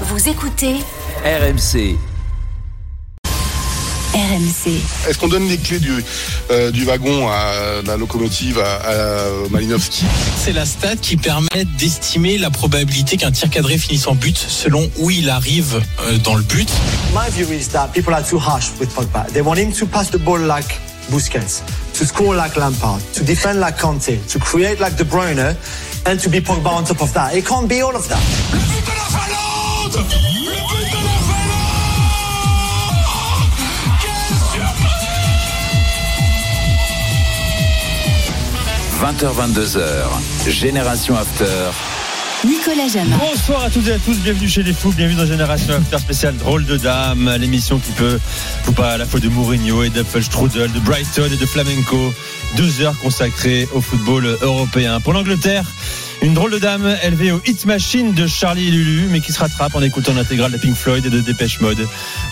Vous écoutez RMC. RMC. Est-ce qu'on donne les clés du, euh, du wagon à la locomotive à, à Malinowski C'est la stat qui permet d'estimer la probabilité qu'un tir cadré finisse en but selon où il arrive euh, dans le but. My view is that people are too harsh with Pogba. They want him to pass the ball like Busquets, to score like Lampard, to defend like Conte, to create like De Bruyne, and to be Pogba on top of that. It can't be all of that. Le but de la Finlande Le but de la Finlande Quelle surprise 20h22h. Génération After. Nicolas Jamin. Bonsoir à toutes et à tous, bienvenue chez les fous, bienvenue dans Génération After spécial Drôle de Dame, l'émission qui peut vous parler à la fois de Mourinho et d'Apfelstrudel, de Brighton et de Flamenco. Deux heures consacrées au football européen. Pour l'Angleterre, une drôle de dame élevée au hit machine de Charlie et Lulu, mais qui se rattrape en écoutant l'intégrale de Pink Floyd et de Dépêche Mode.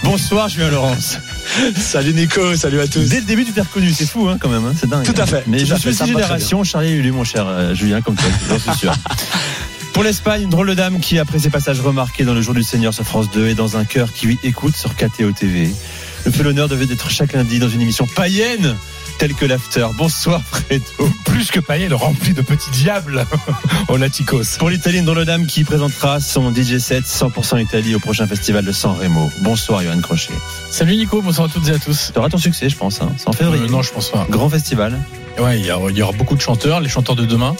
Bonsoir Julien Laurence. Salut Nico, salut à tous. Dès le début, tu t'es reconnu, c'est fou hein, quand même, hein, c'est dingue. Tout à fait, Mais tout je à suis fait, génération Charlie et Lulu, mon cher euh, Julien, comme toi, j'en suis sûr. Pour l'Espagne, une drôle de dame qui, après ses passages remarqués dans le jour du Seigneur sur France 2 et dans un cœur qui lui écoute sur KTO TV, le fait l'honneur devait être chaque lundi dans une émission païenne telle que l'After. Bonsoir Fredo. plus que païenne, rempli de petits diables au Laticos. Pour l'Italie, une drôle de dame qui présentera son DJ set 100% Italie au prochain festival de San Remo. Bonsoir Johan Crochet. Salut Nico, bonsoir à toutes et à tous. Tu auras ton succès, je pense. Hein. C'est en février. Euh, non, je pense pas. Grand festival. Ouais, il y, aura- il y aura beaucoup de chanteurs, les chanteurs de demain,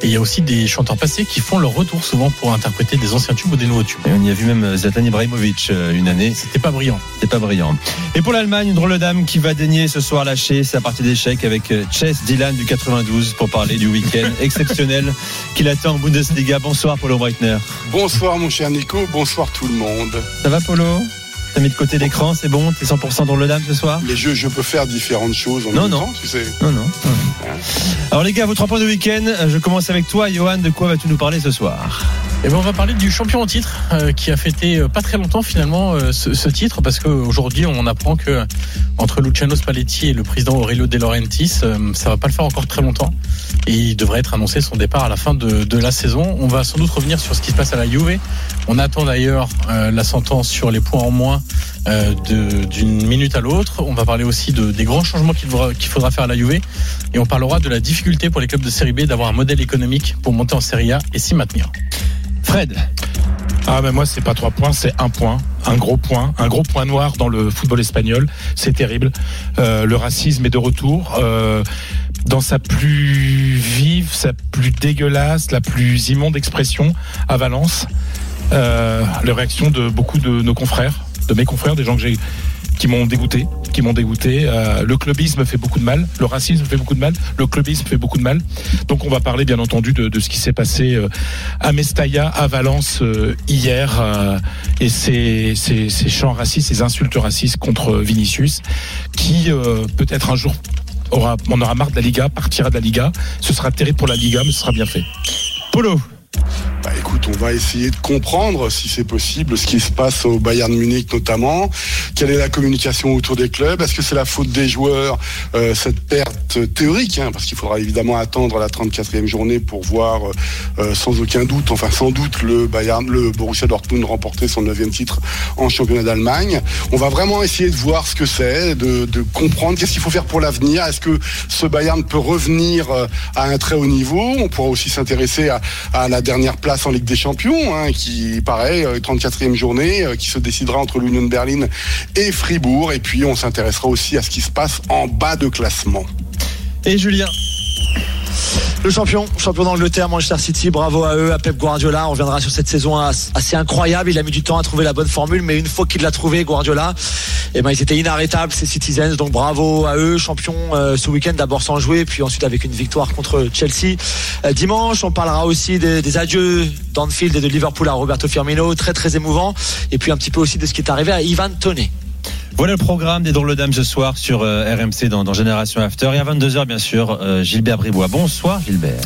et il y a aussi des chanteurs passés qui font leur retour souvent pour interpréter des anciens tubes ou des nouveaux tubes. Et on y a vu même Zlatan Ibrahimovic euh, une année. C'était pas brillant. C'est pas brillant. Et pour l'Allemagne, une drôle de dame qui va daigner ce soir lâcher sa partie d'échecs avec euh, Chess Dylan du 92 pour parler du week-end exceptionnel qu'il attend en Bundesliga. Bonsoir Polo Breitner. Bonsoir mon cher Nico, bonsoir tout le monde. Ça va Polo? T'as mis de côté l'écran, c'est bon T'es 100% drôle de dame ce soir Mais je, je peux faire différentes choses en Non, même non. temps, tu sais. Non, non. Alors les gars, vos trois points de week-end, euh, je commence avec toi Johan, de quoi vas-tu nous parler ce soir? Et ben on va parler du champion en titre euh, qui a fêté euh, pas très longtemps finalement euh, ce, titre parce qu'aujourd'hui on apprend que entre Luciano Spalletti et le président Aurelio De Laurentiis ça va pas le faire encore très longtemps et il devrait être annoncé son départ à la fin de, de la saison. On va sans doute revenir sur ce qui se passe à la Juve. On attend d'ailleurs la sentence sur les points en moins euh, de- d'une minute à l'autre. On va parler aussi de, des grands changements qu'il faudra, qu'il faudra faire à la Juve et on parlera de la difficulté pour les clubs de Série B d'avoir un modèle économique pour monter en Serie A et s'y maintenir. Fred, Ah ben moi c'est pas trois points, c'est un point, un gros point, un gros point noir dans le football espagnol. C'est terrible. Euh, le racisme est de retour. Euh, dans sa plus vive, sa plus dégueulasse, la plus immonde expression à Valence. Euh, les réactions de beaucoup de nos confrères, de mes confrères, des gens que j'ai qui m'ont dégoûté, qui m'ont dégoûté. Euh, le clubisme fait beaucoup de mal, le racisme fait beaucoup de mal, le clubisme fait beaucoup de mal. Donc on va parler bien entendu de, ce qui s'est passé euh, à Mestalla, à Valence euh, hier, et ces, chants racistes, ces insultes racistes contre Vinicius, qui peut-être un jour aura, on aura marre de la Liga, partira de la Liga. Ce sera terrible pour la Liga, mais ce sera bien fait. Polo, Bah écoute, on va essayer de comprendre, si c'est possible, ce qui se passe au Bayern Munich notamment. Quelle est la communication autour des clubs? Est-ce que c'est la faute des joueurs, euh, cette perte théorique hein, Parce qu'il faudra évidemment attendre la 34e journée pour voir euh, sans aucun doute, enfin sans doute, le Bayern, le Borussia Dortmund remporter son neuvième titre en championnat d'Allemagne. On va vraiment essayer de voir ce que c'est, de, comprendre qu'est-ce qu'il faut faire pour l'avenir. Est-ce que ce Bayern peut revenir euh, à un très haut niveau? On pourra aussi s'intéresser à la dernière place en Ligue des Champions, hein, qui euh, 34e journée, euh, qui se décidera entre l'Union de Berlin et Fribourg. Et puis on s'intéressera aussi à ce qui se passe en bas de classement. et Julien. Le champion, champion d'Angleterre, Manchester City, bravo à eux, à Pep Guardiola. On reviendra sur cette saison as- assez incroyable. Il a mis du temps à trouver la bonne formule, mais une fois qu'il l'a trouvé, Guardiola, eh ben, ils étaient inarrêtables, ces Citizens. Donc bravo à eux, champion euh, ce week-end, d'abord sans jouer, puis ensuite avec une victoire contre Chelsea. Euh, dimanche, on parlera aussi des, des adieux d'Anfield et de Liverpool à Roberto Firmino, très très émouvant. Et puis un petit peu aussi de ce qui est arrivé à Ivan Toney. Voilà le programme des Drôles Dames ce soir sur euh, RMC dans, dans Génération After. Et à 22h, bien sûr, euh, Gilbert Bribois. Bonsoir Gilbert.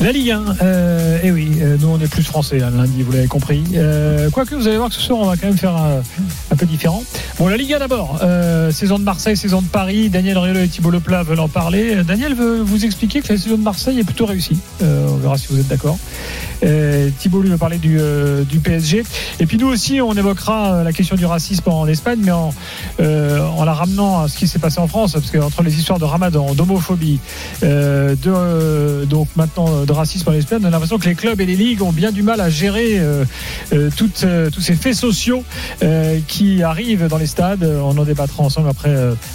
La Ligue 1, euh, eh oui, euh, nous on est plus français hein, lundi, vous l'avez compris. Euh, quoique vous allez voir que ce soir on va quand même faire un, peu différent. Bon, la Ligue 1 d'abord, euh, saison de Marseille, saison de Paris, Daniel Riolo et Thibault Leplat veulent en parler. Daniel veut vous expliquer que la saison de Marseille est plutôt réussie. Euh, on verra si vous êtes d'accord. Thibault lui va parler du, du PSG. Et puis nous aussi, on évoquera la question du racisme en Espagne, mais en, en la ramenant à ce qui s'est passé en France, parce qu'entre les histoires de Ramadan, d'homophobie, de donc maintenant de racisme en Espagne, on a l'impression que les clubs et les ligues ont bien du mal à gérer euh, euh, toutes, euh, tous ces faits sociaux qui arrivent dans les stades. On en débattra ensemble après,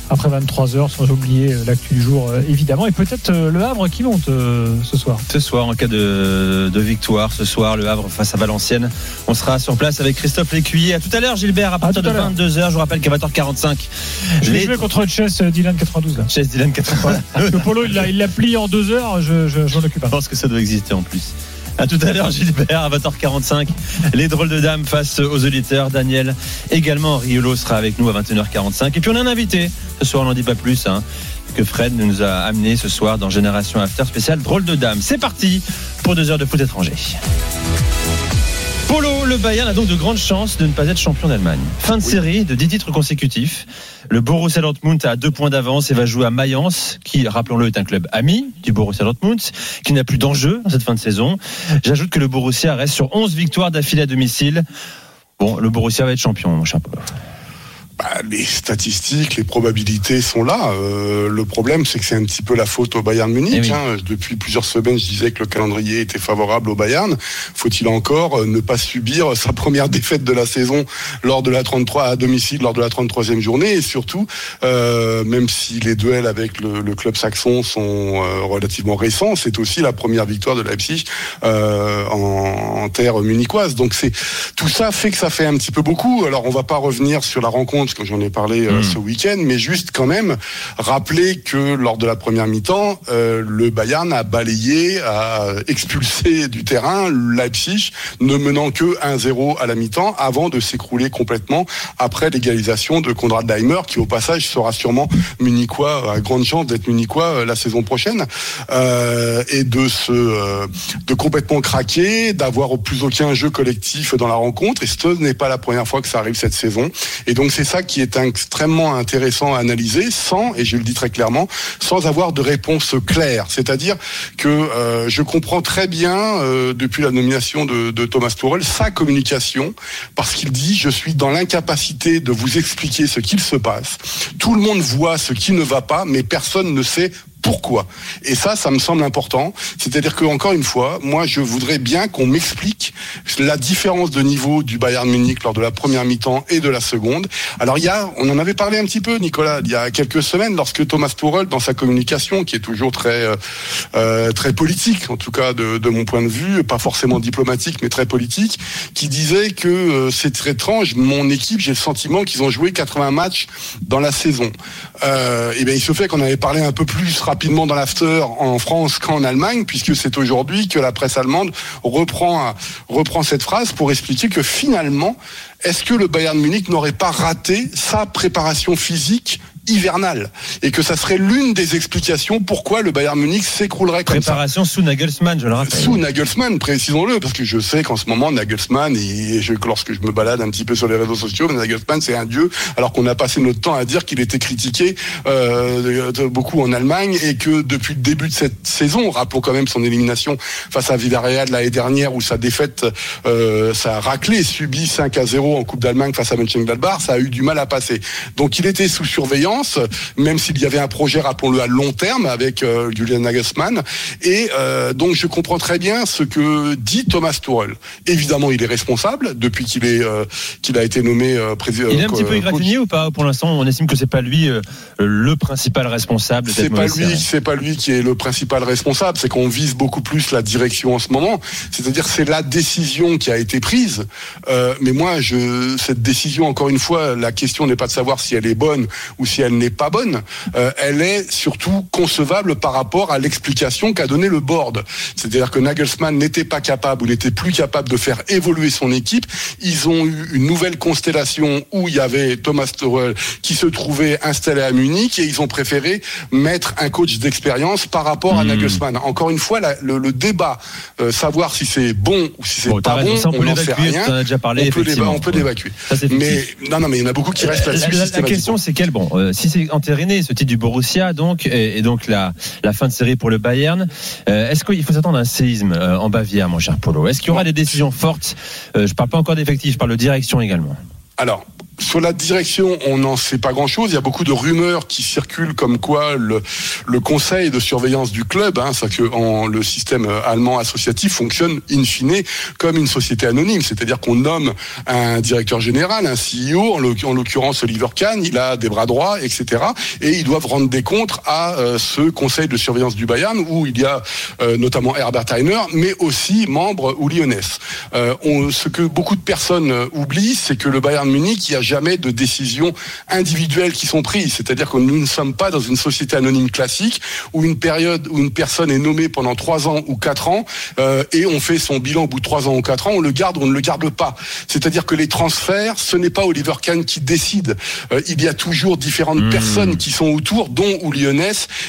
après 23 heures, sans oublier l'actu du jour évidemment, et peut-être le Havre qui monte ce soir. Ce soir, en cas de, de victoire, ce soir, le Havre face à Valenciennes. On sera sur place avec Christophe Lécuyer. À tout à l'heure, Gilbert, à partir de à l'heure. 22h. Je vous rappelle qu'à 20h45, Je vais les jouer contre Chess Dylan 92 là. Chess Dylan 80. Parce que Polo il l'a plié en deux heures, je, je, occupe. Je pense que ça doit exister en plus. À tout à l'heure, Gilbert, à 20h45. Les drôles de dames face aux auditeurs. Daniel, également, Riolo sera avec nous à 21h45. Et puis on a un invité. Ce soir, on n'en dit pas plus, hein, que Fred nous a amené ce soir dans Génération After spécial drôle de dames. C'est parti pour deux heures de foot étranger. Polo, le Bayern a donc de grandes chances de ne pas être champion d'Allemagne. Fin de série de 10 titres consécutifs. Le Borussia Dortmund a deux points d'avance et va jouer à Mayence, qui, rappelons-le, est un club ami du Borussia Dortmund, qui n'a plus d'enjeu dans cette fin de saison. J'ajoute que le Borussia reste sur 11 victoires d'affilée à domicile. Bon, le Borussia va être champion, mon cher Polo. Bah, les statistiques, les probabilités sont là. Euh, le problème, c'est que c'est un petit peu la faute au Bayern Munich. Eh oui. hein. Depuis plusieurs semaines, je disais que le calendrier était favorable au Bayern. Faut-il encore euh, ne pas subir sa première défaite de la saison lors de la 33 à domicile, lors de la 33e journée, et surtout, euh, même si les duels avec le, le club saxon sont euh, relativement récents, c'est aussi la première victoire de Leipzig euh, en, en terre munichoise. Donc c'est tout ça fait que ça fait un petit peu beaucoup. Alors on va pas revenir sur la rencontre, parce que j'en ai parlé euh, Mm. ce week-end, mais juste quand même rappeler que lors de la première mi-temps, euh, le Bayern a balayé, a expulsé du terrain Leipzig, ne menant que 1-0 à la mi-temps, avant de s'écrouler complètement après l'égalisation de Konrad Leimer, qui au passage sera sûrement munichois, a grande chance d'être munichois euh, la saison prochaine, euh, et de se, euh, de complètement craquer, d'avoir au plus aucun jeu collectif dans la rencontre. Et ce n'est pas la première fois que ça arrive cette saison. Et donc c'est ça qui est extrêmement intéressant à analyser, sans, et je le dis très clairement, sans avoir de réponse claire. C'est-à-dire que euh, je comprends très bien euh, depuis la nomination de, Thomas Tuchel sa communication, parce qu'il dit je suis dans l'incapacité de vous expliquer ce qu'il se passe. Tout le monde voit ce qui ne va pas, mais personne ne sait pourquoi Et ça, ça me semble important. C'est-à-dire que encore une fois, moi, je voudrais bien qu'on m'explique la différence de niveau du Bayern Munich lors de la première mi-temps et de la seconde. Alors il y a, on en avait parlé un petit peu, Nicolas, il y a quelques semaines, lorsque Thomas Tuchel, dans sa communication, qui est toujours très euh, euh, très politique, en tout cas de, de mon point de vue, pas forcément diplomatique, mais très politique, qui disait que euh, c'est très étrange. Mon équipe, j'ai le sentiment qu'ils ont joué 80 matchs dans la saison. Euh, et bien, il se fait qu'on avait parlé un peu plus rapidement dans l'after en France qu'en Allemagne, puisque c'est aujourd'hui que la presse allemande reprend, reprend cette phrase pour expliquer que finalement, est-ce que le Bayern Munich n'aurait pas raté sa préparation physique hivernale et que ça serait l'une des explications pourquoi le Bayern Munich s'écroulerait comme ça. Préparation sous Nagelsmann, je le rappelle. Sous Nagelsmann, précisons-le, parce que je sais qu'en ce moment, Nagelsmann, et je, lorsque je me balade un petit peu sur les réseaux sociaux, Nagelsmann, c'est un dieu, alors qu'on a passé notre temps à dire qu'il était critiqué euh, beaucoup en Allemagne, et que depuis le début de cette saison, rappelons quand même son élimination face à Villarreal l'année dernière, où sa défaite, euh, sa raclée subie 5 à 0 en Coupe d'Allemagne face à Mönchengladbach, ça a eu du mal à passer. Donc il était sous surveillance, même s'il y avait un projet, rappelons-le, à long terme avec euh, Julian Nagelsmann. Et euh, donc je comprends très bien ce que dit Thomas Tuchel. Évidemment, il est responsable depuis qu'il est euh, qu'il a été nommé euh, président. Il est un petit peu égratigné ou pas Pour l'instant, on estime que c'est pas lui le principal responsable. C'est pas lui, c'est pas lui qui est le principal responsable. C'est qu'on vise beaucoup plus la direction en ce moment. C'est-à-dire, c'est la décision qui a été prise. Mais moi, je, cette décision, encore une fois, la question n'est pas de savoir si elle est bonne ou si elle n'est pas bonne. Euh, elle est surtout concevable par rapport à l'explication qu'a donné le board. C'est-à-dire que Nagelsmann n'était pas capable ou n'était plus capable de faire évoluer son équipe. Ils ont eu une nouvelle constellation où il y avait Thomas Tuchel qui se trouvait installé à Munich et ils ont préféré mettre un coach d'expérience par rapport à Hmm. Nagelsmann. Encore une fois, la- le, le débat, euh, savoir si c'est bon ou si c'est Bon, pas bon, ça, on on n'en sait rien. déjà parlé, on peut l'évacuer. Mais non, non, mais il y en a beaucoup qui restent La, la- la question, c'est quel Bon, euh, si c'est entériné, ce titre du Borussia, donc, et, et donc la, la fin de série pour le Bayern, euh, est-ce qu'il faut s'attendre à un séisme euh, en Bavière, mon cher Polo? Est-ce qu'il y aura des décisions fortes? Euh, Je parle pas encore d'effectifs, je parle de direction également. Alors, sur la direction, on n'en sait pas grand-chose. Il y a beaucoup de rumeurs qui circulent comme quoi le, le conseil de surveillance du club, hein, c'est que le système allemand associatif fonctionne in fine comme une société anonyme, c'est-à-dire qu'on nomme un directeur général, un CEO, en l'oc- en l'occurrence Oliver Kahn, il a des bras droits, etc. Et ils doivent rendre des comptes à euh, ce conseil de surveillance du Bayern où il y a euh, notamment Herbert Heiner, mais aussi membre ou Lyonès. Euh, ce que beaucoup de personnes euh, oublient, c'est que le Bayern Munich, a jamais de décisions individuelles qui sont prises. C'est-à-dire que nous ne sommes pas dans une société anonyme classique où une période où une personne est nommée pendant trois ans ou quatre ans euh, et on fait son bilan au bout de trois ans ou quatre ans, on le garde ou on ne le garde pas. C'est-à-dire que les transferts, ce n'est pas Oliver Kahn qui décide. Euh, il y a toujours différentes personnes qui sont autour, dont ou.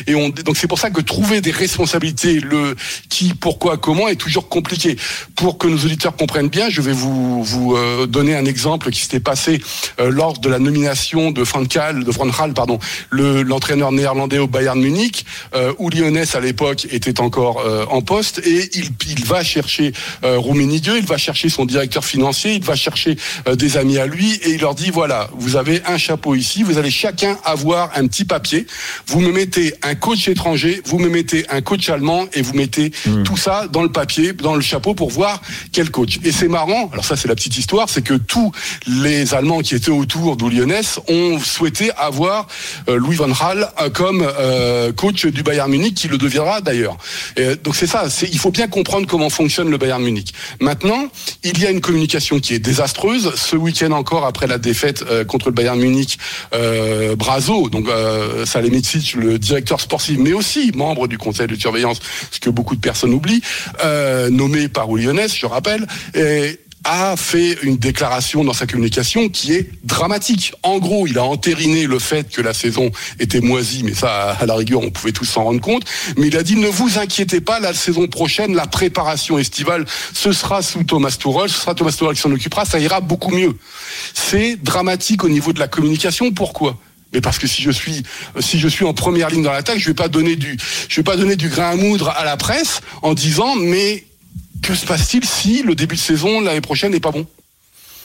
Et on, donc c'est pour ça que trouver des responsabilités, le qui, pourquoi, comment, est toujours compliqué. Pour que nos auditeurs comprennent bien, je vais vous vous euh, donner un exemple qui s'était passé lors de la nomination de Van Gaal, de Van Gaal, pardon, le- l'entraîneur néerlandais au Bayern Munich, euh, où Lyonès à l'époque était encore euh, en poste et il, il va chercher euh, Rummenigge, il va chercher son directeur financier, il va chercher euh, des amis à lui et il leur dit voilà, vous avez un chapeau ici, vous allez chacun avoir un petit papier, vous me mettez un coach étranger, vous me mettez un coach allemand et vous mettez tout ça dans le papier, dans le chapeau pour voir quel coach. Et c'est marrant, alors ça c'est la petite histoire, c'est que tous les Allemands qui étaient autour d'Oulionès ont souhaité avoir euh, Louis van Gaal euh, comme euh, coach du Bayern Munich, qui le deviendra d'ailleurs. Donc c'est ça, il faut bien comprendre comment fonctionne le Bayern Munich. Maintenant, il y a une communication qui est désastreuse. Ce week-end encore, après la défaite contre le Bayern Munich, euh, Brazo, donc euh, Salihamidzic, le directeur sportif, mais aussi membre du conseil de surveillance, ce que beaucoup de personnes oublient, euh, nommé par Oulionès, je rappelle, et a fait une déclaration dans sa communication qui est dramatique. En gros, il a entériné le fait que la saison était moisie, mais ça, à la rigueur, on pouvait tous s'en rendre compte. Mais il a dit, ne vous inquiétez pas, la saison prochaine, la préparation estivale, ce sera sous Thomas Tuchel, ce sera Thomas Tuchel qui s'en occupera, ça ira beaucoup mieux. C'est dramatique au niveau de la communication. Pourquoi? Mais parce que si je suis si je suis en première ligne dans l'attaque, je vais pas donner du je vais pas donner du grain à moudre à la presse en disant mais que se passe-t-il si le début de saison l'année prochaine n'est pas bon?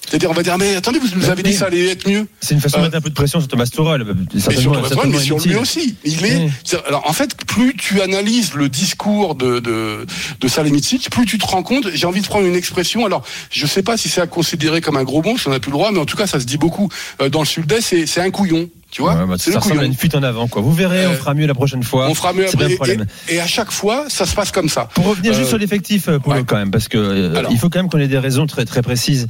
C'est-à-dire on va dire mais attendez vous nous avez dit que ça allait être mieux. C'est une façon de mettre un peu de pression sur Thomas Tuchel. Mais sur Thomas Tuchel, mais sur lui aussi. Il est. Alors en fait, plus tu analyses le discours de de, de plus tu te rends compte. J'ai envie de prendre une expression. Alors je sais pas si c'est à considérer comme un gros mot, si on n'a plus le droit, mais en tout cas ça se dit beaucoup euh, dans le sud-est. C'est c'est un couillon. Tu vois Ouais, bah, C'est ça le ressemble à une fuite en avant, quoi. Vous verrez, on Euh, fera mieux la prochaine fois. On fera mieux après. problème. Et, et à chaque fois, ça se passe comme ça. Pour revenir juste Euh, sur l'effectif, euh, Polo, ouais. quand même, parce que euh, Alors. il faut quand même qu'on ait des raisons très très précises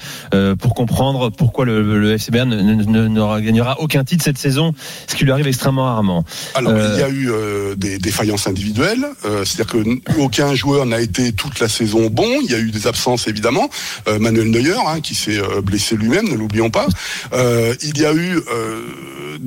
pour comprendre pourquoi le, le FC ne, ne, ne- ne gagnera aucun titre cette saison, ce qui lui arrive extrêmement rarement. Alors, il y a eu des défaillances individuelles, c'est-à-dire que aucun joueur n'a été toute la saison bon. Il y a eu des absences évidemment. Manuel Neuer, hein, qui s'est blessé lui-même, ne l'oublions pas. Il y a eu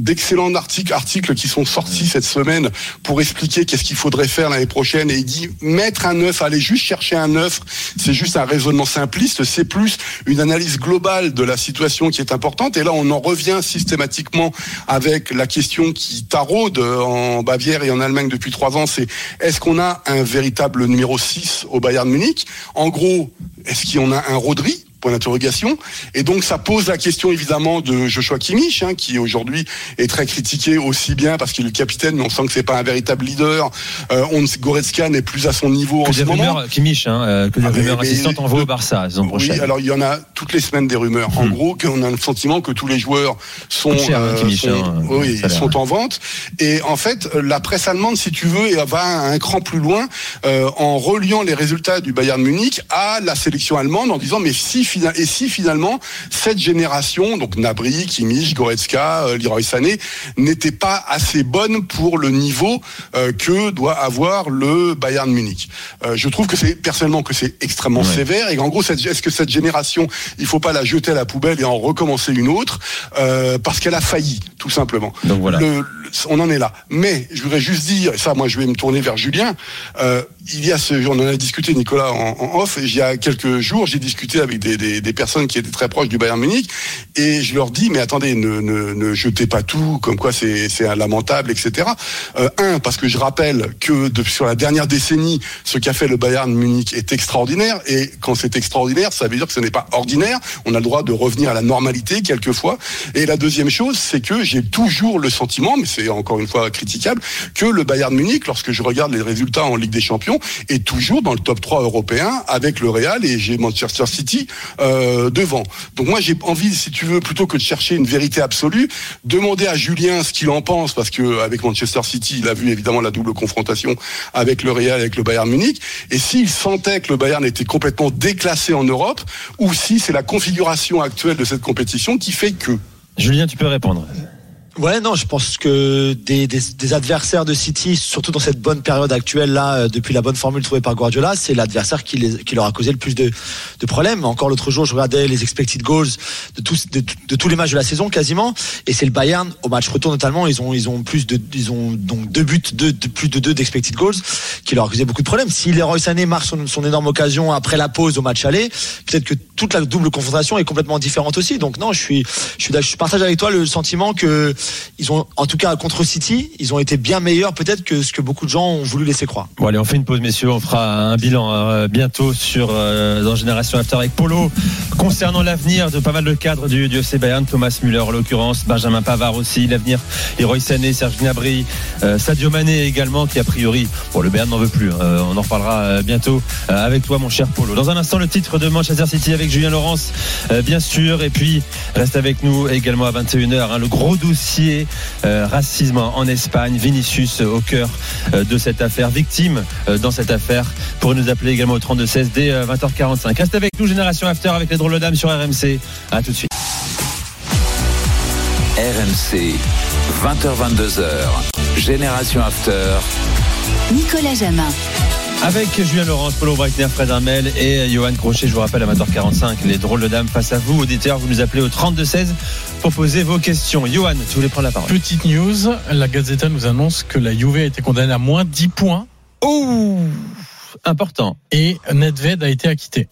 d'excellents articles, qui sont sortis cette semaine pour expliquer qu'est-ce qu'il faudrait faire l'année prochaine. Et il dit mettre un neuf, aller juste chercher un neuf, c'est juste un raisonnement simpliste. C'est plus une analyse globale de la situation qui est importante. Et là, on en revient systématiquement avec la question qui taraude en Bavière et en Allemagne depuis trois ans. C'est est-ce qu'on a un véritable numéro 6 au Bayern Munich? En gros, est-ce en a un Rodri? Point d'interrogation. Et donc ça pose la question évidemment de Joshua Kimmich, hein, qui aujourd'hui est très critiqué aussi bien parce qu'il est le capitaine, mais on sent que c'est pas un véritable leader. Euh, on, Goretzka n'est plus à son niveau Que en ce moment. Kimmich, hein, euh, que des Ah, rumeurs insistantes envoient au Barça Oui, alors il y en a toutes les semaines des rumeurs. En Hmm. gros, qu'on a le sentiment que tous les joueurs sont, cher, hein, Kimmich, sont- hein, oui, sont en vente. Et en fait, la presse allemande, si tu veux, va un cran plus loin euh, en reliant les résultats du Bayern Munich à la sélection allemande en disant mais si et si finalement cette génération, donc Nabri, Kimmich, Goretzka, euh, Leroy Sané, n'était pas assez bonne pour le niveau euh, que doit avoir le Bayern Munich. Euh, je trouve que c'est personnellement que c'est extrêmement Ouais. sévère et qu'en gros, est-ce que cette génération, il faut pas la jeter à la poubelle et en recommencer une autre euh, parce qu'elle a failli, tout simplement. Donc voilà. Le- on en est là. Mais je voudrais juste dire, et ça, moi, je vais me tourner vers Julien. Euh, il y a ce, on en a discuté, Nicolas, en, en off. Et il y a quelques jours, j'ai discuté avec des, des, personnes qui étaient très proches du Bayern Munich, et je leur dis, mais attendez, ne, ne, ne jetez pas tout, comme quoi c'est lamentable, etc. Euh, un, parce que je rappelle que de, sur la dernière décennie, ce qu'a fait le Bayern Munich est extraordinaire, et quand c'est extraordinaire, ça veut dire que ce n'est pas ordinaire. On a le droit de revenir à la normalité quelquefois. Et la deuxième chose, c'est que j'ai toujours le sentiment, mais c'est encore une fois critiquable, que le Bayern Munich, lorsque je regarde les résultats en Ligue des Champions, est toujours dans le top 3 européen avec le Real et j'ai Manchester City euh, devant. Donc moi j'ai envie, si tu veux, plutôt que de chercher une vérité absolue, demander à Julien ce qu'il en pense, parce que avec Manchester City, il a vu évidemment la double confrontation avec le Real, avec le Bayern Munich, et s'il sentait que le Bayern était complètement déclassé en Europe, ou si c'est la configuration actuelle de cette compétition qui fait que. Julien, tu peux répondre. Ouais, non, je pense que des, des, des, adversaires de City, surtout dans cette bonne période actuelle là, euh, depuis la bonne formule trouvée par Guardiola, c'est l'adversaire qui, qui leur a causé le plus de, de problèmes. Encore l'autre jour, je regardais les expected goals de tous, de tous les matchs de la saison quasiment, et c'est le Bayern au match retour notamment, ils ont, ils ont plus de, ils ont donc deux buts, deux, de, plus de deux d'expected goals, qui leur a causé beaucoup de problèmes. Si Leroy Sané marque son, son énorme occasion après la pause au match aller, peut-être que toute la double confrontation est complètement différente aussi. Donc non, je suis, je suis, je partage avec toi le sentiment que ils ont, en tout cas contre City, ils ont été bien meilleurs peut-être que ce que beaucoup de gens ont voulu laisser croire. Bon allez, on fait une pause messieurs, on fera un bilan euh, bientôt sur euh, dans Génération After avec Polo. Concernant l'avenir de pas mal de cadres du, du FC Bayern, Thomas Müller en l'occurrence, Benjamin Pavard aussi, l'avenir Leroy Sané, Serge Gnabry, euh, Sadio Mané également qui a priori, bon le Bayern n'en veut plus, hein, on en reparlera bientôt avec toi mon cher Polo. Dans un instant le titre de Manchester City avec Julien Laurence bien sûr. Et puis reste avec nous également à 21h hein, le gros dossier euh, racisme en Espagne. Vinicius au cœur euh, de cette affaire, victime euh, dans cette affaire. Pour nous appeler également au 32-16 dès 20h45. Reste avec nous, Génération After, avec les drôles dames sur RMC. À tout de suite. RMC, 20h22h, Génération After. Nicolas Jamin. Avec Julien Laurence, Paulo Breitner, Fred Armel et Johan Crochet, je vous rappelle, amateur 45, les drôles de dames face à vous, auditeurs, vous nous appelez au 32-16 pour poser vos questions. Johan, tu voulais prendre la parole. Petite news, la Gazeta nous annonce que la Juve a été condamnée à moins 10 points. Oh Important. Et Nedved a été acquitté.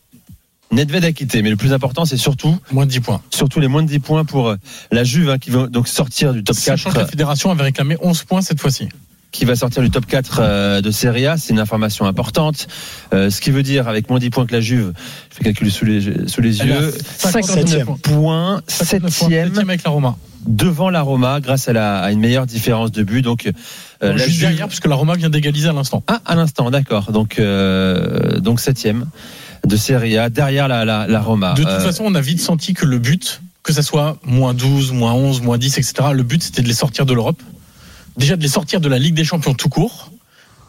Nedved a quitté, mais le plus important, c'est surtout moins de 10 points. Surtout les moins de 10 points pour la Juve, hein, qui va donc sortir du top 4. Sachant que la fédération avait réclamé 11 points cette fois-ci qui va sortir du top 4 euh, de Serie A, c'est une information importante. Euh, ce qui veut dire, avec moins 10 points que la Juve, je fais calculer sous les, sous les yeux, 59 points, 7ème avec la Roma. Devant la Roma, grâce à, la, à une meilleure différence de but. Donc, euh, la Juve derrière, puisque la Roma vient d'égaliser à l'instant. Ah, à l'instant, d'accord. Donc, euh, donc 7ème de Serie A, derrière la, la, la Roma. De toute façon, on a vite senti que le but, que ça soit moins 12, moins 11, moins 10, etc., le but, c'était de les sortir de l'Europe déjà de les sortir de la Ligue des Champions tout court.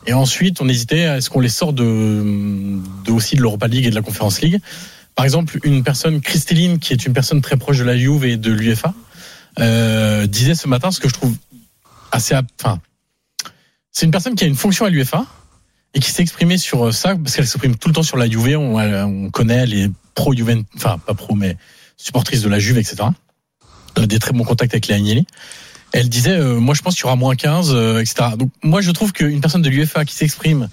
Et ensuite, on hésitait à est-ce qu'on les sort de, de aussi de l'Europa League et de la Conference League. Par exemple, une personne, Christeline, qui est une personne très proche de la Juve et de l'UFA, euh, disait ce matin ce que je trouve assez, enfin, c'est une personne qui a une fonction à l'UFA et qui s'est exprimée sur ça parce qu'elle s'exprime tout le temps sur la Juve. On, on connaît, est pro Juve, enfin pas pro, mais supportrice de la Juve, etc. Elle a des très bons contacts avec les Agnelli. Elle disait, euh, moi je pense qu'il y aura moins 15, euh, etc. Donc moi je trouve qu'une personne de l'UFA qui s'exprime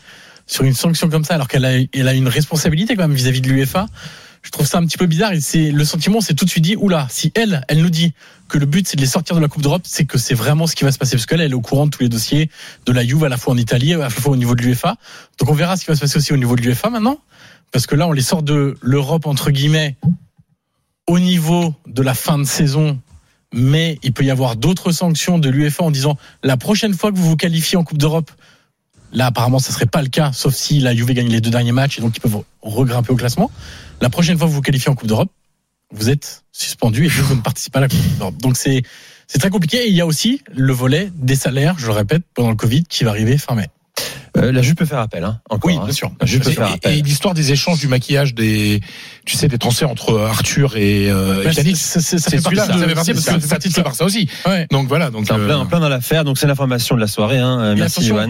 sur une sanction comme ça, alors qu'elle a, elle a une responsabilité quand même vis-à-vis de l'UFA, je trouve ça un petit peu bizarre. C'est le sentiment, c'est tout de suite dit, oula, si elle, elle nous dit que le but c'est de les sortir de la Coupe d'Europe, c'est que c'est vraiment ce qui va se passer parce qu'elle, elle est au courant de tous les dossiers de la Juve à la fois en Italie, à la fois au niveau de l'UFA. Donc on verra ce qui va se passer aussi au niveau de l'UFA maintenant, parce que là on les sort de l'Europe entre guillemets au niveau de la fin de saison mais il peut y avoir d'autres sanctions de l'UEFA en disant la prochaine fois que vous vous qualifiez en Coupe d'Europe, là apparemment ça serait pas le cas, sauf si la Juve gagne les deux derniers matchs et donc ils peuvent regrimper au classement. La prochaine fois que vous vous qualifiez en Coupe d'Europe, vous êtes suspendu et vous ne participez pas à la Coupe d'Europe. Donc c'est c'est très compliqué. Et il y a aussi le volet des salaires, je le répète, pendant le Covid qui va arriver fin mai. Euh, la Juve peut faire appel, hein, encore, oui, hein. bien sûr. La Juve peut et, faire appel. et l'histoire des échanges du maquillage des, tu sais, des transferts entre Arthur et, euh, et c'est- celui-là, ça fait partie parce que ça ça. par ça aussi. Ouais. Donc voilà, donc C'est euh, plein, plein dans l'affaire, donc c'est l'information de la soirée. Hein. Euh, Merci Johan.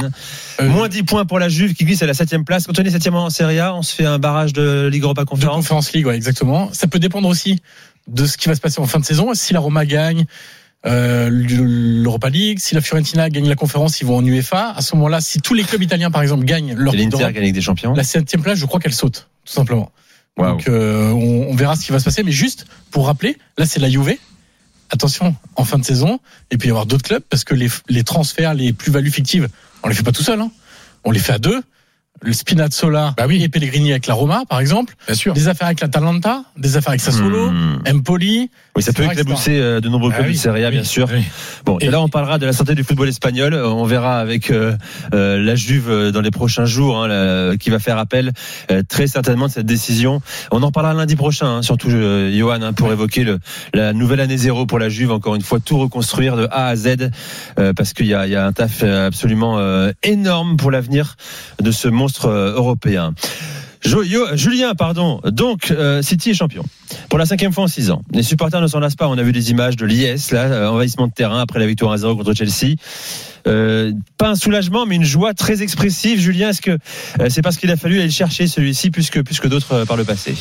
Euh, Moins 10 points pour la Juve qui glisse à la 7 place. Quand on est 7 en Serie A, on se fait un barrage de Ligue Europa de Conférence. League, ouais, exactement. Ça peut dépendre aussi de ce qui va se passer en fin de saison. Si la Roma gagne, euh, l'Europa League. Si la Fiorentina gagne la conférence, ils vont en UEFA. À ce moment-là, si tous les clubs italiens, par exemple, gagnent leur l'Inter gagne des champions? la septième place, je crois qu'elle saute, tout simplement. Donc euh, on, on verra ce qui va se passer. Mais juste pour rappeler, là c'est la Juve. Attention, en fin de saison, et puis il y avoir d'autres clubs parce que les, les transferts, les plus-values fictives, on les fait pas tout seul. Hein. On les fait à deux. Le Spinazzola Bah oui. et Pellegrini avec la Roma, par exemple. Bien sûr. Des affaires avec l'Atalanta, des affaires avec Sassuolo, Hmm. Empoli. Oui, ça peut éclabousser euh, de nombreux Ah clubs oui, du Serie A, oui, bien sûr. oui. Bon, et Et- là, on parlera de la santé du football espagnol. Euh, On verra avec euh, euh, la Juve dans les prochains jours, hein, la- qui va faire appel euh, très certainement de cette décision. On en reparlera lundi prochain, hein, surtout euh, Johan, hein, pour évoquer le, la nouvelle année zéro pour la Juve. Encore une fois, tout reconstruire de A à Z, euh, parce qu'il y a, y a un taf absolument euh, énorme pour l'avenir de ce euh, européen. Julien, pardon. Donc, euh, City est champion. Pour la cinquième fois en six ans. Les supporters ne s'en lassent pas. On a vu des images de l'IS, là, euh, envahissement de terrain après la victoire 1-0 contre Chelsea. Pas un soulagement, mais une joie très expressive. Julien, est-ce que c'est parce qu'il a fallu aller le chercher celui-ci plus que, d'autres par le passé?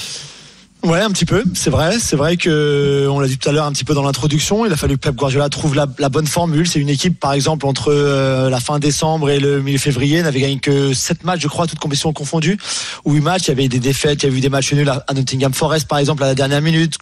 Ouais, un petit peu, c'est vrai. C'est vrai que on l'a dit tout à l'heure un petit peu dans l'introduction. Il a fallu que Pep Guardiola trouve la, bonne formule. C'est une équipe, par exemple, entre euh, la fin décembre et le milieu février, n'avait gagné que 7 matchs, je crois, toutes compétitions confondues, ou 8 matchs. Il y avait des défaites, il y a eu des matchs nuls à Nottingham Forest, par exemple, à la dernière minute.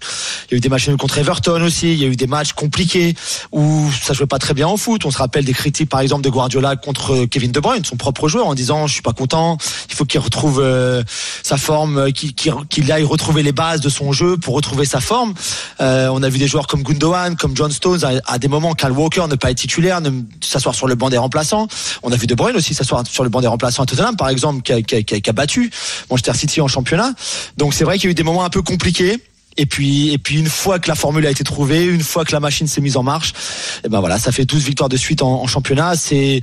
Il y a eu des matchs nuls contre Everton aussi. Il y a eu des matchs compliqués où ça jouait pas très bien au foot. On se rappelle des critiques, par exemple, de Guardiola contre Kevin De Bruyne, son propre joueur, en disant je suis pas content. Il faut qu'il retrouve euh, sa forme, euh, qu'il aille retrouver les de son jeu pour retrouver sa forme. Euh, on a vu des joueurs comme Gundogan, comme John Stones, à, des moments, Kyle Walker ne pas être titulaire, ne s'asseoir sur le banc des remplaçants. On a vu De Bruyne aussi s'asseoir sur le banc des remplaçants à Tottenham, par exemple, qui a- qui a- qui a battu Manchester City en championnat. Donc c'est vrai qu'il y a eu des moments un peu compliqués. Et puis, et puis une fois que la formule a été trouvée, une fois que la machine s'est mise en marche, et ben voilà, ça fait 12 victoires de suite en, en championnat. C'est,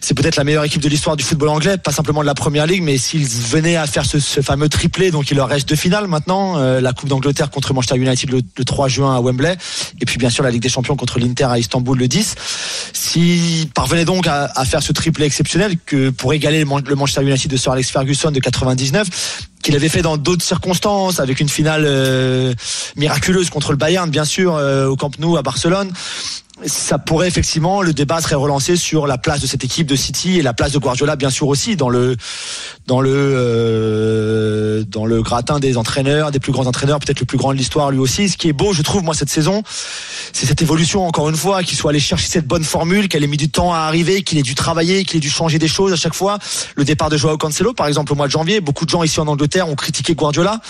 c'est peut-être la meilleure équipe de l'histoire du football anglais, pas simplement de la première ligue, mais s'ils venaient à faire ce, ce fameux triplé, donc il leur reste deux finales maintenant, euh, la Coupe d'Angleterre contre Manchester United le, le 3 juin à Wembley, et puis bien sûr la Ligue des Champions contre l'Inter à Istanbul le 10. S'ils parvenaient donc à, à faire ce triplé exceptionnel que pour égaler le, le Manchester United de Sir Alex Ferguson de 99, qu'il avait fait dans d'autres circonstances, avec une finale euh, miraculeuse contre le Bayern, bien sûr, euh, au Camp Nou à Barcelone. Ça pourrait effectivement, le débat serait relancé sur la place de cette équipe de City et la place de Guardiola, bien sûr aussi dans le dans le euh, dans le gratin des entraîneurs, des plus grands entraîneurs, peut-être le plus grand de l'histoire lui aussi. Ce qui est beau, je trouve, moi cette saison, c'est cette évolution encore une fois, qu'il soit allé chercher cette bonne formule, qu'elle ait mis du temps à arriver, qu'il ait dû travailler, qu'il ait dû changer des choses à chaque fois. Le départ de Joao Cancelo, par exemple, au mois de janvier, beaucoup de gens ici en Angleterre ont critiqué Guardiola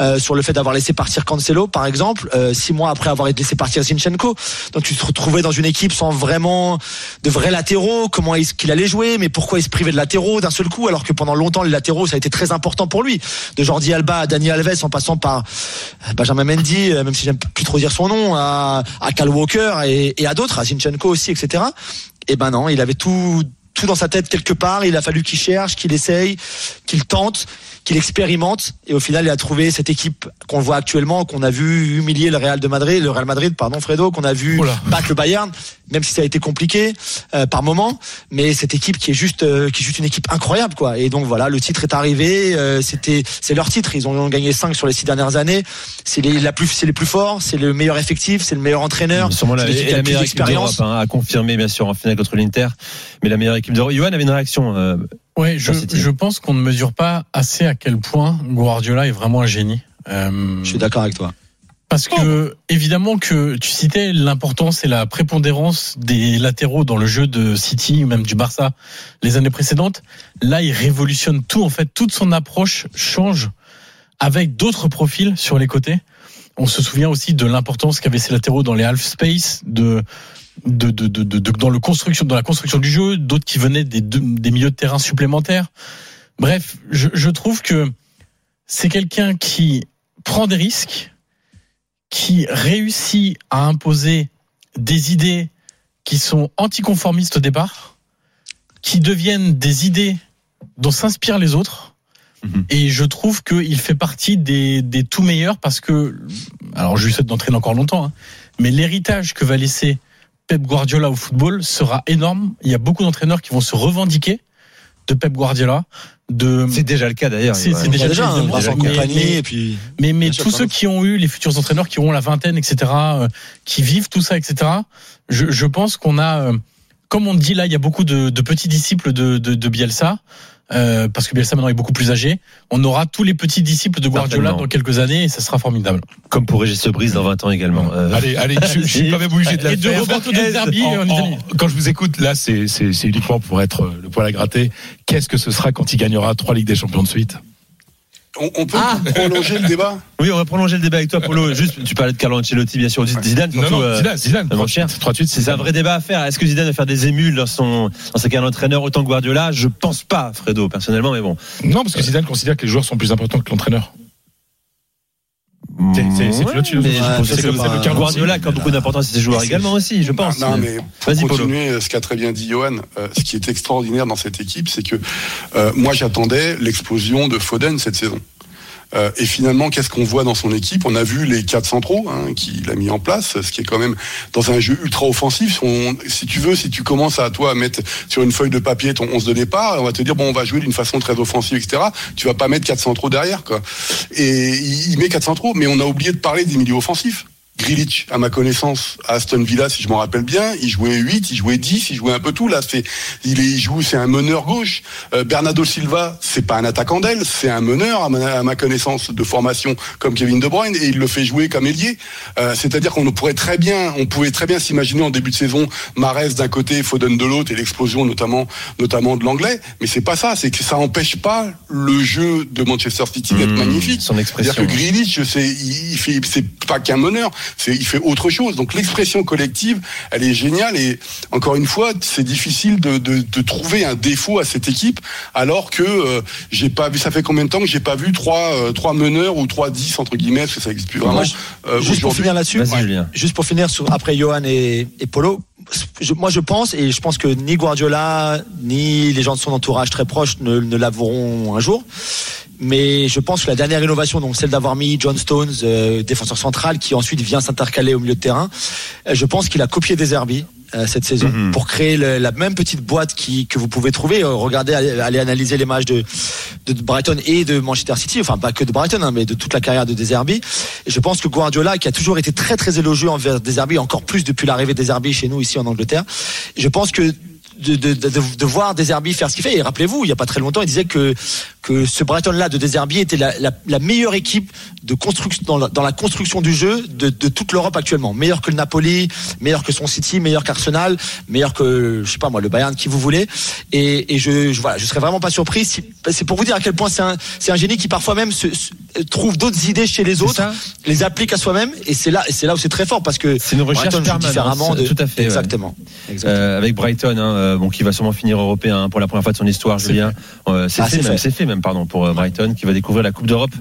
euh, sur le fait d'avoir laissé partir Cancelo, par exemple, euh, six mois après avoir laissé partir Zinchenko. Donc tu te dans une équipe sans vraiment de vrais latéraux. Comment est-ce qu'il allait jouer Mais pourquoi il se privait de latéraux d'un seul coup alors que pendant longtemps les latéraux ça a été très important pour lui. De Jordi Alba à Dani Alves en passant par Benjamin Mendy, euh, même si j'aime plus trop dire son nom, à, à Cal Walker et, à d'autres, à Zinchenko aussi, etc. Et ben non, il avait tout tout dans sa tête quelque part. Il a fallu qu'il cherche, qu'il essaye, qu'il tente, qu'il expérimente. Et au final, il a trouvé cette équipe qu'on voit actuellement, qu'on a vu humilier le Real de Madrid, le Real Madrid, pardon, Fredo, qu'on a vu Oula. battre le Bayern, même si ça a été compliqué euh, par moment. Mais cette équipe qui est juste, euh, qui est juste une équipe incroyable, quoi. Et donc voilà, le titre est arrivé. euh, C'était, c'est leur titre. Ils ont gagné 5 sur les six dernières années. C'est les, la plus, c'est les plus forts. C'est le meilleur effectif. C'est le meilleur entraîneur. Sûrement la, et la meilleure équipe d'Europe, d'expérience. hein, à confirmer bien sûr en finale contre l'Inter, mais la meilleure équipe d'Europe. Johan avait une réaction. Ouais, je, je pense qu'on ne mesure pas assez à quel point Guardiola est vraiment un génie. Euh, Je suis d'accord avec toi. Parce que, évidemment, que tu citais l'importance et la prépondérance des latéraux dans le jeu de City ou même du Barça les années précédentes. Là, il révolutionne tout. En fait, toute son approche change avec d'autres profils sur les côtés. On se souvient aussi de l'importance qu'avaient ces latéraux dans les half space, de, de, de, de, de- de- dans le construction, dans la construction du jeu, d'autres qui venaient des milieux de terrain supplémentaires. Bref, je, je trouve que c'est quelqu'un qui prend des risques, qui réussit à imposer des idées qui sont anticonformistes au départ, qui deviennent des idées dont s'inspirent les autres. Mhm. Et je trouve qu'il fait partie des, des tout meilleurs parce que, alors je lui souhaite d'entraîner encore longtemps, hein, mais l'héritage que va laisser Pep Guardiola au football sera énorme. Il y a beaucoup d'entraîneurs qui vont se revendiquer de Pep Guardiola. De... C'est déjà le cas d'ailleurs. C'est- c'est déjà- déjà, hein, évidemment, Vincent mais- Compagnie, mais- et puis. Mais, mais Bien sûr, tous ceux qui ont eu les futurs entraîneurs, qui auront la vingtaine, etc., euh, qui vivent tout ça, etc., je, je pense qu'on a, euh, comme on dit là, il y a beaucoup de, de petits disciples de, de, de Bielsa. Euh, parce que Bielsa maintenant est beaucoup plus âgé, on aura tous les petits disciples de Guardiola dans quelques années et ça sera formidable. Comme pour Régis Sebris dans 20 ans également. Euh, Allez, allez, je, je suis quand même obligé de la Et de faire. Roberto Del Zerbi En- en Italie. en- quand je vous écoute, là, c'est c'est- c'est uniquement pour être euh, le poil à gratter. Qu'est-ce que ce sera quand il gagnera trois Ligues des Champions de suite? On, on peut prolonger le débat Oui, on va prolonger le débat avec toi, Polo. Juste, tu parlais de Carlo Ancelotti, bien sûr. Zidane, Non, surtout. non, euh, Zidane, Zidane, C'est un vrai débat à faire. Est-ce que Zidane va faire des émules dans son dans sa carrière d'entraîneur autant que Guardiola? Je pense pas, Fredo, personnellement, mais bon. Non, parce que Zidane considère que les joueurs sont plus importants que l'entraîneur. C'est c'est pas- le cas. Guardiola qui a beaucoup d'importance à ses joueurs également aussi, je pense. Non, mais pour continuer euh, ce qu'a très bien dit Johan, euh, ce qui est extraordinaire dans cette équipe, c'est que euh, moi j'attendais l'explosion de Foden cette saison. Euh, et finalement, qu'est-ce qu'on voit dans son équipe? On a vu les quatre centraux hein, qu'il a mis en place, ce qui est quand même dans un jeu ultra offensif. Si tu veux, si tu commences à toi à mettre sur une feuille de papier ton 11 de départ, on va te dire bon, on va jouer d'une façon très offensive, etc. Tu vas pas mettre quatre centraux derrière, quoi. Et il, il met quatre centraux, mais on a oublié de parler des milieux offensifs. Grilich, à ma connaissance, à Aston Villa, si je m'en rappelle bien, il jouait 8, il jouait 10, il jouait un peu tout. Là, c'est, il, est, il joue, c'est un meneur gauche. Euh, Bernardo Silva, c'est pas un attaquant d'aile, c'est un meneur, à ma, à ma connaissance, de formation comme Kevin De Bruyne, et il le fait jouer comme ailier. Euh, c'est-à-dire qu'on pourrait très bien, on pouvait très bien s'imaginer en début de saison, Marès d'un côté, Foden de l'autre, et l'explosion notamment, notamment de l'anglais. Mais c'est pas ça, c'est que ça empêche pas le jeu de Manchester City d'être Mmh, magnifique. Son expression. C'est-à-dire que Grealish, c'est, il il fait, c'est pas qu'un meneur, il fait autre chose. Donc l'expression collective, elle est géniale et encore une fois, c'est difficile de, de, de trouver un défaut à cette équipe, alors que euh, j'ai pas vu. Ça fait combien de temps que j'ai pas vu trois, euh, trois meneurs ou trois 10 entre guillemets, parce que ça existe plus vraiment. Moi, je- euh, Juste pour finir là-dessus, Vas-y, Julien. juste pour finir sur, après Johan et, et Polo, moi je pense, et je pense que ni Guardiola, ni les gens de son entourage très proches ne, ne un jour. Mais je pense que la dernière innovation, donc celle d'avoir mis John Stones, euh, défenseur central, qui ensuite vient s'intercaler au milieu de terrain, euh, je pense qu'il a copié des Herbie euh, cette saison Mhm. pour créer le- la même petite boîte qui, que vous pouvez trouver. Euh, regardez, allez, allez analyser les matchs de, de Brighton et de Manchester City, enfin pas que de Brighton, hein, mais de toute la carrière de Deserbi. Et je pense que Guardiola, qui a toujours été très très élogieux envers Deserbi, encore plus depuis l'arrivée des Deserbi chez nous ici en Angleterre, je pense que de, de, de, de voir Deserbi faire ce qu'il fait. Et rappelez-vous, il y a pas très longtemps, il disait que que ce Brighton-là de Deserbi était la, la, la meilleure équipe de construction dans la, dans la construction du jeu de, de toute l'Europe actuellement. Meilleur que le Napoli, meilleur que son City, meilleur qu'Arsenal, meilleur que je sais pas moi le Bayern, qui vous voulez. Et, et je, je voilà, je serais vraiment pas surpris. Si, c'est pour vous dire à quel point c'est un c'est un génie qui parfois même se, se- trouve d'autres idées chez les autres, les applique à soi-même. Et c'est là c'est là où c'est très fort parce que C'est une recherche Brighton joue différemment de tout à fait, ouais. Exactement. Euh, avec Brighton, hein, euh, bon, qui va sûrement finir européen hein, pour la première fois de son histoire, C'est Julien. Euh, c'est Ah, fait, fait. fait même, pardon, pour euh, Brighton, qui va découvrir la Coupe d'Europe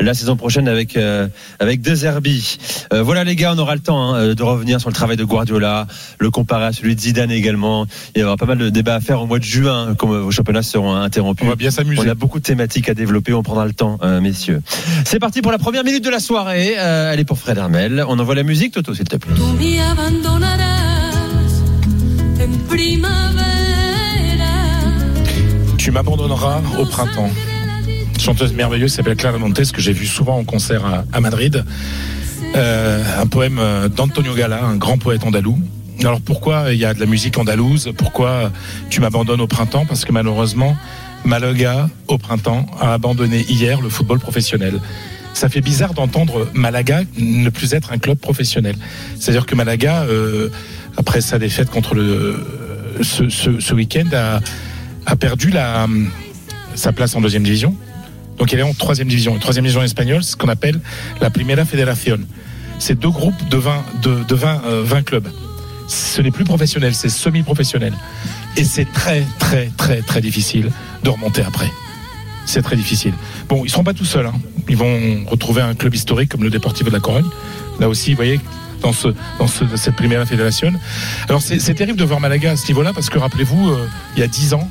la saison prochaine avec euh, avec deux Herbie. Euh, voilà les gars, on aura le temps hein, de revenir sur le travail de Guardiola, le comparer à celui de Zidane également. Il y aura pas mal de débats à faire au mois de juin, comme euh, vos championnats seront interrompus. On va bien s'amuser. On a beaucoup de thématiques à développer, on prendra le temps, euh, messieurs. C'est parti pour la première minute de la soirée. Euh, elle est pour Fred Hermel. On envoie la musique, Toto, s'il te plaît. Tu m'abandonneras au printemps. Chanteuse merveilleuse s'appelle Clara Montes que j'ai vu souvent en concert à, à Madrid. Euh, un poème euh, d'Antonio Gala, un grand poète andalou. Alors pourquoi il y a de la musique andalouse? Pourquoi tu m'abandonnes au printemps? Parce que malheureusement, Malaga au printemps a abandonné hier le football professionnel. Ça fait bizarre d'entendre Malaga ne plus être un club professionnel. C'est-à-dire que Malaga, euh, après sa défaite contre le ce, ce- ce week-end, a, a perdu la, sa place en deuxième division. Donc il est en troisième division. Troisième division espagnole, ce qu'on appelle la Primera Federación. C'est deux groupes de 20, de, de 20, euh, 20 clubs. Ce n'est plus professionnel, c'est semi-professionnel. Et c'est très, très, très, très difficile de remonter après. C'est très difficile. Bon, ils seront pas tout seuls. hein. Ils vont retrouver un club historique comme le Deportivo de la Corogne. Là aussi, vous voyez, dans, ce, dans ce, cette Primera Federación. Alors c'est c'est terrible de voir Malaga à ce niveau-là parce que rappelez-vous, euh, il y a 10 ans,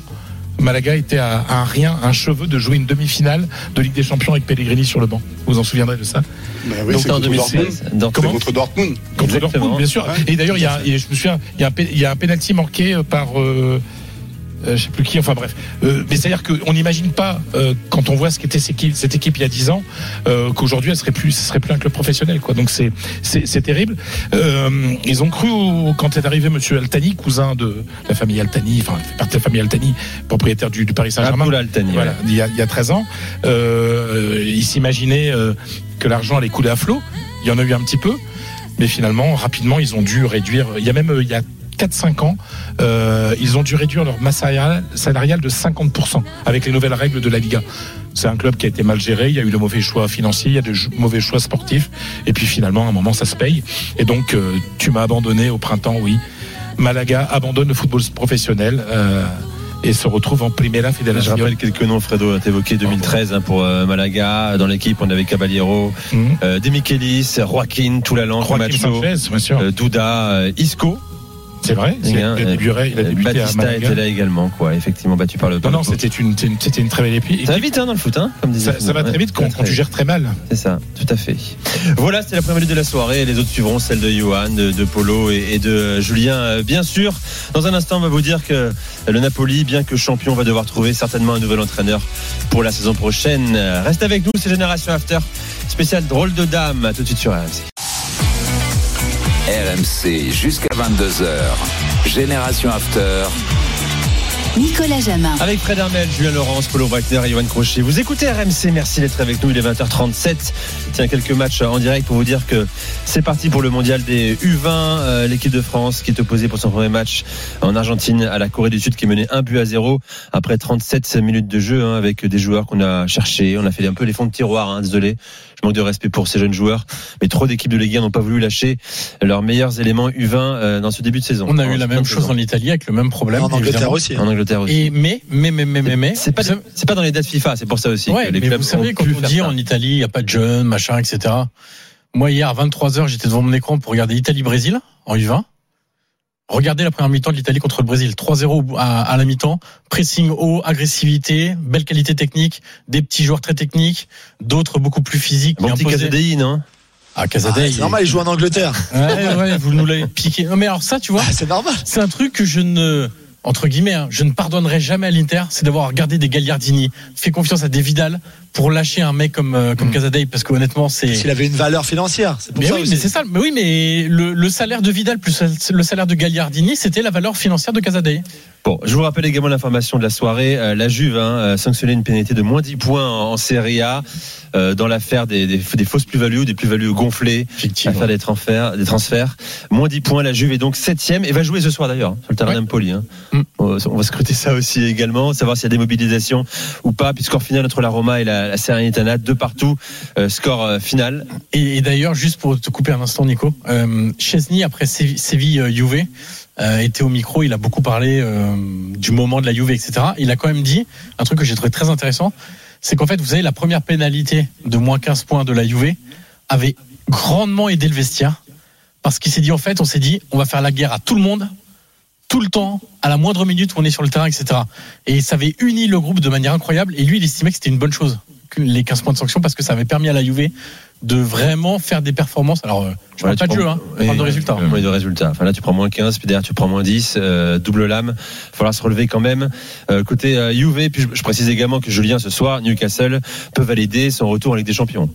Malaga était à, à un rien, un cheveu de jouer une demi-finale de Ligue des Champions avec Pellegrini sur le banc. Vous vous en souviendrez de ça Bah oui, Donc c'est en contre Dortmund. 2016, dans- C'est Comment contre Dortmund. Contre Exactement. Dortmund, bien sûr. Ouais. Et d'ailleurs, il y a, je me souviens, il y a un, pe- il y a un penalty manqué par, euh, euh, je sais plus qui, enfin bref. Euh, mais c'est-à-dire qu'on n'imagine pas, euh, quand on voit ce qu'était cette équipe, il y a 10 ans, euh, qu'aujourd'hui elle serait plus, ce serait plus un club professionnel, quoi. Donc c'est, c'est, c'est terrible. Euh, ils ont cru au- quand est arrivé Monsieur Altani, cousin de la famille Altani, enfin fait partie de la famille Altani, propriétaire du, du Paris Saint-Germain. Abdullah Altani, Voilà, ouais. il y a, il y a 13 ans, euh, ils s'imaginaient euh, que l'argent allait couler à flot. Il y en a eu un petit peu, mais finalement, rapidement, ils ont dû réduire. Il y a même euh, il y a 4-5 ans, euh, ils ont dû réduire leur masse salariale, de 50% avec les nouvelles règles de la Liga. C'est un club qui a été mal géré, il y a eu de mauvais choix financiers, il y a de mauvais choix sportifs, et puis finalement, à un moment, ça se paye. Et donc, euh, tu m'as abandonné au printemps, oui. Malaga abandonne le football professionnel euh, et se retrouve en Primera Je Federación. rappelle quelques noms, Fredo, évoqué 2013 hein, pour euh, Malaga. Dans l'équipe, on avait Caballero, Mhm. euh, Demichelis, Joaquin, Toulalan, Joaquim Camacho, Sanchez, bien sûr. euh, Douda, euh, Isco. C'est vrai, il a, il a débuté, il a Euh, débuté Batista était là également, quoi. Effectivement, battu par le. Non, par non, c'était une, c'était une- très belle équipe. Ça va vite hein, dans le foot, hein, comme disait Ça, ça va très vite quand, quand tu gères très mal. C'est ça, tout à fait. Voilà, c'était la première minute de la soirée. Les autres suivront, celle de Johan, de, de Polo et, et de Julien, euh, bien sûr. Dans un instant, on va vous dire que le Napoli, bien que champion, va devoir trouver certainement un nouvel entraîneur pour la saison prochaine. Euh, Reste avec nous, c'est Génération After, spécial drôle de dame. À tout de suite sur RMC. RMC jusqu'à 22h. Génération After. Nicolas Jamin. Avec Fred Hermel, Julien Laurence, Polo Breitner et Johan Crochet. Vous écoutez RMC, merci d'être avec nous. Il est 20h37. Tiens, quelques matchs en direct pour vous dire que c'est parti pour le mondial des U20. Euh, L'équipe de France qui est opposée pour son premier match en Argentine à la Corée du Sud qui menait un but à zéro après 37 minutes de jeu hein, avec des joueurs qu'on a cherchés. On a fait un peu les fonds de tiroir, hein, désolé. Je manque de respect pour ces jeunes joueurs. Mais trop d'équipes de Ligue 1 n'ont pas voulu lâcher leurs meilleurs éléments U20 euh, dans ce début de saison. On a eu la même chose en Italie avec le même problème. En Angleterre évidemment. aussi. hein. En Angleterre aussi. Et mais, mais, mais, mais, mais, mais. C'est pas, c'est pas dans les dates FIFA, c'est pour ça aussi. Ouais, que les mais clubs vous savez, ont quand on dit en Italie, il n'y a pas de jeunes, machin, etc. Moi, hier, à 23h, j'étais devant mon écran pour regarder Italie-Brésil en U20. Regardez la première mi-temps de l'Italie contre le Brésil. 3-0 à, à la mi-temps. Pressing haut, agressivité, belle qualité technique, des petits joueurs très techniques, d'autres beaucoup plus physiques. Bon petit Casadei, non Ah, Ah, Casadei. c'est normal, il joue en Angleterre. Ouais, ouais, vous nous l'avez piqué. Non, mais alors ça, tu vois, Ah, c'est normal. c'est un truc que je ne, entre guillemets, hein, je ne pardonnerai jamais à l'Inter, c'est d'avoir regardé des Gagliardini, fait confiance à des Vidal pour lâcher un mec comme, euh, comme Mm. Casadei, parce que honnêtement, c'est. S'il avait une valeur financière, c'est pour Mais ça oui, aussi. mais c'est ça. Mais oui, mais le, le salaire de Vidal plus le salaire de Gagliardini, c'était la valeur financière de Casadei. Bon, je vous rappelle également l'information de la soirée. Euh, la Juve hein, a sanctionné une pénalité de moins 10 points en, en Serie A euh, dans l'affaire des, des, des fausses plus-values, des plus-values gonflées, Effectivement. l'affaire des transferts, des transferts. Moins 10 points, la Juve est donc septième et va jouer ce soir d'ailleurs sur le terrain Ouais. d'Empoli. Hein. Mm. On va- scruter ça aussi également, savoir s'il y a des mobilisations ou pas. Puis score final entre la Roma et la, la Salernitana, deux partout. Euh, score euh, final. Et, et d'ailleurs, juste pour te couper un instant, Nico, euh, Chesney après Sévi- Séville-Juve euh, était au micro, il a beaucoup parlé euh, du moment de la Juve, etc. Il a quand même dit un truc que j'ai trouvé très intéressant, c'est qu'en fait, vous savez, la première pénalité de moins 15 points de la Juve avait grandement aidé le vestiaire parce qu'il s'est dit en fait, on s'est dit, on va faire la guerre à tout le monde, tout le temps, à la moindre minute où on est sur le terrain, etc. Et ça avait uni le groupe de manière incroyable. Et lui, il estimait que c'était une bonne chose, les 15 points de sanction, parce que ça avait permis à la Juve de vraiment faire des performances. Alors, euh, je parle pas de jeu, hein, je parle de résultats. euh, oui, de résultats. Enfin là, tu prends moins 15, puis derrière, tu prends moins 10, euh, double lame. Il falloir se relever quand même. Euh, côté euh, Juve, puis je, je précise également que Julien, ce soir, Newcastle peut valider son retour en Ligue des Champions.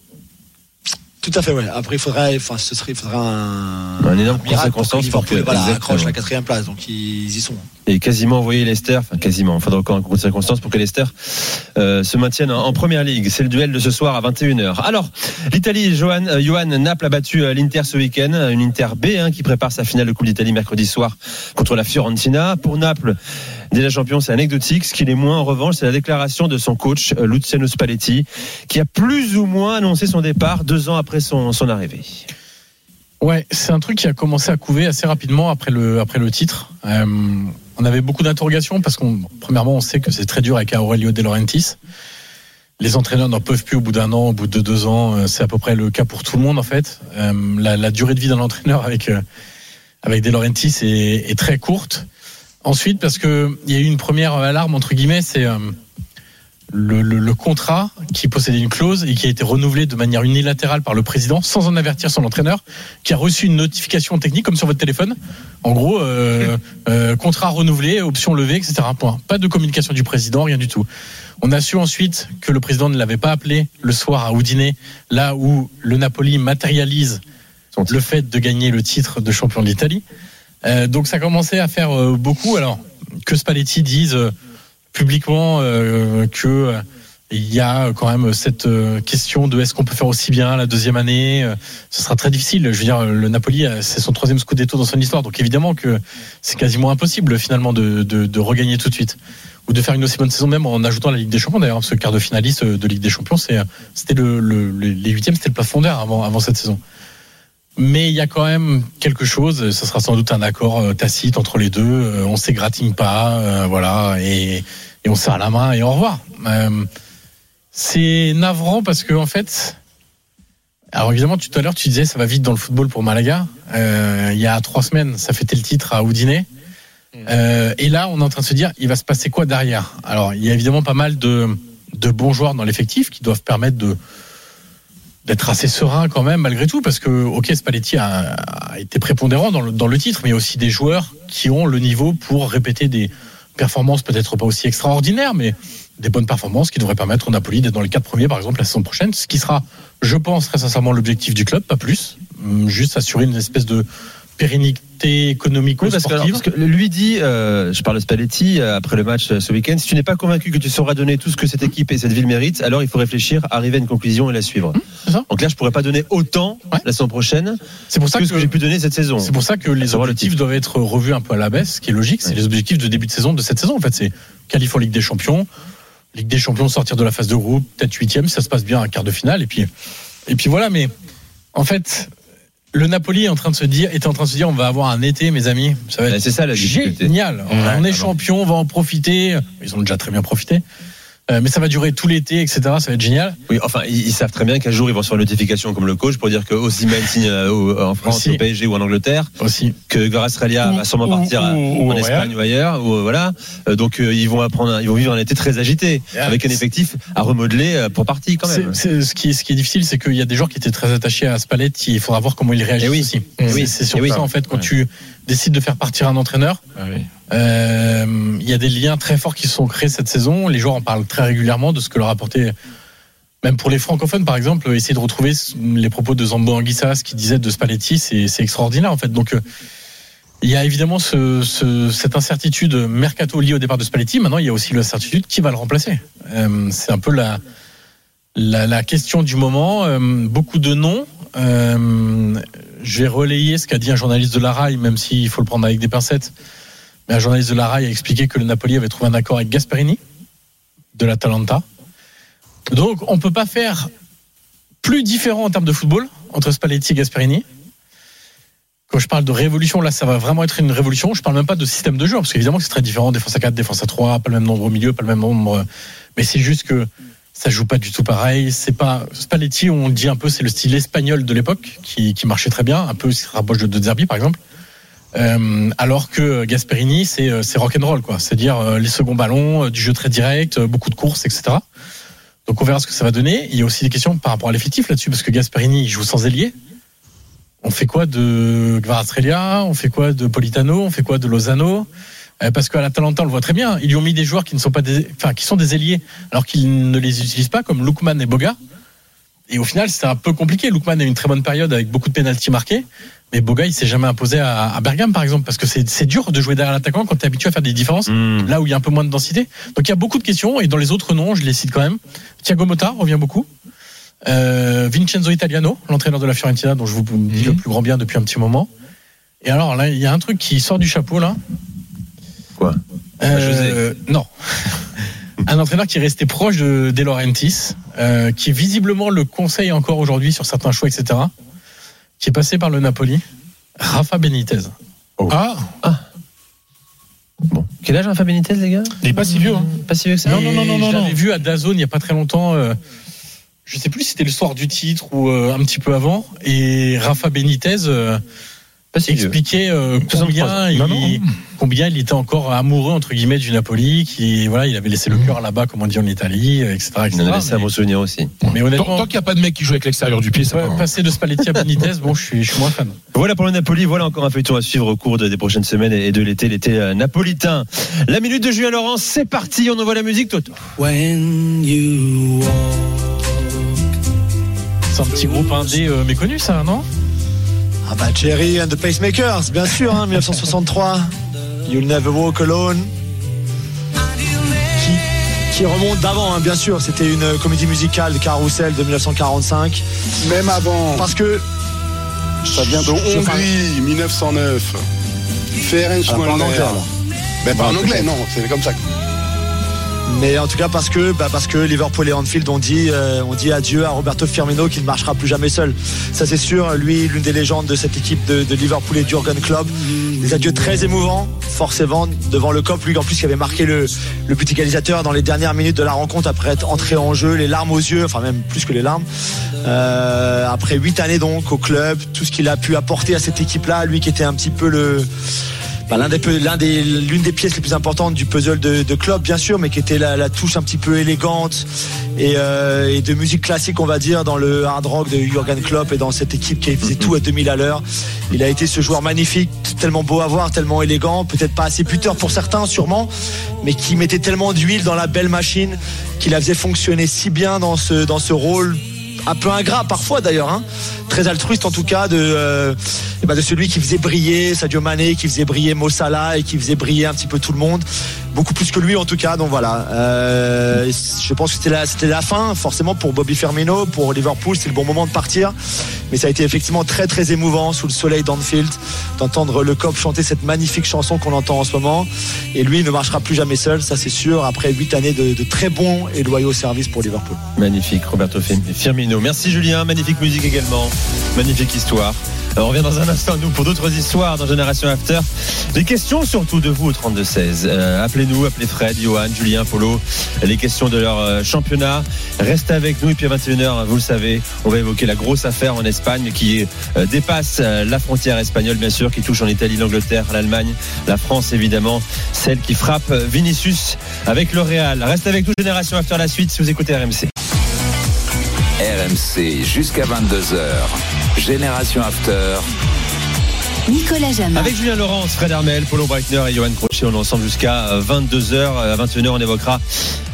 Tout à fait, ouais. Après, il faudrait, enfin, ce serait, il faudra un, Un énorme miracle pour que Liverpool, que- voilà, accroche la quatrième place. Donc, ils y sont. Et quasiment envoyer Leicester, enfin quasiment, il faudra encore un concours de circonstances pour que Leicester euh, se maintienne en, en première ligue. C'est le duel de ce soir à 21h. Alors, l'Italie, Johan, euh, Johan Naples a battu euh, l'Inter ce week-end, une Inter B hein, qui prépare sa finale de Coupe d'Italie mercredi soir contre la Fiorentina. Pour Naples, déjà champion, c'est anecdotique. Ce qui l'est moins, en revanche, c'est la déclaration de son coach, euh, Luciano Spalletti, qui a plus ou moins annoncé son départ deux ans après son, arrivée. Ouais, c'est un truc qui a commencé à couver assez rapidement après le, après le titre. Euh, on avait beaucoup d'interrogations parce qu'on, premièrement, on sait que c'est très dur avec Aurelio De Laurentiis. Les entraîneurs n'en peuvent plus au bout d'un an, au bout de deux ans. Euh, C'est à peu près le cas pour tout le monde en fait. La, durée de vie d'un entraîneur avec avec De Laurentiis est, est très courte. Ensuite, parce que il y a eu une première alarme entre guillemets, c'est euh, le, le- le contrat qui possédait une clause et qui a été renouvelé de manière unilatérale par le président sans en avertir son entraîneur, qui a reçu une notification technique comme sur votre téléphone. En gros, euh, euh, contrat renouvelé, option levée, etc. Point. Pas de communication du président, rien du tout. On a su ensuite que le président ne l'avait pas appelé le soir à Udine, là où le Napoli matérialise le fait de gagner le titre de champion d'Italie. Euh, donc ça commençait à faire euh, beaucoup. Alors que Spalletti dise euh, publiquement que il y a quand même cette question de est-ce qu'on peut faire aussi bien la deuxième année Ce sera très difficile. Je veux dire, le Napoli, c'est son troisième scudetto dans son histoire, donc évidemment que c'est quasiment impossible finalement de, de, regagner tout de suite ou de faire une aussi bonne saison même en ajoutant la Ligue des Champions d'ailleurs, parce que quart de finaliste de Ligue des Champions, c'était le, le- le- les huitièmes, c'était le plafond d'air avant avant cette saison. Mais il y a quand même quelque chose. Ce sera sans doute un accord euh, tacite entre les deux. euh, On s'égratigne pas, euh, voilà, et, et on serre la main et au revoir. Euh, c'est navrant parce que en fait, alors évidemment, tout à l'heure, tu disais ça va vite dans le football pour Malaga. Euh, il y a trois semaines, ça fêtait le titre à. Euh, et là, on est en train de se dire, il va se passer quoi derrière? Alors, il y a évidemment pas mal de, de bons joueurs dans l'effectif qui doivent permettre de d'être assez serein quand même malgré tout parce que ok Spalletti a, a été prépondérant dans le, dans le titre mais aussi des joueurs qui ont le niveau pour répéter des performances peut-être pas aussi extraordinaires mais des bonnes performances qui devraient permettre au Napoli d'être dans les quatre premiers par exemple la saison prochaine ce qui sera je pense très sincèrement l'objectif du club pas plus Hum, juste assurer une espèce de pérennité économique Oui, parce que, alors, parce que lui dit, euh, je parle de Spalletti euh, après le match euh, ce week-end, si tu n'es pas convaincu que tu sauras donner tout ce que cette équipe et cette ville méritent, alors il faut réfléchir, arriver à une conclusion et la suivre. c'est ça. Donc là, je pourrais pas donner autant Ouais. la saison prochaine c'est pour ça que que, ce que j'ai pu donner cette saison. C'est pour ça que les le objectifs doivent être revus un peu à la baisse, ce qui est logique. C'est Ouais. les objectifs de début de saison de cette saison. En fait, c'est qualifier en Ligue des Champions, Ligue des Champions, sortir de la phase de groupe, peut-être huitième, si ça se passe bien, un quart de finale, et puis, et puis voilà. Mais en fait, le Napoli est en train de se dire, était en train de se dire, on va avoir un été, mes amis. Ça va Ouais, être C'est ça la difficulté. génial. on est champion, on va en profiter. Ils ont déjà très bien profité. Euh, mais ça va durer tout l'été, etc. Ça va être génial. Oui, enfin, ils, ils savent très bien qu'un jour ils vont se faire une notification comme le coach pour dire que Osimhen signe euh, au- en France, Aussi. au PSG ou en Angleterre, Aussi. que Gvarasrelia Ou- va sûrement partir ou- à- ou en Espagne ou ailleurs, ou euh, voilà. Euh, donc euh, ils vont apprendre, ils vont vivre un été très agité, avec un effectif à remodeler euh, pour partie quand même. Ce, qui est, ce qui est difficile, c'est qu'il y a des joueurs qui étaient très attachés à Spalletti. Il faudra voir comment ils réagissent Eh oui. aussi. Eh C'est- oui. C'est surtout Eh oui. ça, en fait, quand Ouais. tu décides de faire partir un entraîneur. euh, Il y a des liens très forts qui se sont créés cette saison. Les joueurs en parlent très régulièrement de ce que leur a apporté. Même pour les francophones, par exemple, essayer de retrouver les propos de Zambo Anguissas qui disait de Spalletti, c'est extraordinaire, en fait. Donc, euh, il y a évidemment ce, ce- cette incertitude mercato liée au départ de Spalletti. Maintenant, il y a aussi l'incertitude qui va le remplacer. Euh, c'est un peu la, la, question du moment. Euh, beaucoup de noms. Euh, je vais relayer ce qu'a dit un journaliste de la RAI, même s'il faut le prendre avec des pincettes. Mais un journaliste de la RAI a expliqué que le Napoli avait trouvé un accord avec Gasperini de l'Atalanta. Donc, on peut pas faire plus différent en termes de football entre Spalletti et Gasperini. Quand je parle de révolution, là, ça va vraiment être une révolution. Je parle même pas de système de jeu, parce qu'évidemment c'est très différent. Défense à 4, défense à 3, pas le même nombre au milieu, pas le même nombre. Mais c'est juste que ça joue pas du tout pareil. C'est pas Spalletti, on le dit un peu, c'est le style espagnol de l'époque qui, qui marchait très bien, un peu se rapproche de De Zerbi par exemple. Euh, alors que Gasperini, c'est euh, c'est rock'n'roll quoi. C'est-à-dire euh, les seconds ballons, du jeu très direct, beaucoup de courses, etc. Donc on verra ce que ça va donner. Il y a aussi des questions par rapport à l'effectif là-dessus, parce que Gasperini il joue sans ailier. On fait quoi de Gvarastrelia On fait quoi de Politano? On fait quoi de Lozano? Parce qu'à l'Atalanta, on le voit très bien. Ils lui ont mis des joueurs qui ne sont pas des, enfin, qui sont des ailiers, alors qu'ils ne les utilisent pas, comme Lukman et Boga. Et au final, c'est un peu compliqué. Lukman a eu une très bonne période avec beaucoup de pénalties marqués. Mais Boga, il s'est jamais imposé à, à Bergame, par exemple, parce que c'est dur de jouer derrière l'attaquant quand tu es habitué à faire des différences, Mmh. là où il y a un peu moins de densité. Donc il y a beaucoup de questions, et dans les autres noms, je les cite quand même. Thiago Motta revient beaucoup. Euh, Vincenzo Italiano, l'entraîneur de la Fiorentina, dont je vous dis le plus grand bien depuis un petit moment. Et alors là, il y a un truc qui sort du chapeau là. Quoi Euh, Non. un entraîneur qui est resté proche de De Laurentiis, euh, qui visiblement le conseille encore aujourd'hui sur certains choix, etc. Qui est passé par le Napoli. Rafa Benitez. Ah, Bon. Quel âge a Fabien Benitez, les gars? Il est pas si vieux. Hein. Pas si vieux que ça? Non, non, non, non, non, Je l'avais vu à Dazone il n'y a pas très longtemps. euh, je sais plus si c'était le soir du titre ou euh, un petit peu avant. Et Rafa Benitez, Pas si vieux. expliquait euh, 63 combien il, Non, non. combien il était encore amoureux entre guillemets du Napoli, qui voilà, il avait laissé le cœur là-bas, comme on dit en Italie, euh, etc. etc. Il en a laissé un bon souvenir aussi. mais Tant, honnêtement, tant qu'il n'y a pas de mec qui joue avec l'extérieur du pied, ça va. passer de Spalletti à Benitez, bon, je suis, je suis moins fan. Voilà pour le Napoli, voilà encore un feuilleton à suivre au cours de- des prochaines semaines et de l'été, l'été euh, napolitain. La minute de Julien Laurent, c'est parti, on envoie la musique Toto. C'est un petit groupe indé euh, méconnu, ça, non? Ah bah Jerry and the Pacemakers, bien sûr, hein, 1963. You'll Never Walk Alone. Qui, qui remonte d'avant, hein, bien sûr. C'était une comédie musicale de Carousel de 1945. Même avant, Parce que ça vient de Hongrie, 1909. Ferenc Ah, Molnar. anglais, alors. Mais pas en anglais, peut-être. non, c'est comme ça. Mais en tout cas parce que bah parce que Liverpool et Anfield ont dit euh, ont dit adieu à Roberto Firmino qui ne marchera plus jamais seul. Ça c'est sûr. Lui, l'une des légendes de cette équipe de, Liverpool et du Klopp. Des adieux très émouvants, forcément devant le COP. Lui en plus qui avait marqué le, le but égalisateur dans les dernières minutes de la rencontre après être entré en jeu, les larmes aux yeux, enfin même plus que les larmes. Euh, après huit années donc au club, tout ce qu'il a pu apporter à cette équipe-là, lui qui était un petit peu le bah, l'une des pièces les plus importantes du puzzle de, de Klopp, bien sûr, mais qui était la, la touche un petit peu élégante et, euh, de musique classique, on va dire, dans le hard rock de Jurgen Klopp et dans cette équipe qui faisait tout à 2000 à l'heure. Il a été ce joueur magnifique, tellement beau à voir, tellement élégant, peut-être pas assez buteur pour certains, sûrement, mais qui mettait tellement d'huile dans la belle machine, qui la faisait fonctionner si bien dans ce, dans ce rôle un peu ingrat parfois d'ailleurs, hein. très altruiste en tout cas de, euh, eh ben, de celui qui faisait briller Sadio Mané, qui faisait briller Mo Salah et qui faisait briller un petit peu tout le monde, beaucoup plus que lui en tout cas. Donc voilà, Euh, je pense que c'était la, fin forcément pour Bobby Firmino, pour Liverpool, c'est le bon moment de partir. Mais ça a été effectivement très très émouvant sous le soleil d'Anfield d'entendre le cop chanter cette magnifique chanson qu'on entend en ce moment. Et lui ne marchera plus jamais seul, ça c'est sûr. Après huit années de, très bons et loyaux services pour Liverpool. Magnifique, Roberto Fir- Firmino. Merci Julien, magnifique musique également, magnifique histoire. On revient dans un instant, nous, pour d'autres histoires dans Génération After. Des questions surtout de vous au 32-16. Euh, appelez-nous, appelez Fred, Johan, Julien, Polo. Les questions de leur euh, championnat. Restez avec nous et puis à 21h, vous le savez, on va évoquer la grosse affaire en Espagne qui euh, dépasse la frontière espagnole, bien sûr, qui touche en Italie, l'Angleterre, l'Allemagne, la France, évidemment. Celle qui frappe Vinicius avec le Real. Restez avec nous, Génération After, la suite, si vous écoutez RMC. RMC jusqu'à 22h. Génération After. Nicolas Jamin. Avec Julien Laurence, Fred Armel, Paulo Breitner et Johan Crochet, on est ensemble jusqu'à 22h. À 21h, on évoquera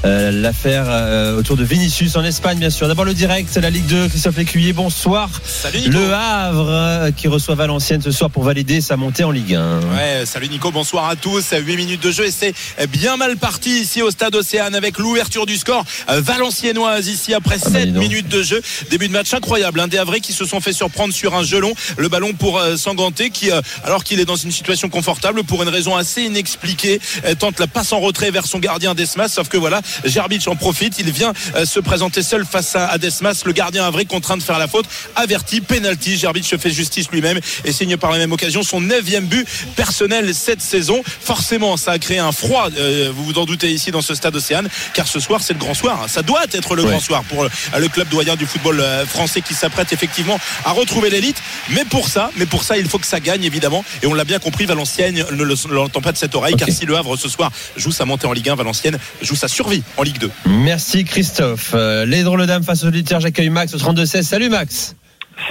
euh, l'affaire euh, autour de Vinicius en Espagne, bien sûr. D'abord le direct, la Ligue 2, Christophe Lécuyer, bonsoir. Salut Nico. Le Havre euh, qui reçoit Valenciennes ce soir pour valider sa montée en Ligue 1. Ouais, salut Nico, bonsoir à tous. 8 minutes de jeu et c'est bien mal parti ici au stade Océane avec l'ouverture du score euh, valenciennoise ici après Ah bah, 7 dis donc. minutes de jeu. Début de match incroyable. Un des Havrais qui se sont fait surprendre sur un gelon. Le ballon pour Sanganté qui, euh, alors qu'il est dans une situation confortable, pour une raison assez inexpliquée, tente la passe en retrait vers son gardien Desmas. Sauf que voilà, Gerbic en profite. Il vient euh, se présenter seul face à, à Desmas. Le gardien Havrais contraint de faire la faute. Averti, penalty. Gerbic se fait justice lui-même et signe par la même occasion son neuvième but personnel cette saison. Forcément, ça a créé un froid, euh, vous vous en doutez ici dans ce stade Océane, car ce soir c'est le grand soir. Ça doit être le Ouais. grand soir pour euh, le club doyen du football français qui s'apprête effectivement à retrouver l'élite. Mais pour ça, mais pour ça, il faut que ça gagne évidemment. Et on l'a bien compris, Valenciennes ne le- ne l'entend pas de cette oreille, car si le Havre ce soir joue sa montée en Ligue 1, Valenciennes joue sa survie en Ligue 2. Merci Christophe. Euh, les drôles dames face aux solitaires, j'accueille Max au 32-16. Salut Max.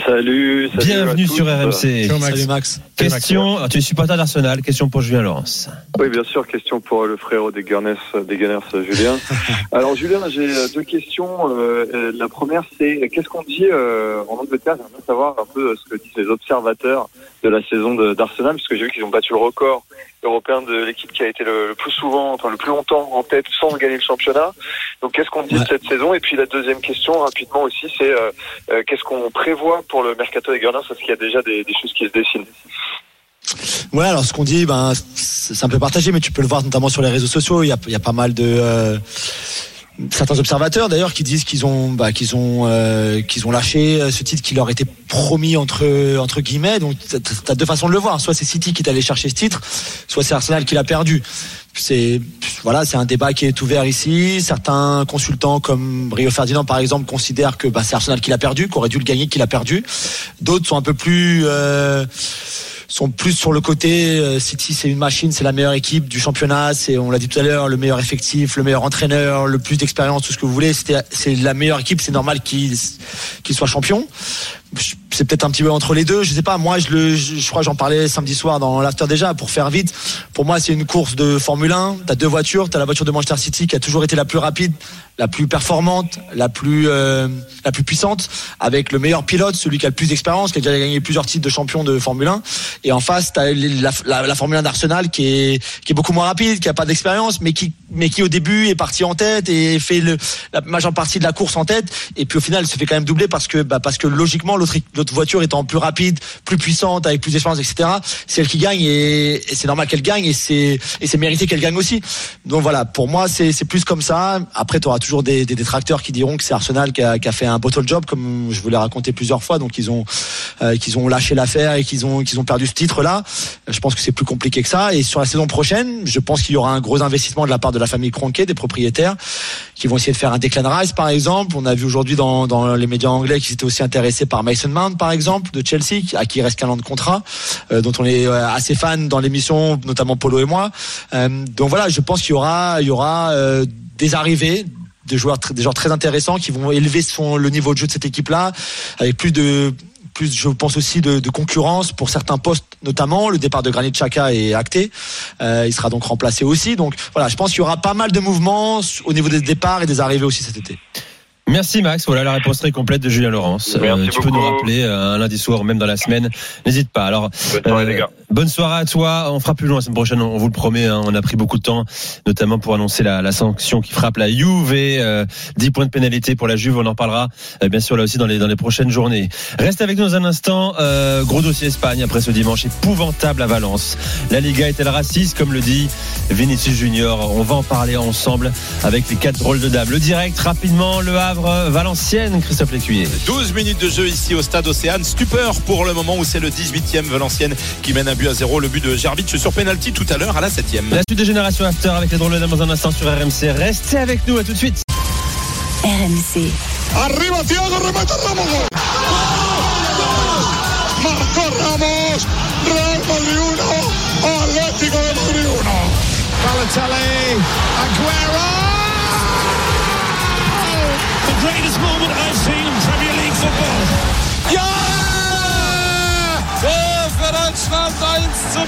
Salut, salut Bienvenue à sur RMC. Salut Max. Question, alors, tu es supporter d'Arsenal, question pour Julien Laurence. Oui, bien sûr, question pour le frérot des Gunners, des Gunners Julien. Alors Julien, j'ai euh, deux questions. Euh, euh, la première, c'est qu'est-ce qu'on dit euh, en Angleterre? J'aimerais savoir un peu euh, ce que disent les observateurs de la saison d'Arsenal, puisque j'ai vu qu'ils ont battu le record européen de l'équipe qui a été le, le plus souvent, enfin le plus longtemps en tête sans gagner le championnat. Donc qu'est-ce qu'on dit de cette saison? Et puis la deuxième question, rapidement aussi, c'est euh, euh, qu'est-ce qu'on prévoit pour le mercato des Gunners? Est-ce qu'il y a déjà des, des choses qui se dessinent? Ouais, alors ce qu'on dit, ben, c'est un peu partagé, mais tu peux le voir notamment sur les réseaux sociaux. Il y a, il y a pas mal de euh, certains observateurs d'ailleurs qui disent qu'ils ont, bah, qu'ils ont, euh, qu'ils ont lâché euh, ce titre qui leur était promis entre entre guillemets. Donc t'as- deux façons de le voir. Soit c'est City qui est allé chercher ce titre, soit c'est Arsenal qui l'a perdu. C'est voilà, c'est un débat qui est ouvert ici. Certains consultants comme Rio Ferdinand par exemple considèrent que bah, c'est Arsenal qui l'a perdu, qu'aurait dû le gagner, qui l'a perdu. D'autres sont un peu plus euh, sont plus sur le côté. Euh, City, c'est une machine, c'est la meilleure équipe du championnat. C'est, on l'a dit tout à l'heure, le meilleur effectif, le meilleur entraîneur, le plus d'expérience, tout ce que vous voulez. C'est la meilleure équipe. C'est normal qu'ils, qu'ils soient champions c'est peut-être un petit peu entre les deux. Je sais pas. Moi, je le, je, crois, j'en parlais samedi soir dans l'after déjà. Pour faire vite, pour moi, c'est une course de Formule 1. T'as deux voitures. T'as la voiture de Manchester City qui a toujours été la plus rapide, la plus performante, la plus, euh, la plus puissante, avec le meilleur pilote, celui qui a le plus d'expérience, qui a déjà gagné plusieurs titres de champion de Formule 1. Et en face, t'as la, la, la Formule 1 d'Arsenal qui est, qui est beaucoup moins rapide, qui a pas d'expérience, mais qui, mais qui au début est parti en tête et fait le, la majeure partie de la course en tête. Et puis au final, se fait quand même doubler parce que, bah, parce que logiquement, l'autre, voiture étant plus rapide, plus puissante, avec plus d'expérience, etc. C'est elle qui gagne et, c'est normal qu'elle gagne et c'est, et c'est mérité qu'elle gagne aussi. Donc voilà, pour moi, c'est, c'est plus comme ça. Après, tu auras toujours des, détracteurs qui diront que c'est Arsenal qui a, qui a, fait un bottle job, comme je vous l'ai raconté plusieurs fois. Donc ils ont, euh, ont lâché l'affaire et qu'ils ont, qu'ils ont perdu ce titre-là. Je pense que c'est plus compliqué que ça. Et sur la saison prochaine, je pense qu'il y aura un gros investissement de la part de la famille Cronquet, des propriétaires, qui vont essayer de faire un Declan Rice, par exemple. On a vu aujourd'hui dans, dans les médias anglais qu'ils étaient aussi intéressés par Mason Mount, par exemple, de Chelsea, à qui il reste qu'un an de contrat, euh, dont on est euh, assez fan dans l'émission, notamment Polo et moi. Euh, donc voilà, je pense qu'il y aura, il y aura des arrivées, des joueurs, des joueurs très intéressants qui vont élever le niveau de jeu de cette équipe-là, avec plus de plus, je pense aussi de, concurrence pour certains postes, notamment le départ de Granit Xhaka est acté. Il sera donc remplacé aussi. Donc voilà, je pense qu'il y aura pas mal de mouvements au niveau des départs et des arrivées aussi cet été. Merci Max. Voilà la réponse très complète de Julien Laurence. Euh, tu peux nous rappeler euh, un lundi soir, même dans la semaine. N'hésite pas. Alors, bonne soirée, les gars. Bonne soirée à toi. On fera plus loin la semaine prochaine. On vous le promet. Hein. On a pris beaucoup de temps, notamment pour annoncer la, sanction qui frappe la Juve et euh, 10 points de pénalité pour la Juve. On en parlera euh, bien sûr là aussi dans les dans les prochaines journées. Reste avec nous dans un instant. Euh, gros dossier Espagne après ce dimanche épouvantable à Valence. La Liga est-elle raciste comme le dit Vinicius Junior? On va en parler ensemble avec les quatre drôles de dames. Le direct rapidement. Le Havre. Valenciennes, Christophe Lécuyer. 12 minutes de jeu ici au stade Océane. Stupeur pour le moment où c'est le 18e Valenciennes qui mène un but à zéro. Le but de Gerbic sur penalty tout à l'heure à la 7e. La suite de Génération After avec les drôles de dames dans un instant sur RMC. Restez avec nous, à tout de suite. RMC. Arriba Thiago, remata Ramos. Marcó Ramos. Real Madrid 1, Atlético de Madrid 1. Balotelli, Aguero. The greatest moment I've seen in Premier League football. Ja! Tor Deutschland 1 zu 0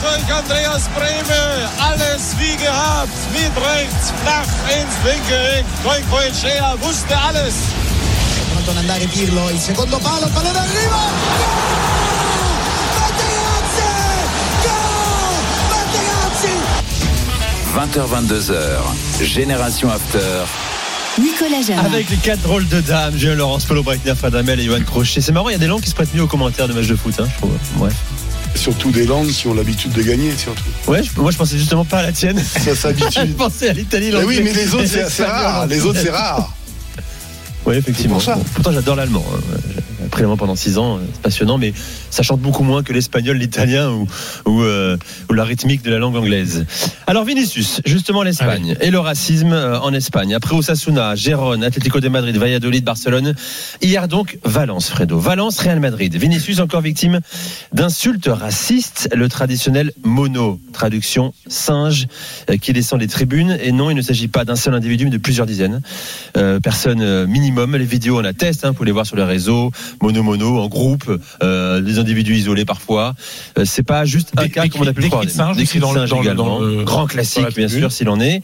durch Andreas Brehme. Alles wie gehabt. Mit rechts, flach ins linke Eck. Goicoechea wusste alles. Pronto ad andare Pirlo, il secondo palo, il pallone arriva! Materazzi! 20h22h, Génération After. Nicolas Jamin. Avec les quatre drôles de dames, Julien Laurence, Paulo Breitner, Fred Hamel et Johan Crochet. C'est marrant, il y a des langues qui se prêtent mieux aux commentaires de matchs de foot, hein, je trouve. Ouais. Surtout des langues qui ont l'habitude de gagner, surtout. Ouais, je- moi je pensais justement pas à la tienne. Ça je s'habitue. pensais à l'Italie, Mais oui, mais les autres, c'est rare. Les autres, c'est rare. Oui, effectivement. C'est pour ça. Bon, pourtant, j'adore l'allemand. J'ai appris l'allemand pendant six ans, euh, c'est passionnant, mais ça chante beaucoup moins que l'espagnol, l'italien ou, ou, euh, ou la rythmique de la langue anglaise. Alors, Vinicius, justement l'Espagne et le racisme euh, en Espagne. Après Osasuna, Gérone, Atlético de Madrid, Valladolid, Barcelone. Hier donc, Valence, Fredo. Valence, Real Madrid. Vinicius encore victime d'insultes racistes. Le traditionnel mono, traduction singe, qui descend des tribunes. Et non, il ne s'agit pas d'un seul individu, mais de plusieurs dizaines. Euh, personnes euh, minimum. Les vidéos, on atteste, hein, vous pouvez les voir sur les réseaux, mono mono, en groupe, euh, des individus isolés parfois. Euh, c'est pas juste un Des- cas des comme on a pu le croire. des cris de singe Des dans le- singe dans le- également. dans le- Grand classique, la bien sûr, s'il en est.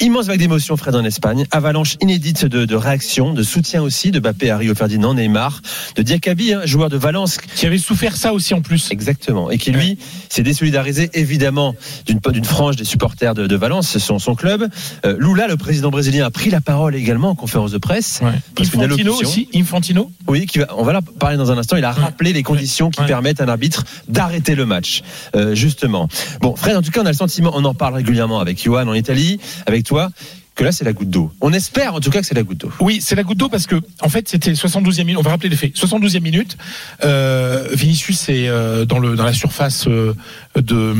Immense vague d'émotion, Fred, en Espagne. Avalanche inédite de, de réactions, de soutien aussi de Bappé à Rio Ferdinand, Neymar, de Diakabi, hein, joueur de Valence, Qui avait souffert ça aussi en plus. Exactement. Et qui, lui, s'est désolidarisé évidemment d'une d'une frange des supporters de, de Valence, son, son club. Euh, Lula, le président brésilien, a pris la parole également en conférence de presse. Ouais. Infantino aussi. Infantino. Oui, qui va, on va en parler dans un instant. Il a rappelé les conditions qui permettent à un arbitre d'arrêter le match, euh, justement. Bon, Fred, en tout cas, on a le sentiment, on en parle régulièrement avec Johan en Italie, avec toi, que là, c'est la goutte d'eau. On espère en tout cas que c'est la goutte d'eau. Oui, c'est la goutte d'eau parce que en fait c'était 72e minute. On va rappeler les faits. 72e minute. Euh, Vinicius est euh, dans le dans la surface euh, de,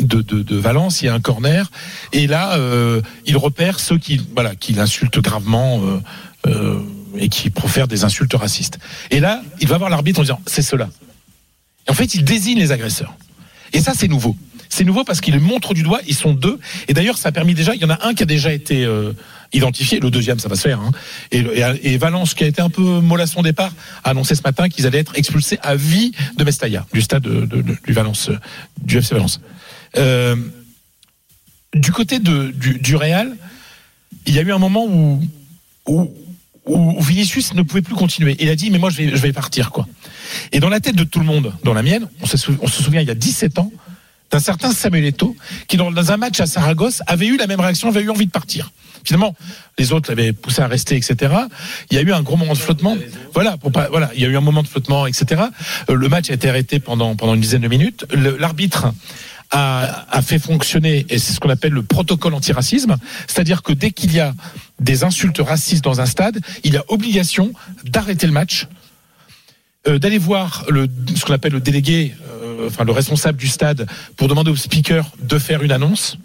de, de de Valence. Il y a un corner et là il repère ceux qui voilà qui l'insultent gravement euh, et qui profèrent des insultes racistes. Et là il va voir l'arbitre en disant c'est cela. En fait, il désigne les agresseurs. Et ça, c'est nouveau. C'est nouveau parce qu'il montre du doigt, ils sont deux. Et d'ailleurs, ça a permis déjà, il y en a un qui a déjà été euh, identifié, le deuxième, ça va se faire. Hein. Et, et, Valence, qui a été un peu mollasson départ, a annoncé ce matin qu'ils allaient être expulsés à vie de Mestalla, du stade de, du Valence, du FC Valence. Euh, du côté du, du Real, il y a eu un moment où, où, où Vinicius ne pouvait plus continuer. Il a dit, mais moi, je vais, je vais partir, quoi. Et dans la tête de tout le monde, dans la mienne, on se, souvient, il y a 17 ans, d'un certain Samuel Eto'o, qui dans, un match à Saragosse avait eu la même réaction, avait eu envie de partir. Finalement, les autres l'avaient poussé à rester, etc. Il y a eu un gros moment de flottement. Voilà, voilà, il y a eu un moment de flottement, etc. Euh, Le match a été arrêté pendant pendant une dizaine de minutes. L'arbitre a, fait fonctionner, et c'est ce qu'on appelle le protocole antiracisme, c'est-à-dire que dès qu'il y a des insultes racistes dans un stade, il a obligation d'arrêter le match, euh, d'aller voir le, ce qu'on appelle le délégué, euh, enfin le responsable du stade, pour demander au speaker de faire une annonce,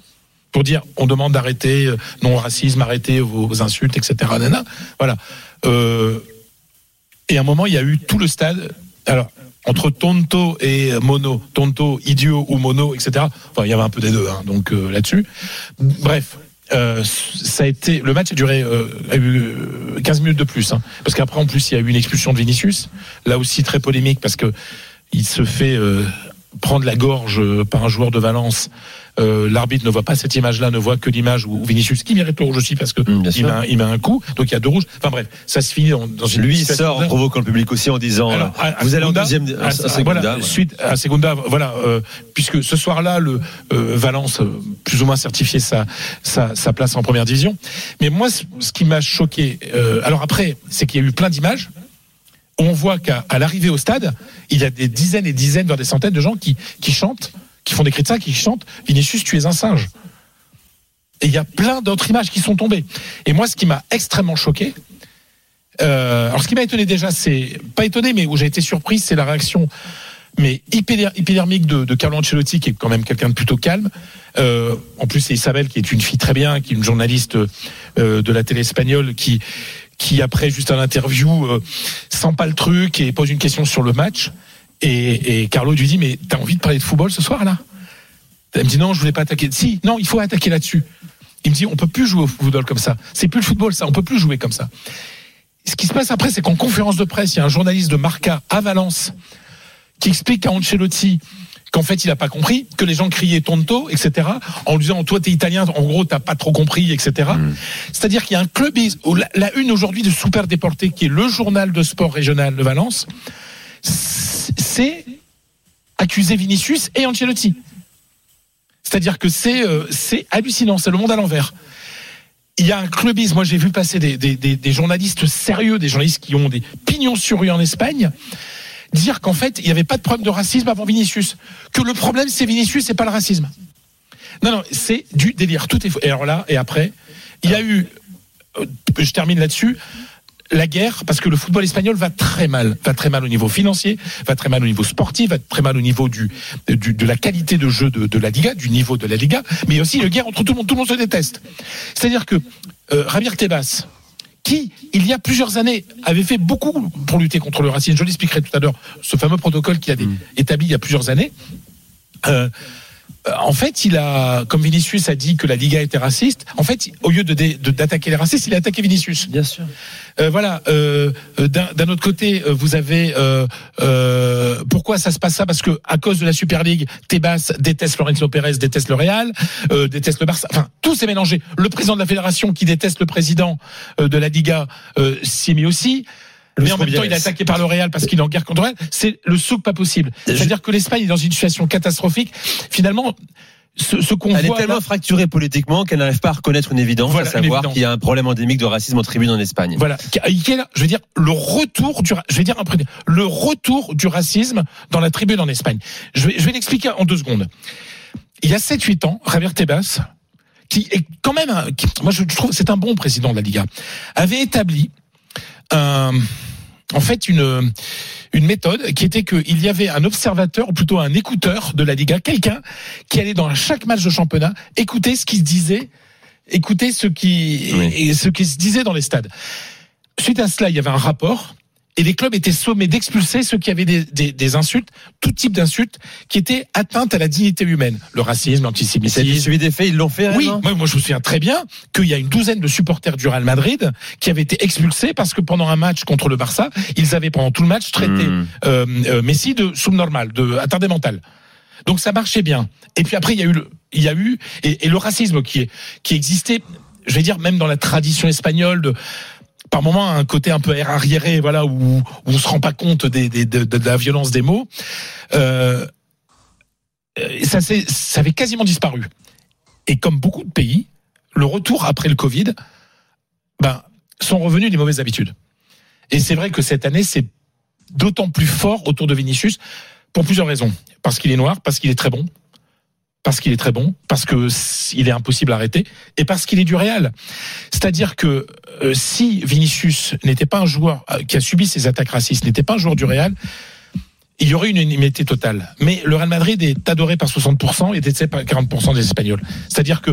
pour dire on demande d'arrêter euh, non racisme, arrêter vos, insultes, etc. Voilà. Et à un moment, il y a eu tout le stade. Alors, entre tonto et mono, tonto, idiot ou mono, etc. Enfin, il y avait un peu des deux, hein, donc euh, là-dessus. Bref. Euh, ça a été le match a duré euh, a eu euh, 15 minutes de plus hein, parce qu'après en plus il y a eu une expulsion de Vinicius là aussi très polémique parce que il se fait prendre la gorge par un joueur de Valence euh, l'arbitre ne voit pas cette image-là, ne voit que l'image où Vinicius, qui mérite le rouge aussi parce que il, sûr. met un, il met un coup, donc il y a deux rouges. Enfin bref, ça se finit dans, dans une Lui, sort en provoquant le public aussi en disant alors, euh, à Vous allez en deuxième. à- Segunda, voilà, suite à Segunda, voilà, euh, puisque ce soir-là, le euh, Valence plus ou moins certifié sa, sa sa place en première division. Mais moi, ce ce qui m'a choqué, alors après, c'est qu'il y a eu plein d'images. On voit qu'à l'arrivée au stade, il y a des dizaines et dizaines, voire des centaines de gens qui qui chantent, qui font des ça, qui chantent Vinicius, tu es un singe. Et il y a plein d'autres images qui sont tombées. Et moi, ce qui m'a extrêmement choqué, euh, alors ce qui m'a étonné déjà, c'est pas étonné, mais où j'ai été surpris, c'est la réaction mais hypodermique de, Carlo Ancelotti, qui est quand même quelqu'un de plutôt calme. Euh, en plus, c'est Isabelle, qui est une fille très bien, qui est une journaliste euh, de la télé espagnole, qui, qui après juste un interview sent pas le truc et pose une question sur le match. Et, et Carlo lui dit, mais t'as envie de parler de football ce soir là? Elle me dit non, je voulais pas attaquer. Si, non, il faut attaquer là-dessus. Il me dit, on peut plus jouer au football comme ça. C'est plus le football, ça. On peut plus jouer comme ça. Ce qui se passe après, c'est qu'en conférence de presse, il y a un journaliste de Marca à Valence qui explique à Ancelotti qu'en fait, il n'a pas compris, que les gens criaient tonto, etc., en lui disant, toi, t'es italien, en gros, t'as pas trop compris, etc. C'est-à-dire qu'il y a un club, la une aujourd'hui de Super Déporté, qui est le journal de sport régional de Valence, c'est accuser Vinicius et Ancelotti. C'est-à-dire que c'est euh, c'est hallucinant, c'est le monde à l'envers. Il y a un clubisme. Moi, j'ai vu passer des journalistes sérieux, des journalistes qui ont des pignons sur rue en Espagne, dire qu'en fait, il n'y avait pas de problème de racisme avant Vinicius. Que le problème, c'est Vinicius et pas le racisme. Non, non, c'est du délire. Tout est faux. Et alors là, et après, il y a eu, euh, je termine là-dessus, la guerre, parce que le football espagnol va très mal, va très mal au niveau financier, va très mal au niveau sportif, va très mal au niveau du, du- de la qualité de jeu de, de la Liga, du niveau de la Liga, mais a aussi une guerre entre tout le monde, tout le monde se déteste. C'est-à-dire que euh, Javier Tebas, qui, il y a plusieurs années, avait fait beaucoup pour lutter contre le racisme, je l'expliquerai tout à l'heure, ce fameux protocole qu'il avait établi il y a plusieurs années, euh, en fait, il a, comme Vinicius a dit que la Liga était raciste, en fait, au lieu de dé- de- d'attaquer les racistes, il a attaqué Vinicius. Bien sûr. Euh, voilà. euh, euh, D'un autre côté, euh, vous avez euh, euh, pourquoi ça se passe ça? Parce que à cause de la Super League, Tebas déteste Lorenzo Pérez, déteste le Real, euh, déteste le Barça. Enfin, tout s'est mélangé. Le président de la fédération qui déteste le président euh, de la Liga euh, s'y est mis aussi. Mais en même temps, il est attaqué par le Real parce qu'il est en guerre contre le Real. C'est le souk pas possible. C'est-à-dire que l'Espagne est dans une situation catastrophique. Finalement, ce, ce qu'on Elle est tellement là- fracturée politiquement qu'elle n'arrive pas à reconnaître une évidence, Voilà, à savoir qu'il y a un problème endémique de racisme en tribune en Espagne. Voilà, je veux dire le retour du, je vais dire le retour du racisme dans la tribune en Espagne. Je vais, je vais l'expliquer en deux secondes. Il y a 7-8 ans, Javier Tebas, qui est quand même, un- qui- moi je trouve, c'est un bon président de la Liga, avait établi un, en fait une une méthode qui était qu'il y avait un observateur, ou plutôt un écouteur de la Liga, quelqu'un qui allait dans chaque match de championnat écouter ce qui se disait, écouter ce qui et ce qui se disait dans les stades. Suite à cela, il y avait un rapport Et les clubs étaient sommés d'expulser ceux qui avaient des, des, des insultes, tout type d'insultes, qui étaient atteintes à la dignité humaine. Le racisme, l'antisémitisme. Suivi des faits, ils l'ont fait. Oui, moi, moi, je me souviens très bien qu'il y a une douzaine de supporters du Real Madrid qui avaient été expulsés parce que pendant un match contre le Barça, ils avaient pendant tout le match traité Hmm. euh, euh, Messi de subnormal, de attardé mental. Donc ça marchait bien. Et puis après, il y a eu, le, il y a eu et, et le racisme qui est qui existait, je vais dire même dans la tradition espagnole de par moment un côté un peu arriéré, voilà, où, où on se rend pas compte des, des- de, la violence des mots. Euh, ça, ça avait quasiment disparu. Et comme beaucoup de pays, le retour après le Covid, ben, sont revenus des mauvaises habitudes. Et c'est vrai que cette année, c'est d'autant plus fort autour de Vinicius pour plusieurs raisons. Parce qu'il est noir, parce qu'il est très bon, parce qu'il est très bon, parce que il est impossible à arrêter, et parce qu'il est du Real. C'est-à-dire que euh, si Vinicius n'était pas un joueur euh, qui a subi ces attaques racistes, n'était pas un joueur du Real, il y aurait une unanimité totale. Mais le Real Madrid est adoré par 60% et détesté par 40% des Espagnols. C'est-à-dire que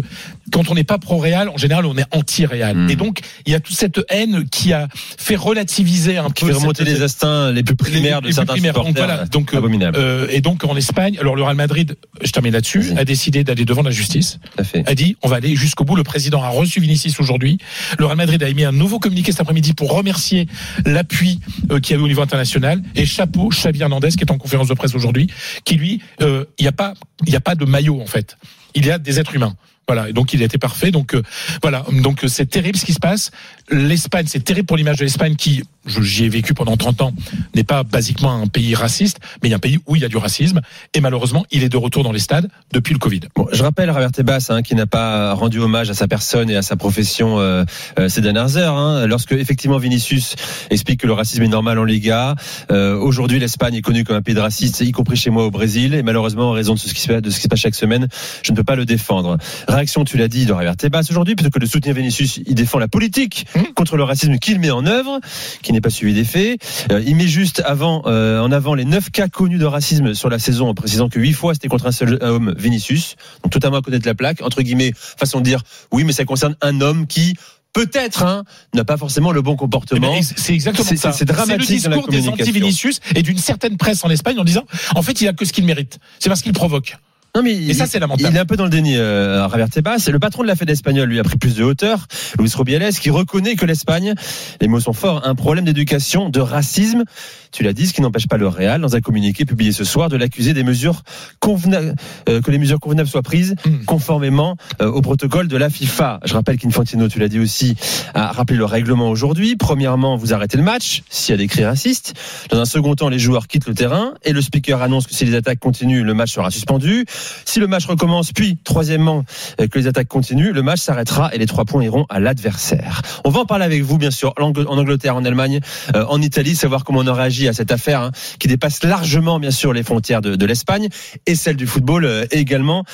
quand on n'est pas pro-Real, en général, on est anti-Real. Et donc, il y a toute cette haine qui a fait relativiser un Qui peu fait remonter cette- les instincts les plus primaires de les certains primaires. Donc supporters. voilà, donc, euh, Abominable. euh, et donc en Espagne, alors le Real Madrid, je termine là-dessus, a décidé d'aller devant la justice. A dit, on va aller jusqu'au bout. Le président a reçu Vinicius aujourd'hui. Le Real Madrid a émis un nouveau communiqué cet après-midi pour remercier l'appui euh, qu'il y a eu au niveau international. Et chapeau, Xavi Hernandez, qui est en conférence de presse aujourd'hui, qui lui, euh, il n'y a pas, il n'y a pas de maillot en fait. Il y a des êtres humains. Voilà, donc il été parfait. Donc euh, voilà, donc c'est terrible ce qui se passe. L'Espagne, c'est terrible pour l'image de l'Espagne qui, j'y ai vécu pendant 30 ans, n'est pas basiquement un pays raciste, mais il y a un pays où il y a du racisme. Et malheureusement, il est de retour dans les stades depuis le Covid. Bon, je rappelle Robert Tebas hein, qui n'a pas rendu hommage à sa personne et à sa profession euh, euh, ces dernières heures. Hein, lorsque effectivement Vinicius explique que le racisme est normal en Liga. Euh, Aujourd'hui, l'Espagne est connue comme un pays de racistes, y compris chez moi au Brésil. Et malheureusement, en raison de ce qui se passe, de ce qui se passe chaque semaine, je ne peux pas le défendre. Réaction, tu l'as dit, de Robert Tebas aujourd'hui, plutôt que de soutenir Vinicius, il défend la politique contre le racisme qu'il met en œuvre, qui n'est pas suivi des faits. Euh, il met juste avant, euh, en avant les neuf cas connus de racisme sur la saison, en précisant que huit fois c'était contre un seul homme, Vinicius. Donc totalement à côté de la plaque, entre guillemets, façon de dire oui, mais ça concerne un homme qui peut-être hein, n'a pas forcément le bon comportement. Eh ben, C'est exactement C'est- ça. C'est dramatique le dans la discours des anti-Vinicius et d'une certaine presse en Espagne en disant, en fait, il a que ce qu'il mérite. C'est parce qu'il provoque. Non mais Et ça, c'est lamentable. Il est un peu dans le déni, euh, Javier Tebas. Le patron de la Fed espagnole lui a pris plus de hauteur, Luis Rubiales, qui reconnaît que l'Espagne, les mots sont forts, a un problème d'éducation, de racisme. Tu l'as dit, ce qui n'empêche pas le Real, dans un communiqué publié ce soir, de l'accuser des mesures convenables, euh, que les mesures convenables soient prises Hmm. conformément euh, au protocole de la FIFA. Je rappelle qu'Infantino, tu l'as dit aussi, a rappelé le règlement aujourd'hui. Premièrement, vous arrêtez le match s'il y a des cris racistes. Dans un second temps, les joueurs quittent le terrain et le speaker annonce que si les attaques continuent, le match sera suspendu. Si le match recommence, puis troisièmement euh, que les attaques continuent, le match s'arrêtera et les trois points iront à l'adversaire. On va en parler avec vous, bien sûr, en Ang- en Angleterre, en Allemagne, euh, en Italie, savoir comment on a réagi à cette affaire hein, qui dépasse largement, bien sûr, les frontières de, l'Espagne et celle du football euh, également,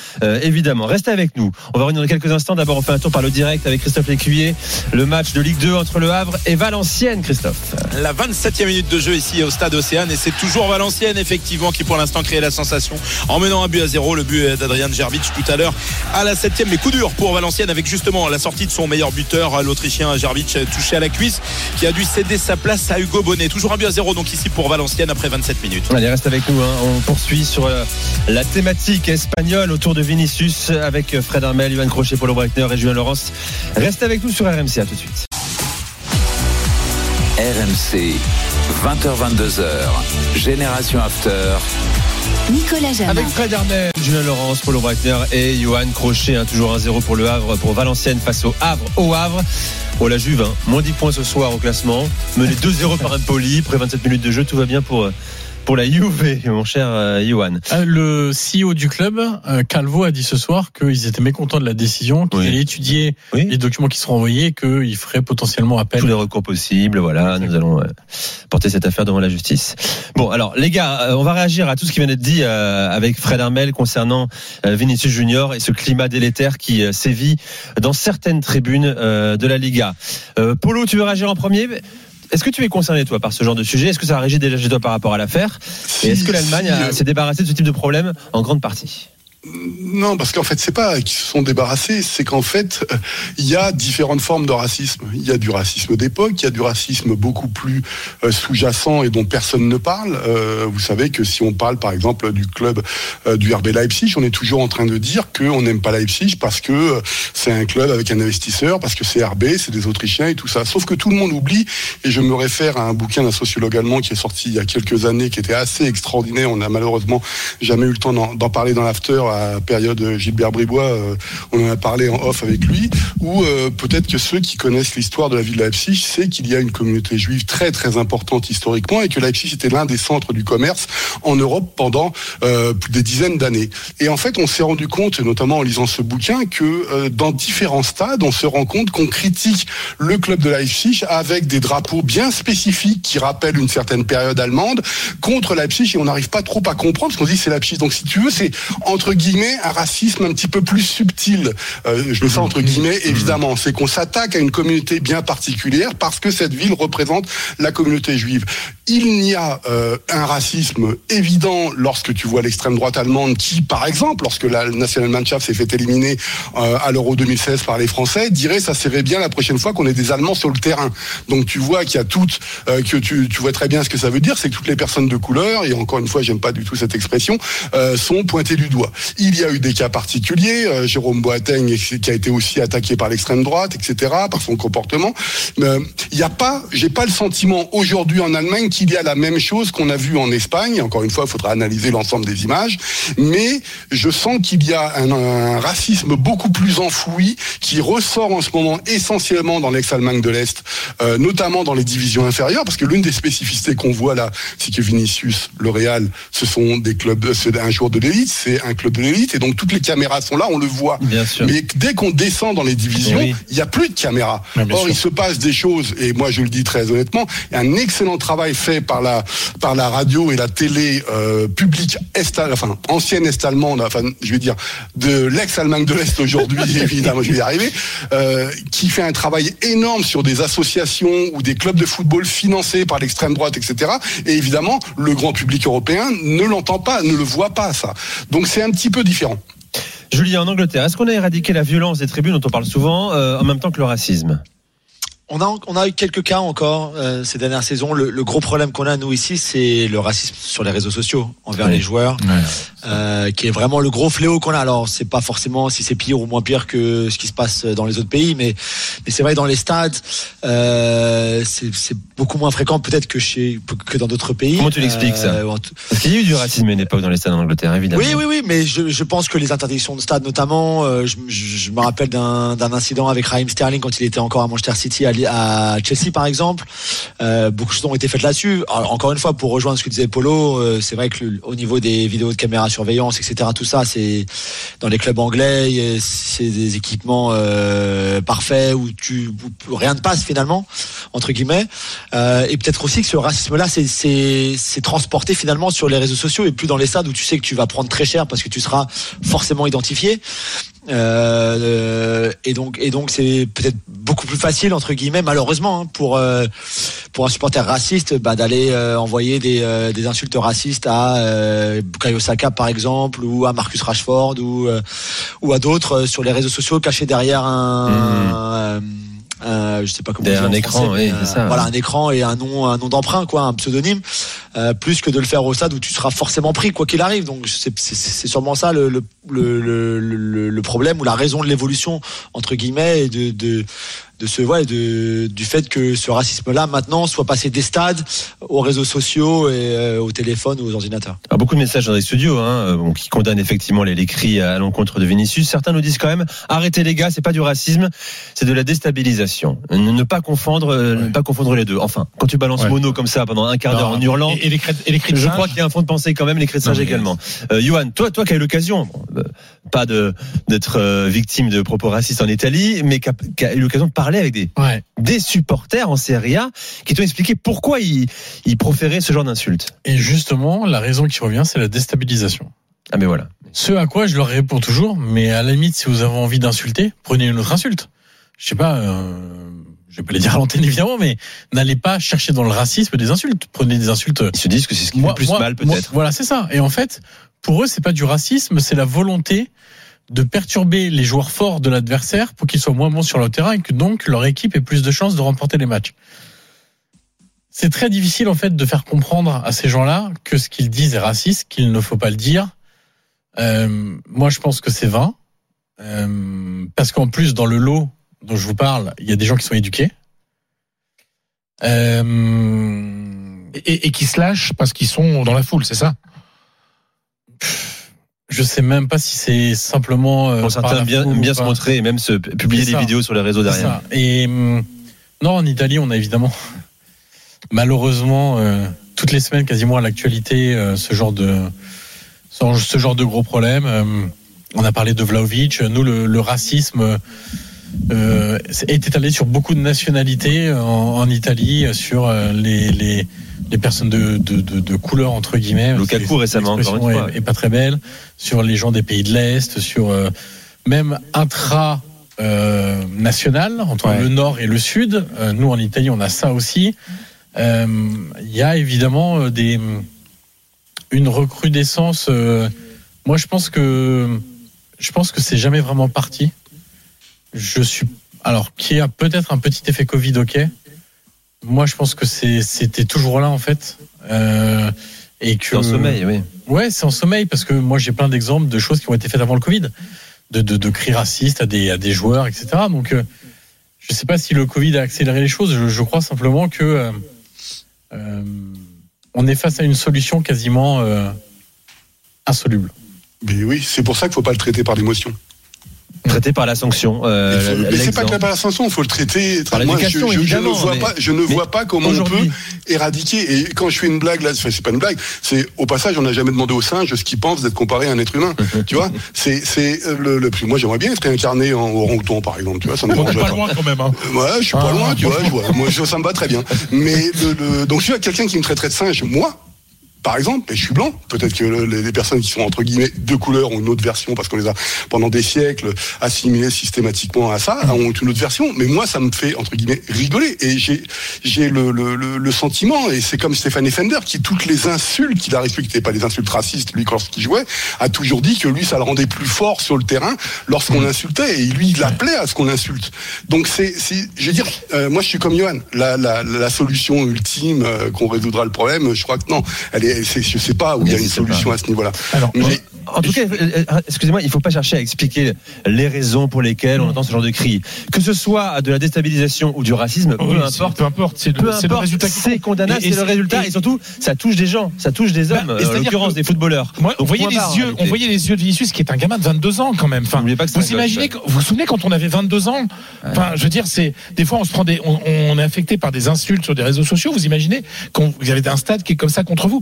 évidemment. Restez avec nous. On va revenir dans quelques instants. D'abord, on fait un tour par le direct avec Christophe Lécuyer, le match de Ligue 2 entre Le Havre et Valenciennes, Christophe. La 27e minute de jeu ici au stade Océane et c'est toujours Valenciennes effectivement qui pour l'instant crée la sensation en menant un but à zéro but d'Adrian Gerbic tout à l'heure à la 7e mais coup dur pour Valenciennes avec justement la sortie de son meilleur buteur l'Autrichien Gerbic touché à la cuisse qui a dû céder sa place à Hugo Bonnet toujours un but à zéro donc ici pour Valenciennes après 27 minutes Allez, reste avec nous. hein. On poursuit sur euh, la thématique espagnole autour de Vinicius avec euh, Fred Armel, Johan Crochet, Paulo Breitner et Julien Laurence. Reste avec nous sur RMC. À tout de suite. RMC, 20h22h, Génération After. Nicolas. Avec Fred Armel, Julien Laurence, Paulo Breitner et Johan Crochet. hein, toujours 1-0 pour le Havre, pour Valenciennes face au Havre. Au Havre. Oh la Juve, hein, moins 10 points ce soir au classement. Mené 2-0 par Empoli. Après 27 minutes de jeu, tout va bien pour, euh, pour la Juve, mon cher euh, Johan. Euh, Le CEO du club, euh, Calvo, a dit ce soir qu'ils étaient mécontents de la décision, qu'ils Oui. allaient étudier Oui. les documents qui seront envoyés, qu'ils feraient potentiellement appel. tous les recours possibles. Voilà, nous allons euh, porter cette affaire devant la justice. Bon, alors les gars, euh, on va réagir à tout ce qui vient d'être dit euh, avec Fred Armel concernant euh, Vinicius Junior et ce climat délétère qui euh, sévit dans certaines tribunes euh, de la Liga. Euh, Polo, tu veux réagir en premier? Est-ce que tu es concerné, toi, par ce genre de sujet? Est-ce que ça a régi déjà chez toi par rapport à l'affaire? Et est-ce que l'Allemagne s'est débarrassée de ce type de problème en grande partie? Non, parce qu'en fait, c'est pas qu'ils se sont débarrassés, c'est qu'en fait, il y a différentes formes de racisme. Il y a du racisme d'époque, il y a du racisme beaucoup plus euh, sous-jacent et dont personne ne parle. Euh, vous savez que si on parle, par exemple, du club euh, du RB Leipzig, on est toujours en train de dire qu'on n'aime pas Leipzig parce que c'est un club avec un investisseur, parce que c'est RB, c'est des Autrichiens et tout ça. Sauf que tout le monde oublie, et je me réfère à un bouquin d'un sociologue allemand qui est sorti il y a quelques années, qui était assez extraordinaire. On n'a malheureusement jamais eu le temps d'en parler dans l'after période Gilbert Bribois. euh, on en a parlé en off avec lui. Ou euh, peut-être que ceux qui connaissent l'histoire de la ville de Leipzig savent qu'il y a une communauté juive très très importante historiquement et que Leipzig était l'un des centres du commerce en Europe pendant euh, des dizaines d'années. Et en fait, on s'est rendu compte, notamment en lisant ce bouquin, que dans différents stades, on se rend compte qu'on critique le club de Leipzig avec des drapeaux bien spécifiques qui rappellent une certaine période allemande contre Leipzig et on n'arrive pas trop à comprendre parce qu'on dit c'est Leipzig. Donc si tu veux, c'est entre guillemets un racisme un petit peu plus subtil. Euh, je le sens entre guillemets, évidemment. C'est qu'on s'attaque à une communauté bien particulière parce que cette ville représente la communauté juive. Il n'y a euh, un racisme évident lorsque tu vois l'extrême droite allemande qui, par exemple, lorsque la Nationalmannschaft s'est fait éliminer euh, à l'Euro 2016 par les Français, dirait ça serait bien la prochaine fois qu'on ait des Allemands sur le terrain. Donc tu vois qu'il y a toutes, euh, que tu, tu vois très bien ce que ça veut dire, c'est que toutes les personnes de couleur, et encore une fois, j'aime pas du tout cette expression, euh, sont pointées du doigt. Il y a eu des cas particuliers, euh, Jérôme Boateng qui a été aussi attaqué par l'extrême droite, etc., par son comportement. Il n'y a pas, j'ai pas le sentiment aujourd'hui en Allemagne qu'il y a la même chose qu'on a vu en Espagne. Encore une fois, il faudra analyser l'ensemble des images, mais je sens qu'il y a un, un racisme beaucoup plus enfoui qui ressort en ce moment essentiellement dans l'ex-Allemagne de l'Est, euh, notamment dans les divisions inférieures, parce que l'une des spécificités qu'on voit là, c'est que Vinicius, le Real, ce sont des clubs, euh, c'est un joueur de l'élite, c'est un club de l'élite, et donc toutes les caméras sont là, on le voit. Bien sûr. Mais dès qu'on descend dans les divisions, Oui. il n'y a plus de caméras. Bien Or, sûr. il se passe des choses, et moi je le dis très honnêtement, un excellent travail fait par la, par la radio et la télé euh, publique est, enfin ancienne est-allemande, enfin je vais dire de l'ex-Allemagne de l'Est aujourd'hui, évidemment, je vais y arriver, euh, qui fait un travail énorme sur des associations ou des clubs de football financés par l'extrême droite, etc. Et évidemment, le grand public européen ne l'entend pas, ne le voit pas ça. Donc c'est un petit peu différent. Julien, en Angleterre, est-ce qu'on a éradiqué la violence des tribunes dont on parle souvent euh, en même temps que le racisme? On a, on a eu quelques cas encore euh, ces dernières saisons. Le, le gros problème qu'on a, nous, ici, c'est le racisme sur les réseaux sociaux envers Oui. les joueurs, euh, qui est vraiment le gros fléau qu'on a. Alors, c'est pas forcément si c'est pire ou moins pire que ce qui se passe dans les autres pays, mais, mais c'est vrai, dans les stades, euh, c'est beaucoup moins fréquent peut-être que, chez, que dans d'autres pays. Comment tu l'expliques, ça Parce qu'il y a eu du racisme à une époque dans les stades en Angleterre, évidemment. oui, oui, oui, mais je, je pense que les interdictions de stade, notamment, je, je- je me rappelle d'un d'un incident avec Raheem Sterling quand il était encore à Manchester City, à, À Chelsea par exemple. Euh, beaucoup de choses ont été faites là-dessus. Encore une fois, pour rejoindre ce que disait Polo, euh, c'est vrai que au niveau des vidéos de caméra surveillance, etc., tout ça, c'est dans les clubs anglais, et c'est des équipements euh, parfaits où rien ne passe finalement entre guillemets. Euh, et peut-être aussi que ce racisme-là, c'est transporté finalement sur les réseaux sociaux et plus dans les stades où tu sais que tu vas prendre très cher parce que tu seras forcément identifié. Euh, et donc et donc c'est peut-être beaucoup plus facile entre guillemets malheureusement hein, pour euh, pour un supporter raciste bah, d'aller euh, envoyer des, euh, des insultes racistes à euh, Bukayo Saka par exemple ou à Marcus Rashford ou euh, ou à d'autres euh, sur les réseaux sociaux cachés derrière un, un- je sais pas comment Derrière un écran, français, mais, oui, c'est ça. voilà un écran et un nom un nom d'emprunt quoi un pseudonyme euh, plus que de le faire au stade où tu seras forcément pris quoi qu'il arrive. Donc c'est sûrement ça le, le, le- le problème ou la raison de l'évolution entre guillemets et de, de de ce ouais, de du fait que ce racisme là maintenant soit passé des stades aux réseaux sociaux et euh, au téléphone ou aux ordinateurs Alors, beaucoup de messages dans les studios hein, bon, qui condamnent effectivement les, les cris à l'encontre de Vinicius. Certains nous disent quand même arrêtez les gars, c'est pas du racisme, c'est de la déstabilisation. Ne, ne pas confondre, euh, ne pas confondre les deux. Enfin, quand tu balances Ouais. mono comme ça pendant un quart d'heure en hurlant, Et, et les et les cris de je singe crois qu'il y a un fond de pensée quand même, les cris de singe Non, mais- également. Euh, Johan, toi, toi qui as eu l'occasion, bon, euh, pas de d'être euh, victime de propos racistes en Italie, mais qui a, qui a eu l'occasion de parler avec des Ouais. des supporters en Serie A qui t'ont expliqué pourquoi ils, ils proféraient ce genre d'insultes. Et justement, la raison qui revient, c'est la déstabilisation. Ah mais voilà. Ce à quoi je leur réponds toujours, mais à la limite, si vous avez envie d'insulter, prenez une autre insulte. Je sais pas, euh, je vais pas les dire à l'antenne évidemment, mais n'allez pas chercher dans le racisme des insultes. Prenez des insultes. Ils se disent que c'est ce qui fait Moi- le plus moi- mal peut-être. Voilà, c'est ça. Et en fait, pour eux, c'est pas du racisme, c'est la volonté de perturber les joueurs forts de l'adversaire pour qu'ils soient moins bons sur le terrain et que donc leur équipe ait plus de chances de remporter les matchs. C'est très difficile en fait de faire comprendre à ces gens-là que ce qu'ils disent est raciste, qu'il ne faut pas le dire. Euh, moi, je pense que c'est vain. Euh, parce qu'en plus, dans le lot dont je vous parle, il y a des gens qui sont éduqués. Euh, et, et qui se lâchent parce qu'ils sont dans la foule, c'est ça? Je sais même pas si c'est simplement. Euh, certains, bien, bien se montrer et même se publier des vidéos sur les réseaux derrière. Ça. Et hum, non, en Italie, on a évidemment, malheureusement, euh, toutes les semaines, quasiment à l'actualité, euh, ce genre de ce genre de gros problème. Euh, on a parlé de Vlaovic. Nous, le, le racisme est étalé sur beaucoup de nationalités en, en Italie, sur les, les les personnes de, de, de, de, couleur entre guillemets. Lukaku récemment, encore une fois. Est, est, pas très belle. Sur les gens des pays de l'Est, sur euh, même intra euh, national entre ouais. le Nord et le Sud. Euh, nous en Italie, on a ça aussi. Il y a évidemment des une recrudescence. moi, je pense que je pense que c'est jamais vraiment parti. Je suis alors qui a peut-être un petit effet Covid, ok. Moi, je pense que c'était toujours là en fait. Euh, et que en sommeil, oui. Ouais, c'est en sommeil parce que moi j'ai plein d'exemples de choses qui ont été faites avant le Covid, de, de, de cris racistes à des, à des joueurs, etc. Donc, euh, je sais pas si le Covid a accéléré les choses. Je, je crois simplement que euh, euh, on est face à une solution quasiment euh, insoluble. Mais oui, c'est pour ça qu'il faut pas le traiter par l'émotion traité par la sanction. Euh, mais c'est pas que par la sanction, il faut le traiter. Par moi, je, je, je, ne vois pas, je ne vois pas comment on peut éradiquer. Et quand je fais une blague là, c'est pas une blague. C'est au passage, on n'a jamais demandé aux singes ce qu'ils pensent d'être comparé à un être humain. tu vois, c'est c'est le, le moi j'aimerais bien être incarné en orang-outan par exemple. Tu vois, ça me on est pas loin quand même. Hein. Ouais, je suis ah, pas loin. Tu vois, je vois. moi ça me va très bien. Mais le, le, donc je suis quelqu'un qui me traiterait de singe, moi par exemple, et je suis blanc, peut-être que les personnes qui sont entre guillemets de couleur ont une autre version parce qu'on les a pendant des siècles assimilées systématiquement à ça, ont une autre version. Mais moi, ça me fait entre guillemets rigoler. Et j'ai j'ai le, le, le, le, sentiment et c'est comme Stéphane Fender qui toutes les insultes qu'il a respectées, pas les insultes racistes, lui lorsqu'il jouait, a toujours dit que lui ça le rendait plus fort sur le terrain lorsqu'on l'insultait. Et lui il appelait à ce qu'on insulte. Donc c'est je veux dire, euh, moi je suis comme Johan, la, la, la solution ultime euh, qu'on résoudra le problème, je crois que non, elle est je sais pas où il y a une solution pas. à ce niveau-là. Mais, en tout cas, excusez-moi, il ne faut pas chercher à expliquer les raisons pour lesquelles on entend ce genre de cris. Que ce soit de la déstabilisation ou du racisme, oui, peu importe. Peu importe, c'est le, le, résultat. C'est condamnable, c'est le résultat. Et, surtout, ça touche des gens, ça touche des hommes, bah, en l'occurrence des footballeurs. Moi, on, voyait les yeux, on voyait les yeux de Vinicius qui est un gamin de 22 ans quand même. Enfin, pas vous imaginez, vous vous souvenez quand on avait 22 ans? Enfin, je veux dire, c'est des fois on se prend des, on, on, est affecté par des insultes sur des réseaux sociaux. Vous imaginez quand vous avez un stade qui est comme ça contre vous.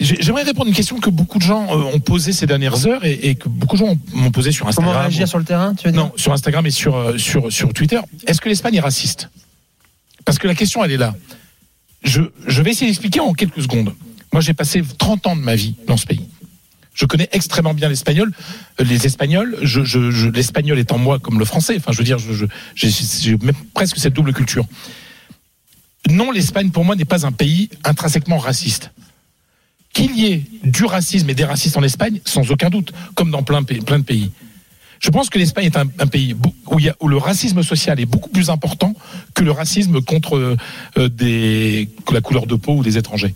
J'aimerais répondre à une question que beaucoup de gens ont posée ces dernières heures et, et que beaucoup de gens m'ont posé sur Instagram. Comment réagir sur le terrain tu veux dire Non, sur Instagram et sur, sur, sur Twitter. Est-ce que l'Espagne est raciste? Parce que la question, elle est là. Je, je vais essayer d'expliquer en quelques secondes. Moi, j'ai passé 30 ans de ma vie dans ce pays. Je connais extrêmement bien l'espagnol, les Espagnols. Je, je, je l'espagnol est en moi comme le français. Enfin, je veux dire, j'ai presque cette double culture. Non, l'Espagne pour moi n'est pas un pays intrinsèquement raciste qu'il y ait du racisme et des racistes en Espagne, sans aucun doute, comme dans plein, de pays. Je pense que l'Espagne est un, pays où, le racisme social est beaucoup plus important que le racisme contre euh, que la couleur de peau ou des étrangers.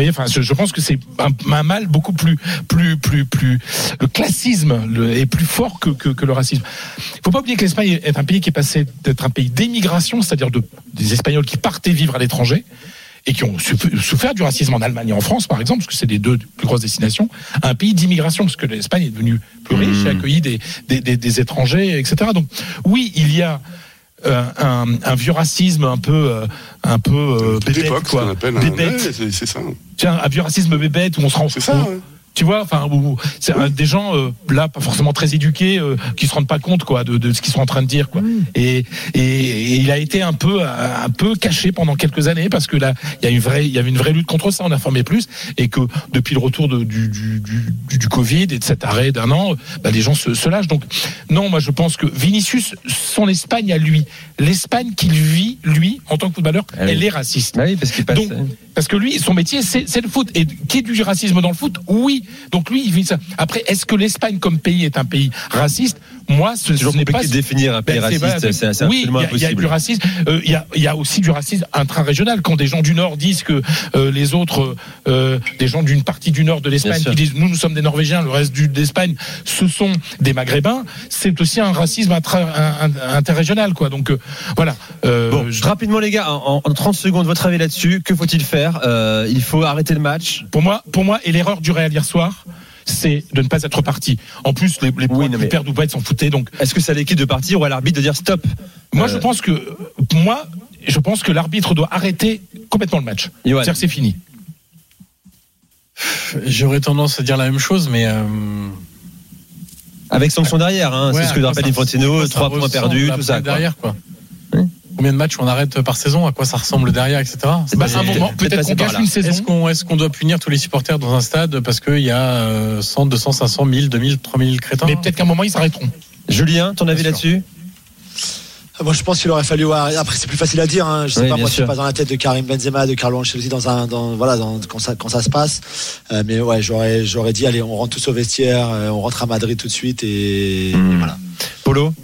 Enfin, je, pense que c'est un, mal beaucoup plus, plus, plus, plus. Le classisme est plus fort que, le racisme. Il faut pas oublier que l'Espagne est un pays qui est passé d'être un pays d'émigration, c'est-à-dire de, des Espagnols qui partaient vivre à l'étranger, et qui ont souffert du racisme en Allemagne et en France, par exemple, parce que c'est les deux plus grosses destinations, un pays d'immigration, parce que l'Espagne est devenue plus riche et accueillit des, des, des, des, étrangers, etc. Donc, oui, il y a euh, un, un, vieux racisme un peu, euh, un peu euh, bébête, quoi. Bébête. Ouais, c'est ça. Tiens, un vieux racisme bébête où on se rend. C'est ça. Ouais tu vois enfin c'est des gens euh, là pas forcément très éduqués euh, qui se rendent pas compte quoi de, de ce qu'ils sont en train de dire quoi. Et, et, et il a été un peu un peu caché pendant quelques années parce que là il y a une vraie il y avait une vraie lutte contre ça on a formé plus et que depuis le retour de, du, du, du, du Covid et de cet arrêt d'un an bah, les gens se, se lâchent. Donc non moi je pense que Vinicius son Espagne à lui l'Espagne qu'il vit lui en tant que footballeur ah oui. elle est raciste. Ah oui, parce qu'il passe donc, Parce que lui, son métier, c'est le foot. Et qui est du racisme dans le foot Oui. Donc lui, il vit ça. Après, est-ce que l'Espagne comme pays est un pays raciste? Moi, ce, toujours ce n'est compliqué pas de définir un pays Ben, c'est- raciste, c'est oui, absolument il y a- il y, a impossible. du racisme. Euh, Il y, a, il y a aussi du racisme intra-régional. Quand des gens du Nord disent que euh, les autres, euh, des gens d'une partie du Nord de l'Espagne, qui disent nous, nous sommes des Norvégiens, le reste d'Espagne, ce sont des Maghrébins, c'est aussi un racisme interrégional, quoi. Donc voilà. Bon, rapidement les gars, en, en 30 secondes, votre avis là-dessus, que faut-il faire? Il faut arrêter le match. Pour moi, pour moi, et l'erreur du Real hier soir, c'est de ne pas être parti. En plus, les, les points non, qu'ils mais- perdent ou pas, ils s'en foutaient. Donc, Est-ce que c'est à l'équipe de partir ou à l'arbitre de dire stop moi, Euh, je pense que, moi, je pense que l'arbitre doit arrêter complètement le match. C'est-à-dire que c'est fini. J'aurais tendance à dire la même chose, mais euh, Avec sanction derrière, hein, ouais, c'est ce que quoi rappelle Infantino, quoi 3 points perdus, tout ça. quoi. derrière quoi. Combien de matchs on arrête par saison À quoi ça ressemble derrière, etc. C'est Bah, un moment, peut-être qu'on là. une saison. Est-ce qu'on est doit punir tous les supporters dans un stade parce qu'il y a euh, 100, 200, 500, 1000, 2000, 3000 crétins? Mais peut-être qu'à un moment, ils s'arrêteront. Julien, ton avis là-dessus? Moi, je pense qu'il aurait fallu. voir- Après, c'est plus facile à dire. Hein. Je sais Oui, pas, moi, je suis pas dans la tête de Karim Benzema, de Carlo Ancelotti dans un, dans, voilà, dans, quand ça, quand ça se passe. Euh, mais ouais, j'aurais, j'aurais dit, allez, on rentre tous au vestiaire, euh, on rentre à Madrid tout de suite et, Hmm. et voilà. Polo?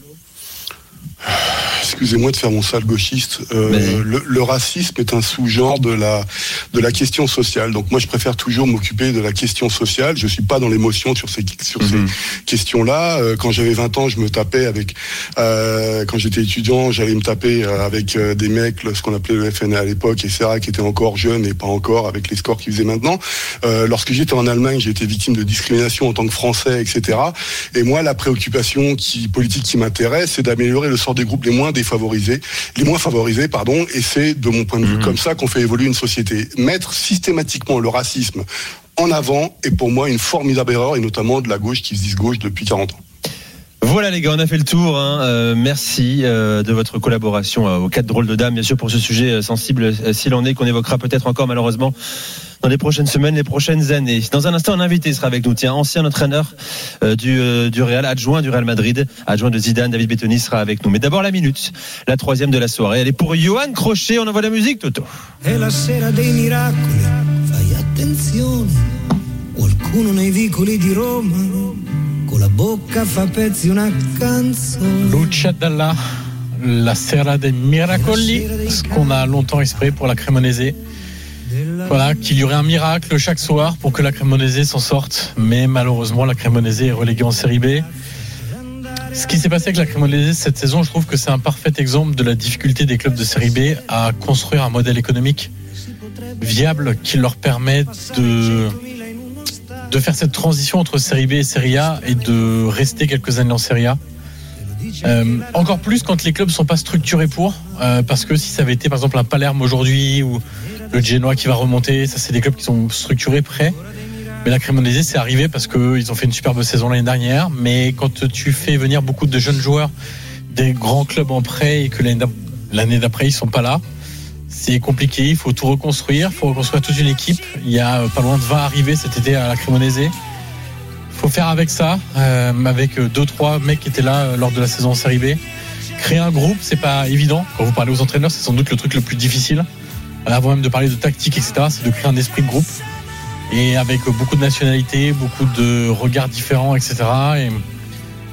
Excusez-moi de faire mon sale gauchiste. Euh, le, le racisme est un sous-genre de la de la question sociale. Donc moi, je préfère toujours m'occuper de la question sociale. Je suis pas dans l'émotion sur ces sur Mhm. ces questions-là. Euh, quand j'avais 20 ans, je me tapais avec. euh, quand j'étais étudiant, j'allais me taper avec des mecs, ce qu'on appelait le FNA à l'époque, etc., qui étaient encore jeunes et pas encore avec les scores qu'ils faisaient maintenant. Euh, lorsque j'étais en Allemagne, j'ai été victime de discrimination en tant que Français, etc. Et moi, la préoccupation qui, politique qui m'intéresse, c'est d'améliorer le sort des groupes les moins défavorisés, les moins favorisés, pardon. Et c'est, de mon point de vue, comme ça qu'on fait évoluer une société. Mettre systématiquement le racisme en avant est pour moi une formidable erreur, et notamment de la gauche qui se dit gauche depuis 40 ans. Voilà les gars, on a fait le tour. hein. Euh, merci euh, de votre collaboration euh, aux quatre drôles de dames, bien sûr pour ce sujet sensible s'il en est, qu'on évoquera peut-être encore malheureusement dans les prochaines semaines, les prochaines années. Dans un instant, un invité sera avec nous. Tiens, ancien entraîneur du, du Real, adjoint du Real Madrid, adjoint de Zidane, David Bettoni sera avec nous. Mais d'abord la minute, la troisième de la soirée. Elle est pour Johan Crochet. On envoie la musique, Toto. È la sera dei miracoli, fai attenzione. Qualcuno nei vicoli di con la bocca fa pezzi una canzone. Lucia Dalla, la Serra dei Miracoli, ce qu'on a longtemps espéré pour la Cremonese. Voilà, qu'il y aurait un miracle chaque soir pour que la Cremonese s'en sorte. Mais malheureusement, la Cremonese est reléguée en série B. Ce qui s'est passé avec la Cremonese cette saison, je trouve que c'est un parfait exemple de la difficulté des clubs de série B à construire un modèle économique viable qui leur permet de, de faire cette transition entre série B et série A et de rester quelques années en série A. Euh, encore plus quand les clubs sont pas structurés pour, euh, parce que si ça avait été par exemple un Palerme aujourd'hui ou le Genoa qui va remonter, ça c'est des clubs qui sont structurés, prêts. Mais la Cremonese c'est arrivé parce qu'ils ont fait une superbe saison l'année dernière, mais quand tu fais venir beaucoup de jeunes joueurs des grands clubs en prêt et que l'année d'ap- l'année d'après ils sont pas là, c'est compliqué, il faut tout reconstruire, il faut reconstruire toute une équipe. Il y a euh, pas loin de 20 arrivées cet été à la Cremonese. faut faire avec ça, euh, avec euh, deux trois mecs qui étaient là euh, lors de la saison série B. Créer un groupe, c'est pas évident. Quand vous parlez aux entraîneurs, c'est sans doute le truc le plus difficile. Euh, Avant même de parler de tactique, etc., c'est de créer un esprit de groupe. Et avec euh, beaucoup de nationalités, beaucoup de regards différents, etc. Et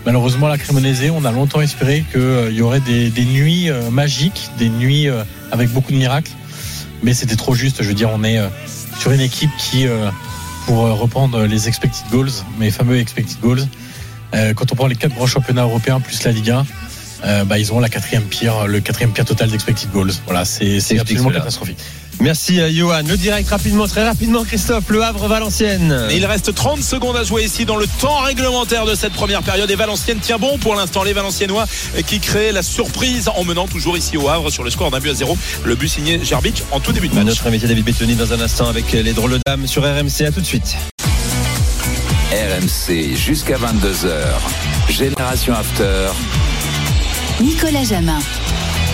malheureusement, la Cremonese, on a longtemps espéré qu'il y aurait des, des nuits euh, magiques, des nuits euh, avec beaucoup de miracles. Mais c'était trop juste. Je veux dire, on est euh, sur une équipe qui, pour reprendre les expected goals, mes fameux expected goals, quand on prend les quatre grands championnats européens plus la Ligue 1, euh, bah, ils ont la quatrième pire, le quatrième pire total d'expected goals. Voilà, c'est absolument cela. catastrophique. Merci à Johan. Le direct rapidement, très rapidement, Christophe, Le Havre, Valenciennes. Et il reste 30 secondes à jouer ici dans le temps réglementaire de cette première période. Et Valenciennes tient bon pour l'instant. Les Valenciennois qui créent la surprise en menant toujours ici au Havre sur le score d'un but à zéro. Le but signé Gerbic en tout début de match. Notre invité David Bettoni dans un instant avec les drôles de dames sur RMC. À tout de suite. RMC jusqu'à 22h. Génération After. Nicolas Jamin.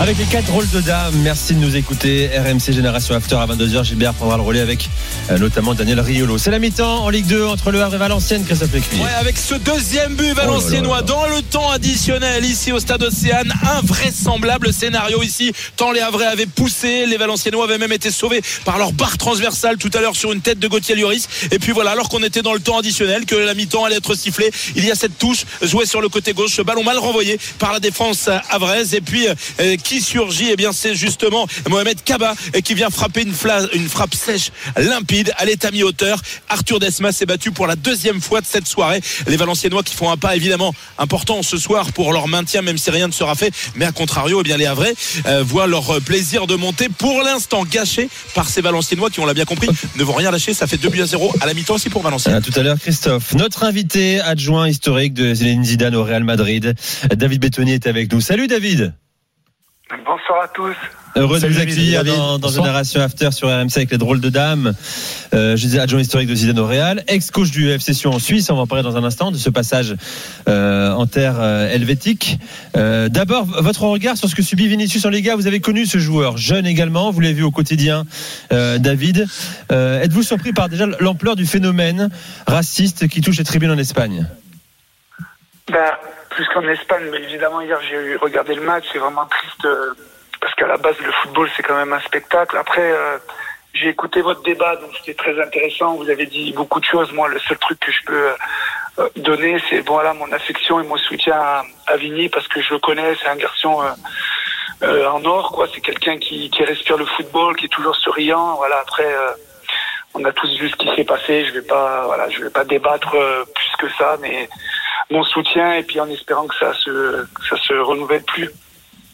Avec les quatre rôles de dames, merci de nous écouter. RMC Génération After à 22h. Gilbert prendra le relais avec euh, notamment Daniel Riolo. C'est la mi-temps en Ligue 2 entre le Havre et Valenciennes, Christophe Lécuyer. Ouais, avec ce deuxième but valenciennois dans le temps additionnel ici au stade Océane. Invraisemblable scénario ici. Tant les Havrais avaient poussé, les Valenciennois avaient même été sauvés par leur barre transversale tout à l'heure sur une tête de Gauthier Lloris. Et puis voilà, alors qu'on était dans le temps additionnel, que la mi-temps allait être sifflée, il y a cette touche jouée sur le côté gauche. Ce ballon mal renvoyé par la défense havraise. Et puis, euh, qui surgit Eh bien, c'est justement Mohamed Kaba euh, qui vient frapper une, frappe sèche, limpide, à l'état mi-hauteur. Arthur Desmas s'est battu pour la deuxième fois de cette soirée. Les Valenciennois qui font un pas évidemment important ce soir pour leur maintien, même si rien ne sera fait. Mais à contrario, eh bien, les Havrais euh, voient leur euh, plaisir de monter pour l'instant gâché par ces Valenciennois qui, on l'a bien compris, ne vont rien lâcher. Ça fait 2 buts à 0 à la mi-temps aussi pour Valenciennes. À tout à l'heure, Christophe. Notre invité adjoint historique de Zinedine Zidane au Real Madrid, David Bettoni, est avec nous. Salut David. Bonsoir à tous. Heureux Salut, de vous accueillir David. dans, dans. Génération After sur RMC avec les drôles de dames. Euh, je disais adjoint historique de Zidane au Real, ex-coach du FC Sion en Suisse. On va en parler dans un instant de ce passage euh, en terre euh, helvétique. Euh, D'abord, votre regard sur ce que subit Vinicius en Liga. Vous avez connu ce joueur, jeune également. Vous l'avez vu au quotidien, euh, David. Euh, Êtes-vous surpris par déjà l'ampleur du phénomène raciste qui touche les tribunes en Espagne? Ben, plus qu'en Espagne, mais évidemment, hier, j'ai regardé le match. C'est vraiment triste euh, parce qu'à la base, le football, c'est quand même un spectacle. Après, euh, j'ai écouté votre débat, donc c'était très intéressant. Vous avez dit beaucoup de choses. Moi, le seul truc que je peux euh, donner, c'est voilà mon affection et mon soutien à, à Vigny parce que je le connais. C'est un garçon en or, quoi. C'est quelqu'un qui, qui respire le football, qui est toujours souriant. Voilà. Après. On a tous vu ce qui s'est passé. Je vais pas, voilà, je vais pas débattre euh, plus que ça, mais mon soutien et puis en espérant que ça se, ça se renouvelle plus.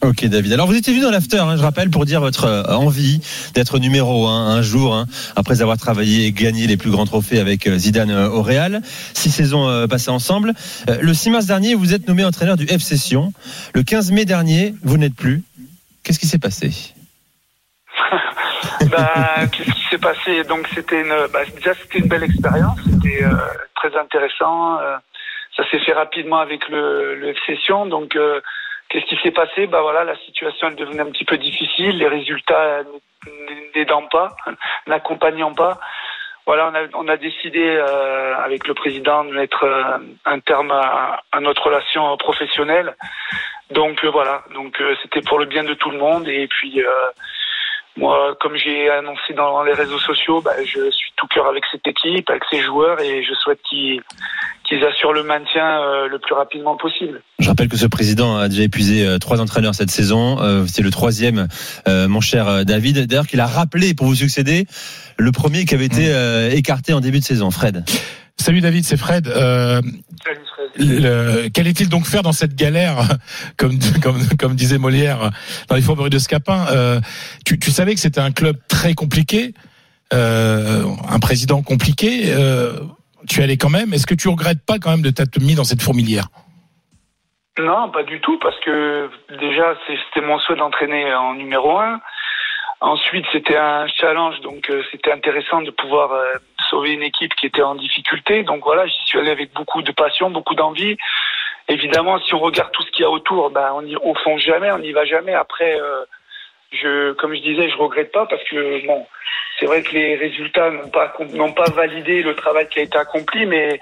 Ok David. Alors vous étiez venu dans l'after, hein, je rappelle, pour dire votre euh, envie d'être numéro un un jour, hein, après avoir travaillé et gagné les plus grands trophées avec euh, Zidane au Real. Six saisons passées ensemble. Le 6 mars dernier, vous êtes nommé entraîneur du FC Sion. Le 15 mai dernier, vous n'êtes plus. Qu'est-ce qui s'est passé? Bah, qu'est-ce qui s'est passé Donc c'était une, bah, déjà c'était une belle expérience, c'était euh, très intéressant. euh, ça s'est fait rapidement avec le, le FC Sion. Donc euh, qu'est-ce qui s'est passé Bah voilà, la situation elle devenait un petit peu difficile, les résultats n'aidant pas, n'accompagnant pas. Voilà, on a, on a décidé euh, avec le président de mettre euh, un terme à, à notre relation professionnelle. Donc euh, voilà, donc euh, c'était pour le bien de tout le monde et puis euh, moi, comme j'ai annoncé dans les réseaux sociaux, bah, je suis tout cœur avec cette équipe, avec ces joueurs, et je souhaite qu'ils qu'ils assurent le maintien euh, le plus rapidement possible. Je rappelle que ce président a déjà épuisé euh, trois entraîneurs cette saison. Euh, C'est le troisième, euh, mon cher euh, David. D'ailleurs, qu'il a rappelé pour vous succéder le premier qui avait été euh, écarté en début de saison. Fred. Salut David, c'est Fred. Euh, Qu'allait-il donc faire dans cette galère, comme, comme, comme disait Molière, dans les fourberies de Scapin euh, tu, tu savais que c'était un club très compliqué, euh, un président compliqué. euh, tu allais quand même. Est-ce que tu regrettes pas quand même de t'être mis dans cette fourmilière? Non, pas du tout, parce que déjà, c'était mon souhait d'entraîner en numéro un. Ensuite, c'était un challenge, donc euh, c'était intéressant de pouvoir euh, sauver une équipe qui était en difficulté. Donc voilà, j'y suis allé avec beaucoup de passion, beaucoup d'envie. Évidemment, si on regarde tout ce qu'il y a autour, ben on y, on fonce jamais, on n'y va jamais. Après, euh, je, comme je disais, je regrette pas parce que bon, c'est vrai que les résultats n'ont pas n'ont pas validé le travail qui a été accompli, mais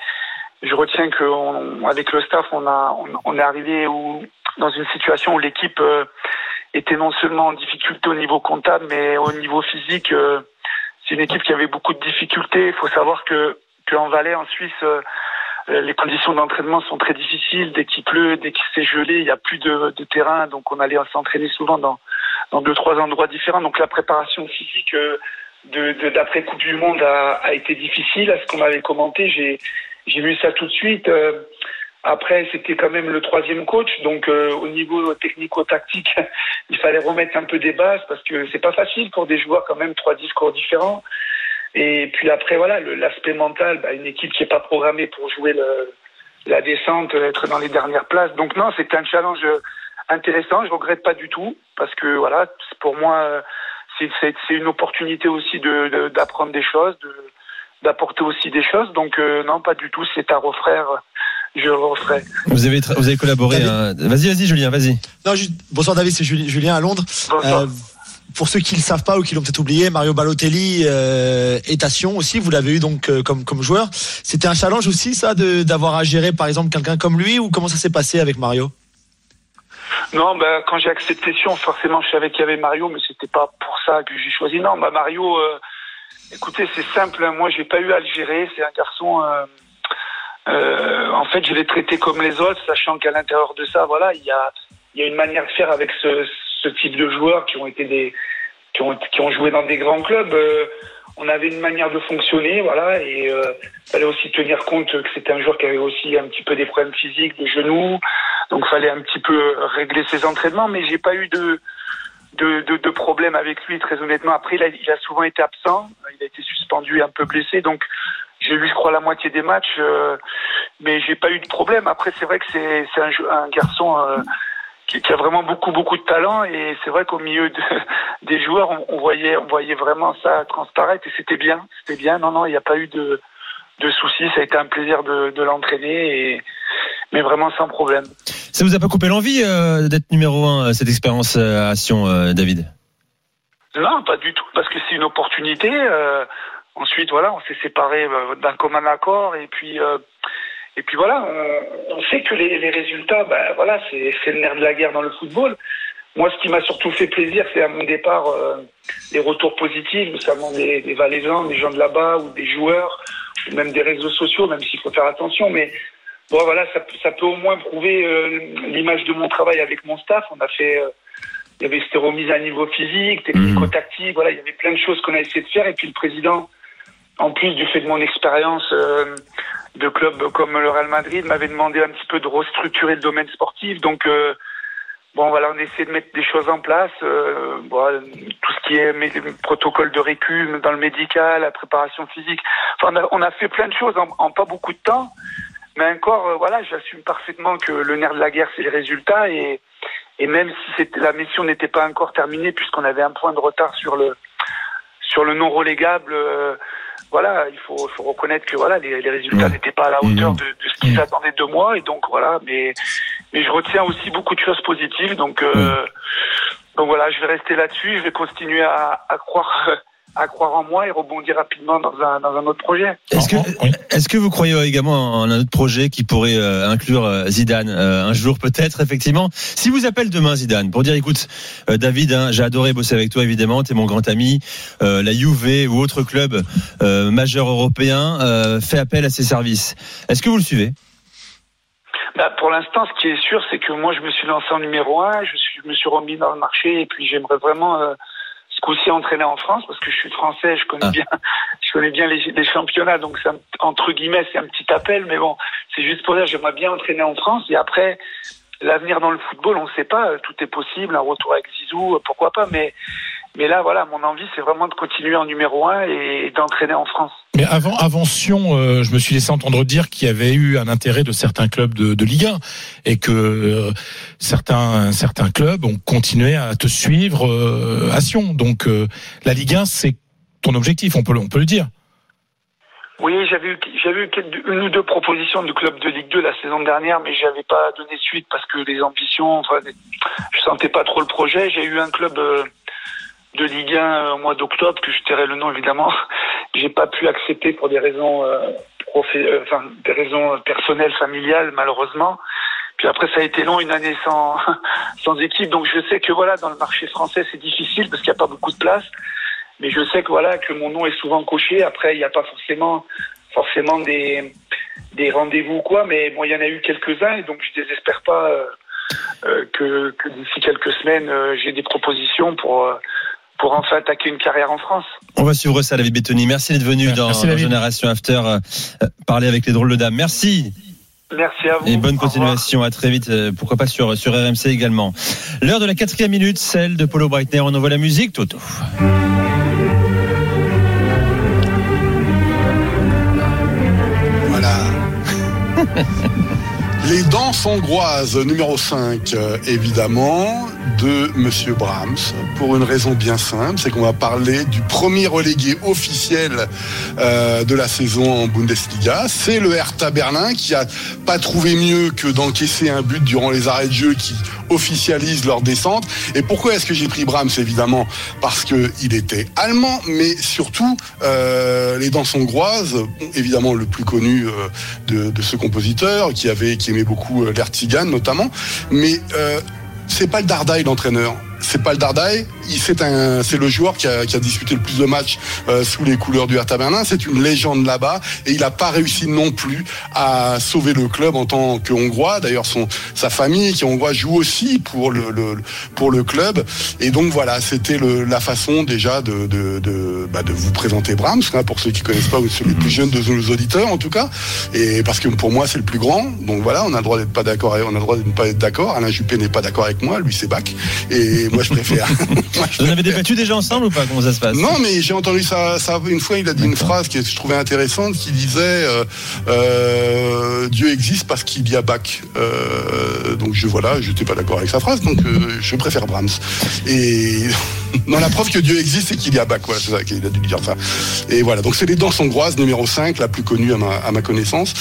je retiens qu'avec le staff, on a on, on est arrivé où, dans une situation où l'équipe euh, était non seulement en difficulté au niveau comptable, mais au niveau physique. euh, c'est une équipe qui avait beaucoup de difficultés. Il faut savoir que qu'en Valais, en Suisse, euh, les conditions d'entraînement sont très difficiles. Dès qu'il pleut, dès qu'il s'est gelé, il n'y a plus de, de terrain, donc on allait s'entraîner souvent dans dans deux trois endroits différents. Donc la préparation physique euh, de de- d'après Coupe du Monde a, a été difficile. À ce qu'on avait commenté, j'ai j'ai vu ça tout de suite. Euh, après, c'était quand même le troisième coach, donc euh, au niveau technico-tactique, il fallait remettre un peu des bases parce que c'est pas facile pour des joueurs quand même trois discours différents. Et puis après, voilà, l'aspect mental, bah, une équipe qui est pas programmée pour jouer le, la descente, être dans les dernières places. Donc non, c'était un challenge intéressant. Je regrette pas du tout parce que voilà, pour moi, c'est une opportunité aussi de d'apprendre des choses, d'apporter aussi des choses. Donc euh, non, pas du tout. C'est à refaire je le referai. Vous avez, vous avez collaboré. hein. Vas-y, vas-y, Julien, vas-y. Non, juste- bonsoir David, c'est Juli- Julien à Londres. Euh, pour ceux qui ne le savent pas ou qui l'ont peut-être oublié, Mario Balotelli euh, est à Sion aussi. Vous l'avez eu donc euh, comme comme joueur. C'était un challenge aussi ça de d'avoir à gérer par exemple quelqu'un comme lui ou comment ça s'est passé avec Mario? Non, ben, quand j'ai accepté Sion, forcément, je savais qu'il y avait Mario, mais c'était pas pour ça que j'ai choisi. Non, bah, Mario, euh, écoutez, c'est simple. hein. Moi, j'ai pas eu à le gérer. C'est un garçon. Euh, en fait, je l'ai traité comme les autres, sachant qu'à l'intérieur de ça, voilà, il y a, une manière de faire avec ce, type de joueurs qui ont été des, qui ont, joué dans des grands clubs. Euh, on avait une manière de fonctionner, voilà, et euh, fallait aussi tenir compte que c'était un joueur qui avait aussi un petit peu des problèmes physiques, de genoux, donc fallait un petit peu régler ses entraînements, mais j'ai pas eu de de, de, de problème avec lui, très honnêtement. Après, il a, souvent été absent, il a été suspendu un peu blessé, donc j'ai vu, je crois, la moitié des matchs, euh, mais j'ai pas eu de problème. Après, c'est vrai que c'est un, garçon euh, qui, qui a vraiment beaucoup beaucoup de talent, et c'est vrai qu'au milieu de, des joueurs, on, on voyait on voyait vraiment ça transparaître, et c'était bien, c'était bien. Non, non, il n'y a pas eu de de soucis. Ça a été un plaisir de, de l'entraîner, et mais vraiment sans problème. Ça vous a pas coupé l'envie euh, d'être numéro un euh, cette expérience à Sion, David? Non, pas du tout, parce que c'est une opportunité. euh, ensuite, voilà, on s'est séparés euh, d'un commun accord, et puis, euh, et puis voilà, on, on sait que les, les résultats, ben voilà, c'est c'est le nerf de la guerre dans le football. Moi, ce qui m'a surtout fait plaisir, c'est à mon départ euh, les retours positifs, notamment des, des Valaisans, des gens de là-bas ou des joueurs, ou même des réseaux sociaux, même s'il faut faire attention. Mais bon, voilà, ça, peut- ça peut au moins prouver euh, l'image de mon travail avec mon staff. On a fait, euh, il y avait cette remise à niveau physique, technico-tactique. Voilà, il y avait plein de choses qu'on a essayé de faire. Et puis le président, en plus du fait de mon expérience euh, de club comme le Real Madrid, m'avait demandé un petit peu de restructurer le domaine sportif. Donc euh, Bon, voilà, on essaie de mettre des choses en place. euh, bon, tout ce qui est protocole de récup dans le médical, la préparation physique. Enfin, on a, on a fait plein de choses en, en pas beaucoup de temps. Mais encore, euh, voilà, j'assume parfaitement que le nerf de la guerre, c'est les résultats. Et, et même si la mission n'était pas encore terminée, puisqu'on avait un point de retard sur le, sur le non relégable, euh, voilà, il faut, faut reconnaître que voilà, les, les résultats n'étaient pas à la hauteur de, de ce qui s'attendait de moi. Et donc, voilà, mais, mais je retiens aussi beaucoup de choses positives. Donc, euh, donc voilà, je vais rester là-dessus. Je vais continuer à, à croire, à croire en moi et rebondir rapidement dans un, dans un autre projet. Est-ce que, est-ce que vous croyez également en un autre projet qui pourrait euh, inclure euh, Zidane euh, un jour peut-être effectivement? Si vous appelle demain Zidane pour dire écoute euh, David, hein, j'ai adoré bosser avec toi évidemment, t'es mon grand ami, euh, la Juve ou autre club euh, majeur européen euh, fait appel à ses services. Est-ce que vous le suivez? Bah, pour l'instant, ce qui est sûr, c'est que moi, je me suis lancé en numéro un, je, suis, je me suis remis dans le marché, et puis j'aimerais vraiment coup-ci entraîner en France, parce que je suis français, je connais bien, je connais bien les, les championnats, donc un- entre guillemets, c'est un petit appel, mais bon, c'est juste pour dire, j'aimerais bien entraîner en France, et après, l'avenir dans le football, on ne sait pas, euh, tout est possible, un retour avec Zizou, euh, pourquoi pas, mais mais là, voilà, mon envie, c'est vraiment de continuer en numéro un et d'entraîner en France. Mais avant, avant Sion, euh, je me suis laissé entendre dire qu'il y avait eu un intérêt de certains clubs de, de Ligue 1 et que euh, certains, certains clubs ont continué à te suivre euh, à Sion. Donc euh, la Ligue 1, c'est ton objectif, on peut, le- on peut le dire. Oui, j'avais eu, j'avais eu une ou deux propositions de clubs de Ligue 2 la saison dernière, mais j'avais pas donné suite parce que les ambitions, enfin, je sentais pas trop le projet. J'ai eu un club euh, de Ligue 1 euh, au mois d'octobre, que je tairai le nom évidemment. J'ai pas pu accepter pour des raisons, euh, profé- euh, enfin, des raisons personnelles, familiales, malheureusement. Puis après, ça a été long, une année sans, sans équipe. Donc je sais que voilà, dans le marché français, c'est difficile parce qu'il n'y a pas beaucoup de place. Mais je sais que voilà, que mon nom est souvent coché. Après, il n'y a pas forcément, forcément des, des rendez-vous ou quoi. Mais bon, il y en a eu quelques-uns et donc je désespère pas euh, euh, que, que d'ici quelques semaines, j'ai des propositions pour, pour enfin attaquer une carrière en France. On va suivre ça, David Bettoni. Merci d'être venu dans, Merci, dans. Génération After euh, euh, parler avec les drôles de dames. Merci. Merci à vous. Et bonne continuation, à très vite, euh, pourquoi pas sur, sur RMC également. L'heure de la quatrième minute, celle de Polo Breitner. On envoie la musique, Toto. Voilà. Les danses hongroises, numéro 5, euh, évidemment. de Monsieur Brahms pour une raison bien simple, c'est qu'on va parler du premier relégué officiel euh, de la saison en Bundesliga. C'est le Hertha Berlin qui a pas trouvé mieux que d'encaisser un but durant les arrêts de jeu qui officialise leur descente. Et pourquoi est-ce que j'ai pris Brahms Évidemment? Parce qu'il était allemand, mais surtout euh, les danses hongroises, évidemment le plus connu de, de, ce compositeur qui avait qui aimait beaucoup euh, l'Ertigan notamment, mais euh, c'est pas le Dardai l'entraîneur c'est pas le Dardai, c'est un, c'est le joueur qui a, qui disputé le plus de matchs euh, sous les couleurs du Hertha Berlin. C'est une légende là-bas et il n'a pas réussi non plus à sauver le club en tant que Hongrois. D'ailleurs, son sa famille qui est hongroise joue aussi pour le, le pour le club. Et donc voilà, c'était la façon déjà de de, de, bah, de vous présenter Brahms hein, pour ceux qui connaissent pas ou ceux les plus jeunes de nos auditeurs en tout cas. Et parce que pour moi c'est le plus grand. Donc voilà, on a le droit d'être pas d'accord, on a le droit de ne pas être d'accord. Alain Juppé n'est pas d'accord avec moi, lui c'est Bach. Et moi je préfère. Vous en avez débattu déjà ensemble ou pas? Comment ça se passe? Non, mais j'ai entendu ça, ça, une fois. Il a dit une phrase que je trouvais intéressante, qui disait euh, euh, Dieu existe parce qu'il y a Bach. Euh, donc je voilà, je n'étais pas d'accord avec sa phrase, donc euh, je préfère Brahms. Et non, la preuve que Dieu existe, c'est qu'il y a Bach. Voilà, c'est ça qu'il a dû dire ça. Et voilà, donc c'est les danses hongroises numéro 5, la plus connue à ma, à ma connaissance.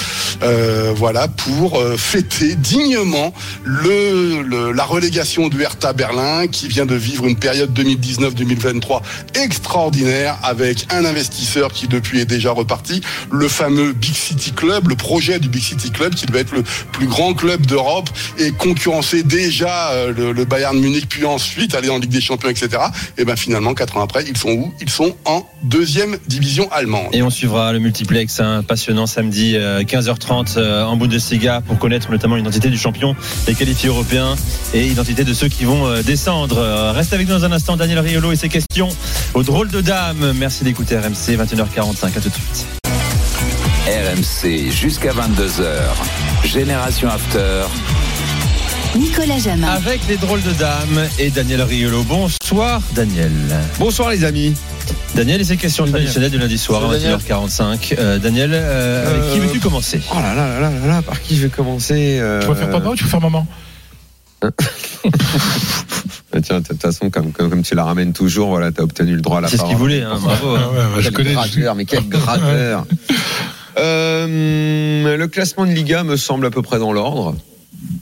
Euh, voilà, pour euh, fêter dignement le, le, la relégation du Hertha Berlin qui vient de vivre une période 2019-2023 extraordinaire avec un investisseur qui depuis est déjà reparti, le fameux Big City Club, le projet du Big City Club qui devait être le plus grand club d'Europe et concurrencer déjà euh, le, le, Bayern Munich puis ensuite aller en Ligue des Champions, etc. Et ben finalement, quatre ans après, ils sont où? Ils sont en deuxième division allemande. Et on suivra le multiplex hein, passionnant samedi 15h30 euh, en Bundesliga pour connaître notamment l'identité du champion, les qualifiés européens et l'identité de ceux qui vont euh, descendre. Reste avec nous dans un instant, Daniel Riolo et ses questions au drôle de dame. Merci d'écouter RMC 21h45. À tout de suite. RMC jusqu'à 22h. Génération After. Nicolas Jamin. Avec les drôles de dames et Daniel Riolo. Bonsoir Daniel. Bonsoir les amis. Daniel et ses questions traditionnelles du lundi soir à 21h45. Euh, Daniel, euh, avec euh, qui veux-tu commencer? Oh là là là là là, par qui je vais commencer Tu vas faire papa ou tu vas faire maman Tiens, de toute façon, comme, comme, comme, tu la ramènes toujours, voilà, tu as obtenu le droit à la parole. C'est ce qu'il voulait, hein, bravo. Ah ouais, ouais, je connais. Gratteur, mais quel gratteur. euh, le classement de Liga me semble à peu près dans l'ordre.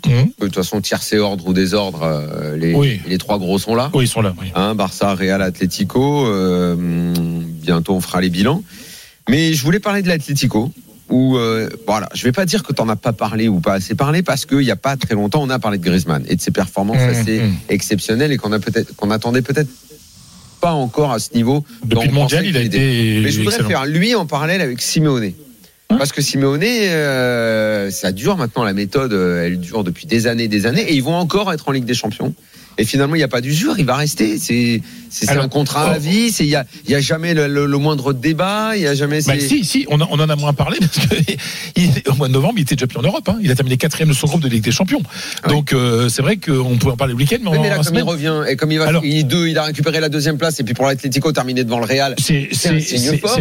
Mmh. De toute façon, tiercé ordre ou désordre, euh, les, oui. les trois gros sont là. Oui, ils sont là. Oui. Hein, Barça, Real, Atlético. Euh, bientôt, on fera les bilans. Mais je voulais parler de l'Atlético. Où, euh, voilà, je vais pas dire que tu n'en as pas parlé ou pas assez parlé parce qu'il n'y a pas très longtemps, on a parlé de Griezmann et de ses performances mmh, assez mmh. exceptionnelles et qu'on a peut-être, qu'on attendait peut-être pas encore à ce niveau. Depuis le mondial, il a été. Mais je voudrais excellent. faire lui en parallèle avec Simeone. Parce que Simeone, euh, ça dure maintenant, la méthode, elle dure depuis des années des années, et ils vont encore être en Ligue des Champions. Et finalement, il n'y a pas d'usure, il va rester. C'est un contrat oh. à vie. Il n'y a, y a jamais le, le, le, moindre débat. Il y a jamais. Bah, si, si, on, a, on, en a moins parlé parce que il, au mois de novembre, il était déjà plus en Europe. Hein. Il a terminé quatrième de son groupe de Ligue des Champions. Ah Donc euh, c'est vrai qu'on pouvait en parler le week-end, mais, on mais là, comme il revient et comme il va, Alors, il, deux, il a récupéré la deuxième place et puis pour l'Atlético, terminé devant le Real. C'est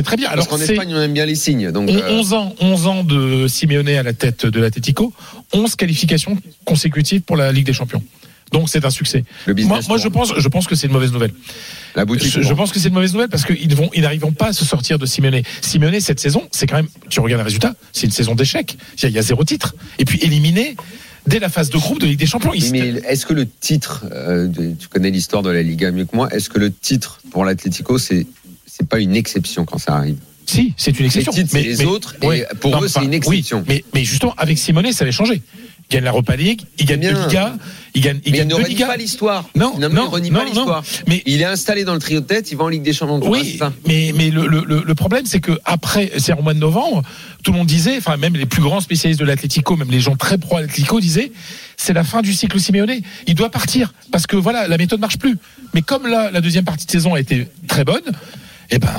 très bien. Alors parce qu'en Espagne, on aime bien les signes. Donc, 11 ans, 11 ans de Simeone à la tête de l'Atlético, 11 qualifications consécutives pour la Ligue des Champions. Donc c'est un succès. Moi, moi je pense, je pense que c'est une mauvaise nouvelle. La boutique. Je, je pense que c'est une mauvaise nouvelle parce qu'ils vont, ils n'arriveront pas à se sortir de Simeone. Simeone cette saison, c'est quand même, tu regardes le résultat, c'est une saison d'échec. Il y a zéro titre. Et puis éliminé dès la phase de groupe de Ligue des Champions. Oui, mais est-ce que le titre, euh, tu connais l'histoire de la Liga mieux que moi, est-ce que le titre pour l'Atlético, c'est c'est pas une exception quand ça arrive? Si, c'est une exception. Les titres, mais les mais, autres, et pour non, eux, c'est une exception. Oui, mais, mais justement, avec Simone, ça avait changé. Il gagne l'Europa League, il gagne Bien. deux Liga, il gagne, il mais gagne il ne renie pas l'histoire. Non, Finalement, non, il non, pas l'histoire. Mais il est installé dans le trio de tête, il va en Ligue des Champions. Oui, ça. mais mais le, le, le problème c'est que après, c'est au mois de novembre, tout le monde disait, enfin même les plus grands spécialistes de l'Atlético, même les gens très pro Atlético disaient, c'est la fin du cycle Simeone. Il doit partir parce que voilà, la méthode marche plus. Mais comme là, la deuxième partie de saison a été très bonne. Eh ben,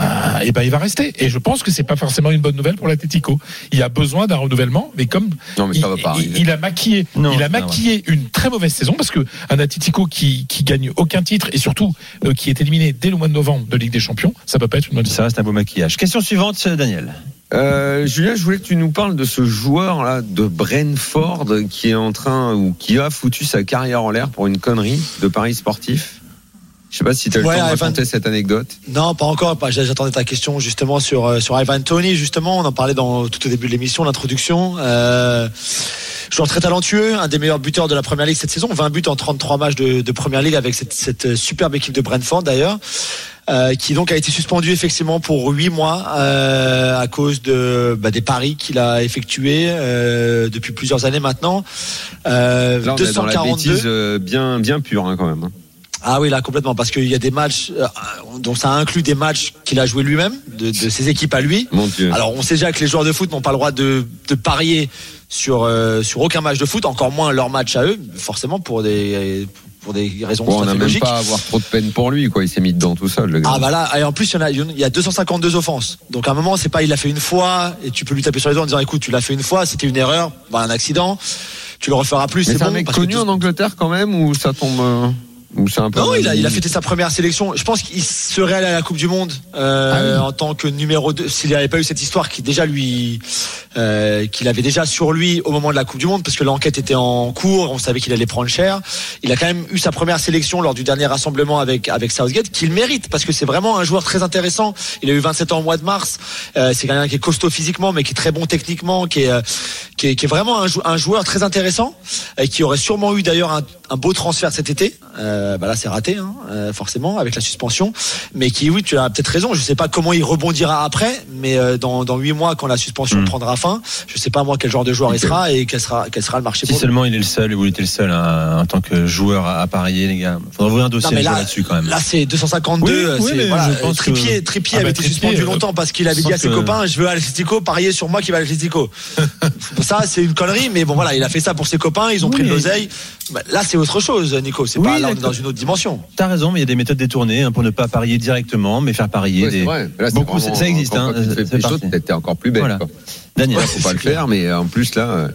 eh ben, il va rester. Et je pense que c'est pas forcément une bonne nouvelle pour l'Atlético. Il a besoin d'un renouvellement, mais comme Non, mais il, ça va pas il- arriver. il a maquillé, Non, il a maquillé une très mauvaise saison parce que un Atlético qui, qui gagne aucun titre et surtout euh, qui est éliminé dès le mois de novembre de Ligue des Champions, ça peut pas être une bonne Ça reste un beau maquillage. Question suivante, Daniel. Euh, Julien, je voulais que tu nous parles de ce joueur là de Brentford qui est en train ou qui a foutu sa carrière en l'air pour une connerie de paris sportif. Je sais pas si tu as le Ouais, temps de Ivan- raconter cette anecdote. Non, pas encore. Pas- J'attendais ta question justement sur euh, sur Ivan Tony. Justement, on en parlait dans tout au début de l'émission, l'introduction. Euh, joueur très talentueux, un des meilleurs buteurs de la première ligue cette saison. 20 buts en 33 matchs de, de première ligue avec cette, cette superbe équipe de Brentford d'ailleurs. Euh, qui donc a été suspendu effectivement pour huit mois euh, à cause de bah, des paris qu'il a effectués euh, depuis plusieurs années maintenant. Euh, Là, on est dans la 242. bêtise euh, bien bien pure hein, quand même. Ah oui, là complètement, parce qu'il y a des matchs, euh, donc ça inclut des matchs qu'il a joué lui-même, de, de ses équipes à lui. Mon Dieu. Alors on sait déjà que les joueurs de foot n'ont pas le droit de, de parier sur euh, sur aucun match de foot, encore moins leur match à eux, forcément pour des pour des raisons Bon, on n'a même pas à avoir trop de peine pour lui quoi. Il s'est mis dedans tout seul le gars. Ah bah là, et en plus il y en a, il y a 252 offenses. Donc à un moment, c'est pas il l'a fait une fois et tu peux lui taper sur les doigts en disant écoute, tu l'as fait une fois, c'était une erreur, bah, un accident, tu le referas plus. C'est c'est un bon, mec connu en Angleterre quand même ou ça tombe euh, un peu. Non, il a, il a fêté sa première sélection. Je pense qu'il serait allé à la Coupe du Monde euh, Ah en tant que numéro 2 s'il n'avait pas eu cette histoire qui déjà lui euh, qu'il avait déjà sur lui au moment de la Coupe du Monde parce que l'enquête était en cours, on savait qu'il allait prendre cher. Il a quand même eu sa première sélection lors du dernier rassemblement avec avec Southgate qu'il mérite parce que c'est vraiment un joueur très intéressant. Il a eu 27 ans au mois de mars. Euh, c'est quelqu'un qui est costaud physiquement mais qui est très bon techniquement, qui est euh, qui est, qui est vraiment un, un joueur très intéressant et qui aurait sûrement eu d'ailleurs un, un beau transfert cet été. Euh, bah là c'est raté hein, euh, forcément avec la suspension, mais qui oui tu as peut-être raison. Je sais pas comment il rebondira après, mais euh, dans dans huit mois quand la suspension Mm. prendra fin, je sais pas moi quel genre de joueur il sera et quel sera quel sera le marché Si pour lui. seulement il est le seul, ou il était le seul hein, en tant que joueur à, à parier, les gars. Faudra ouvrir un dossier là- là-dessus quand même. Là, c'est 252. Oui, oui, c'est- mais voilà, je pense Trippier, que- Trippier Ah avait été suspendu longtemps parce qu'il avait dit à ses que- copains Je veux à l'Atlético, pariez sur moi qui va à l'Atlético. ça, c'est une connerie, mais bon, voilà, il a fait ça pour ses copains, ils ont Oui, pris de l'oseille. Bah, là, c'est autre chose, Nico. C'est Oui, pas là, on est dans une autre dimension. T'as raison, mais il y a des méthodes détournées hein, pour ne pas parier directement, mais faire parier Ouais, des. vrai. Mais Là, c'est Beaucoup, vraiment- ça existe, quand- hein, quand tu t'es encore plus belle. Voilà. quoi. Daniel. Ouais, faut pas le faire, mais en plus là. euh,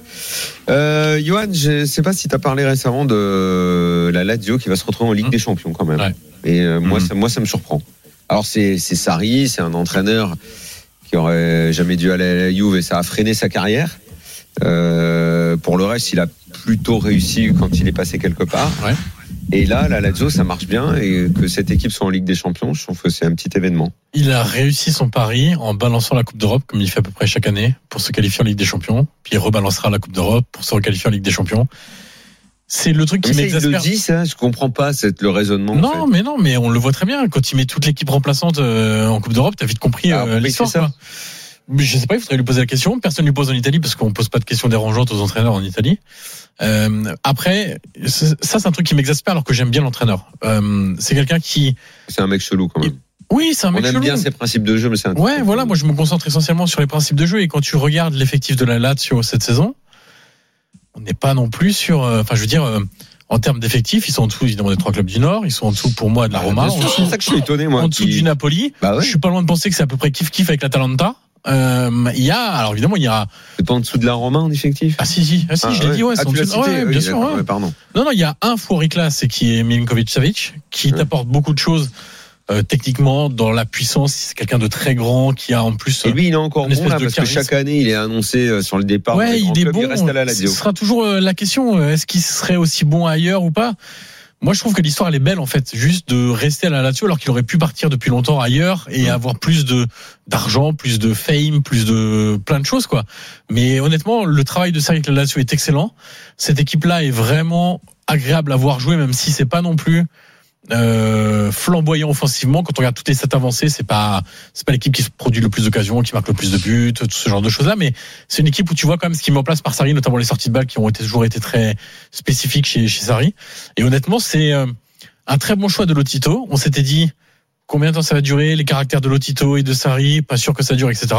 Euh, Johan, je sais pas si tu as parlé récemment de la Lazio qui va se retrouver en Ligue des Champions quand même. Ouais. Et euh, moi, Mhm. ça, moi, ça me surprend. Alors c'est c'est Sarri, c'est un entraîneur qui aurait jamais dû aller à la Juve et ça a freiné sa carrière. Euh, pour le reste, il a plutôt réussi quand il est passé quelque part. Ouais. Et là, la Lazio, ça marche bien et que cette équipe soit en Ligue des Champions, je trouve que c'est un petit événement. Il a réussi son pari en balançant la Coupe d'Europe, comme il fait à peu près chaque année, pour se qualifier en Ligue des Champions. Puis il rebalancera la Coupe d'Europe pour se requalifier en Ligue des Champions. C'est le truc qui Mais ça, il le m'exaspère. dit ça, je comprends pas cette, le raisonnement. en Non, fait. mais non, mais on le voit très bien. Quand il met toute l'équipe remplaçante euh, en Coupe d'Europe, t'as vite compris Ah, euh, l'histoire. Je sais pas, il faudrait lui poser la question. Personne lui pose en Italie parce qu'on pose pas de questions dérangeantes aux entraîneurs en Italie. Euh, après, ça c'est un truc qui m'exaspère alors que j'aime bien l'entraîneur. Euh, c'est quelqu'un qui, C'est un mec chelou quand même. oui, c'est un On mec aime chelou. bien ses principes de jeu, mais c'est un. Ouais, voilà, moi je me concentre essentiellement sur les principes de jeu et quand tu regardes l'effectif de la Lazio cette saison, on n'est pas non plus sur, euh, enfin je veux dire, euh, en termes d'effectifs, ils sont en dessous évidemment des trois clubs du Nord, ils sont en dessous pour moi de la Roma, sûr, dessous, C'est ça que je suis étonné, moi. en dessous qui- du Napoli. Bah ouais. Je suis pas loin de penser que c'est à peu près kiff kiff avec l'Atalanta. Euh, il y a, alors évidemment, il y a. C'est pas en dessous de la Romain en effectif? Ah si si, ah, si, Ah, je l'ai ouais. dit, ouais, Ah, c'est en dessous- cité, ouais, oui, bien sûr. ouais. Pardon. Non, non, il y a un fourri classe, c'est qui est Milinkovic Savic, qui t'apporte beaucoup de choses euh, techniquement dans la puissance. C'est quelqu'un de très grand qui a en plus. Et lui, il est encore Une bon là, de parce que chaque année, il est annoncé euh, sur le départ. Ouais, il est clubs, bon. Il reste à la Ce sera toujours euh, la question. euh, Est-ce qu'il serait aussi bon ailleurs ou pas? Moi, je trouve que l'histoire elle est belle en fait, juste de rester à la Lazio alors qu'il aurait pu partir depuis longtemps ailleurs et avoir plus de d'argent, plus de fame, plus de plein de choses quoi. Mais honnêtement, le travail de Sarri avec la Lazio est excellent. Cette équipe-là est vraiment agréable à voir jouer, même si c'est pas non plus euh, flamboyant offensivement. Quand on regarde toutes les stats avancées, c'est pas c'est pas l'équipe qui se produit le plus d'occasions, qui marque le plus de buts, tout ce genre de choses là. Mais c'est une équipe où tu vois quand même ce qui met en place par Sarri, notamment les sorties de balles qui ont été, toujours été très spécifiques chez, chez Sarri. Et honnêtement, c'est euh, un très bon choix de Lotito. On s'était dit combien de temps ça va durer, les caractères de Lotito et de Sarri, pas sûr que ça dure, etc.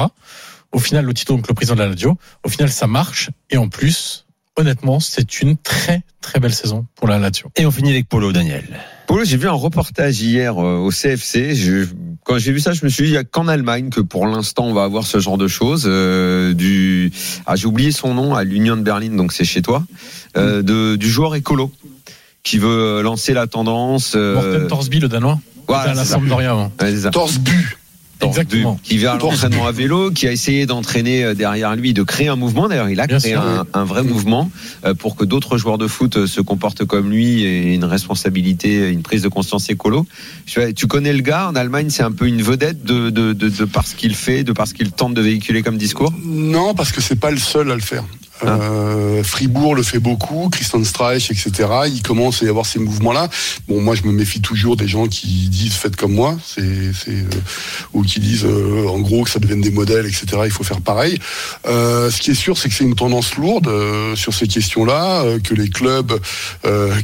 Au final, Lotito, donc le président de la Lazio, au final, ça marche. Et en plus, honnêtement, c'est une très très belle saison pour la Lazio. Et on finit avec Polo, Daniel. Polo, j'ai vu un reportage hier euh, au CFC. Je Quand j'ai vu ça, je me suis dit, il y a qu'en Allemagne que pour l'instant on va avoir ce genre de choses. euh, du, ah, j'ai oublié son nom à l'Union de Berlin, donc c'est chez toi, euh, de, du joueur écolo qui veut lancer la tendance. euh, Morten Torsby, le Danois. voilà, à la c'est ça. Sampdoria avant. Qui vient à l'entraînement à vélo, qui a essayé d'entraîner euh, derrière lui, de créer un mouvement. D'ailleurs, il a Bien créé sûr, un, un vrai mouvement euh, pour que d'autres joueurs de foot euh, se comportent comme lui et une responsabilité, une prise de conscience écolo. Tu connais le gars en Allemagne, c'est un peu une vedette de, de, de, de par ce qu'il fait, de par ce qu'il tente de véhiculer comme discours. Non, parce que c'est pas le seul à le faire. Euh, Fribourg le fait beaucoup, Christian Streich, etc. Il commence à y avoir ces mouvements-là. Bon, moi, je me méfie toujours des gens qui disent faites comme moi, c'est, euh, ou qui disent euh, en gros que ça devienne des modèles, etc. Il faut faire pareil. Euh, ce qui est sûr, c'est que c'est une tendance lourde sur ces questions-là, que les clubs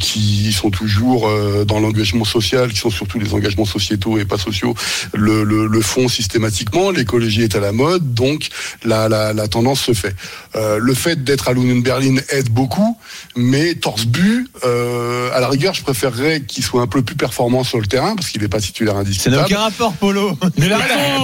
qui sont toujours dans l'engagement social, qui sont surtout les engagements sociétaux et pas sociaux, le, font systématiquement. L'écologie est à la mode, donc la, la, la tendance se fait. Le fait d'être à l'Union Berlin aide beaucoup, mais Torsbu, euh, à la rigueur, je préférerais qu'il soit un peu plus performant sur le terrain parce qu'il n'est pas titulaire Ça n'a indiscutable. aucun rapport, Polo. Mais là,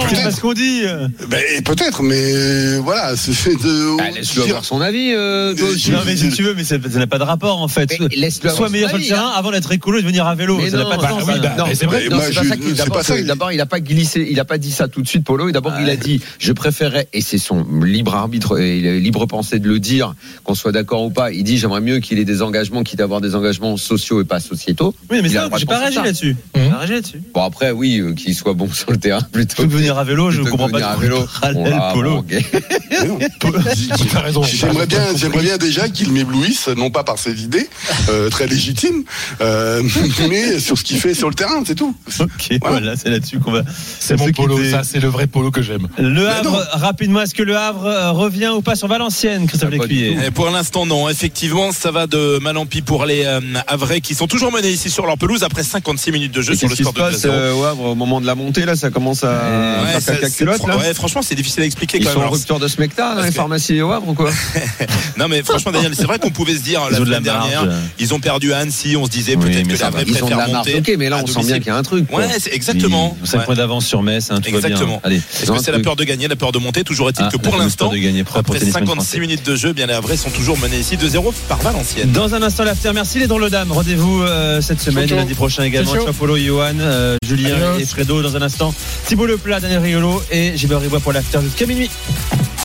c'est pas ce qu'on dit. Ben, peut-être, mais voilà, c'est de. Bah, Laisse-le avoir son avis. euh, toi aussi. Non, mais si tu veux, mais ça n'a pas de rapport en fait. Son meilleur sur le terrain hein. avant d'être écolo et de venir à vélo. Mais Ça n'a pas de bah sens. oui, bah, Non, c'est vrai. D'abord, il a pas glissé, il a pas dit ça tout de suite, Polo. Et d'abord, il a dit, je préférais, et c'est son libre arbitre libre pensée de le dire, qu'on soit d'accord ou pas. Il dit, j'aimerais mieux qu'il ait des engagements, quitte à avoir des engagements sociaux et pas sociétaux. Oui, mais Il ça, j'ai de pas réagi là-dessus. Bon après, oui, euh, qu'il soit bon sur le terrain plutôt. Veux venir à vélo, je que comprends de pas venir à vélo. Polo. J'aimerais bien, j'aimerais bien déjà qu'il m'éblouisse, non pas par ses idées euh, très légitimes, euh, mais sur ce qu'il fait sur le terrain, c'est tout. Ok, voilà, c'est là-dessus qu'on va. C'est mon polo, ça, c'est le vrai polo que j'aime. Le Havre, rapidement, est-ce que le Havre revient ou pas sur Valenciennes, Christophe Lécuyer Et pour l'instant, non. Effectivement, ça va de mal en pis pour les euh, Havrais qui sont toujours menés ici sur leur pelouse après 56 minutes de jeu Et sur le score de passe 2-0. euh, au Havre, au moment de la montée là, ça commence à Ouais, faire ça- caca c'est- culotte là. ouais, franchement, c'est difficile à expliquer Ils quand sont même. en Alors, rupture de smecta les que- pharmacies au Havre ou quoi Non, mais franchement, Daniel, c'est vrai qu'on pouvait se dire la de dernière, marge. ils ont perdu à Annecy, on se disait Oui, peut-être que la vraie préfère la monter. ok, mais là on sent bien qu'il y a un truc. Ouais, c'est exactement. 5 Ouais. points d'avance sur Metz, hein, tout Exactement. Est-ce que c'est la peur de gagner, la peur de monter Toujours est-il Ah, que pour l'instant, après tennisman 56 français. minutes de jeu, bien les Havrais sont toujours menés ici 2-0 par Valenciennes. Dans un instant, l'after. Merci les drôles de dames. Rendez-vous euh, cette semaine, lundi prochain également. Ciao, ciao. Ciao, Polo, Johan, euh, Julien Adios. et Fredo. Dans un instant, Thibaut Leplat, Daniel Riolo et Gilbert Ribois pour l'after jusqu'à minuit.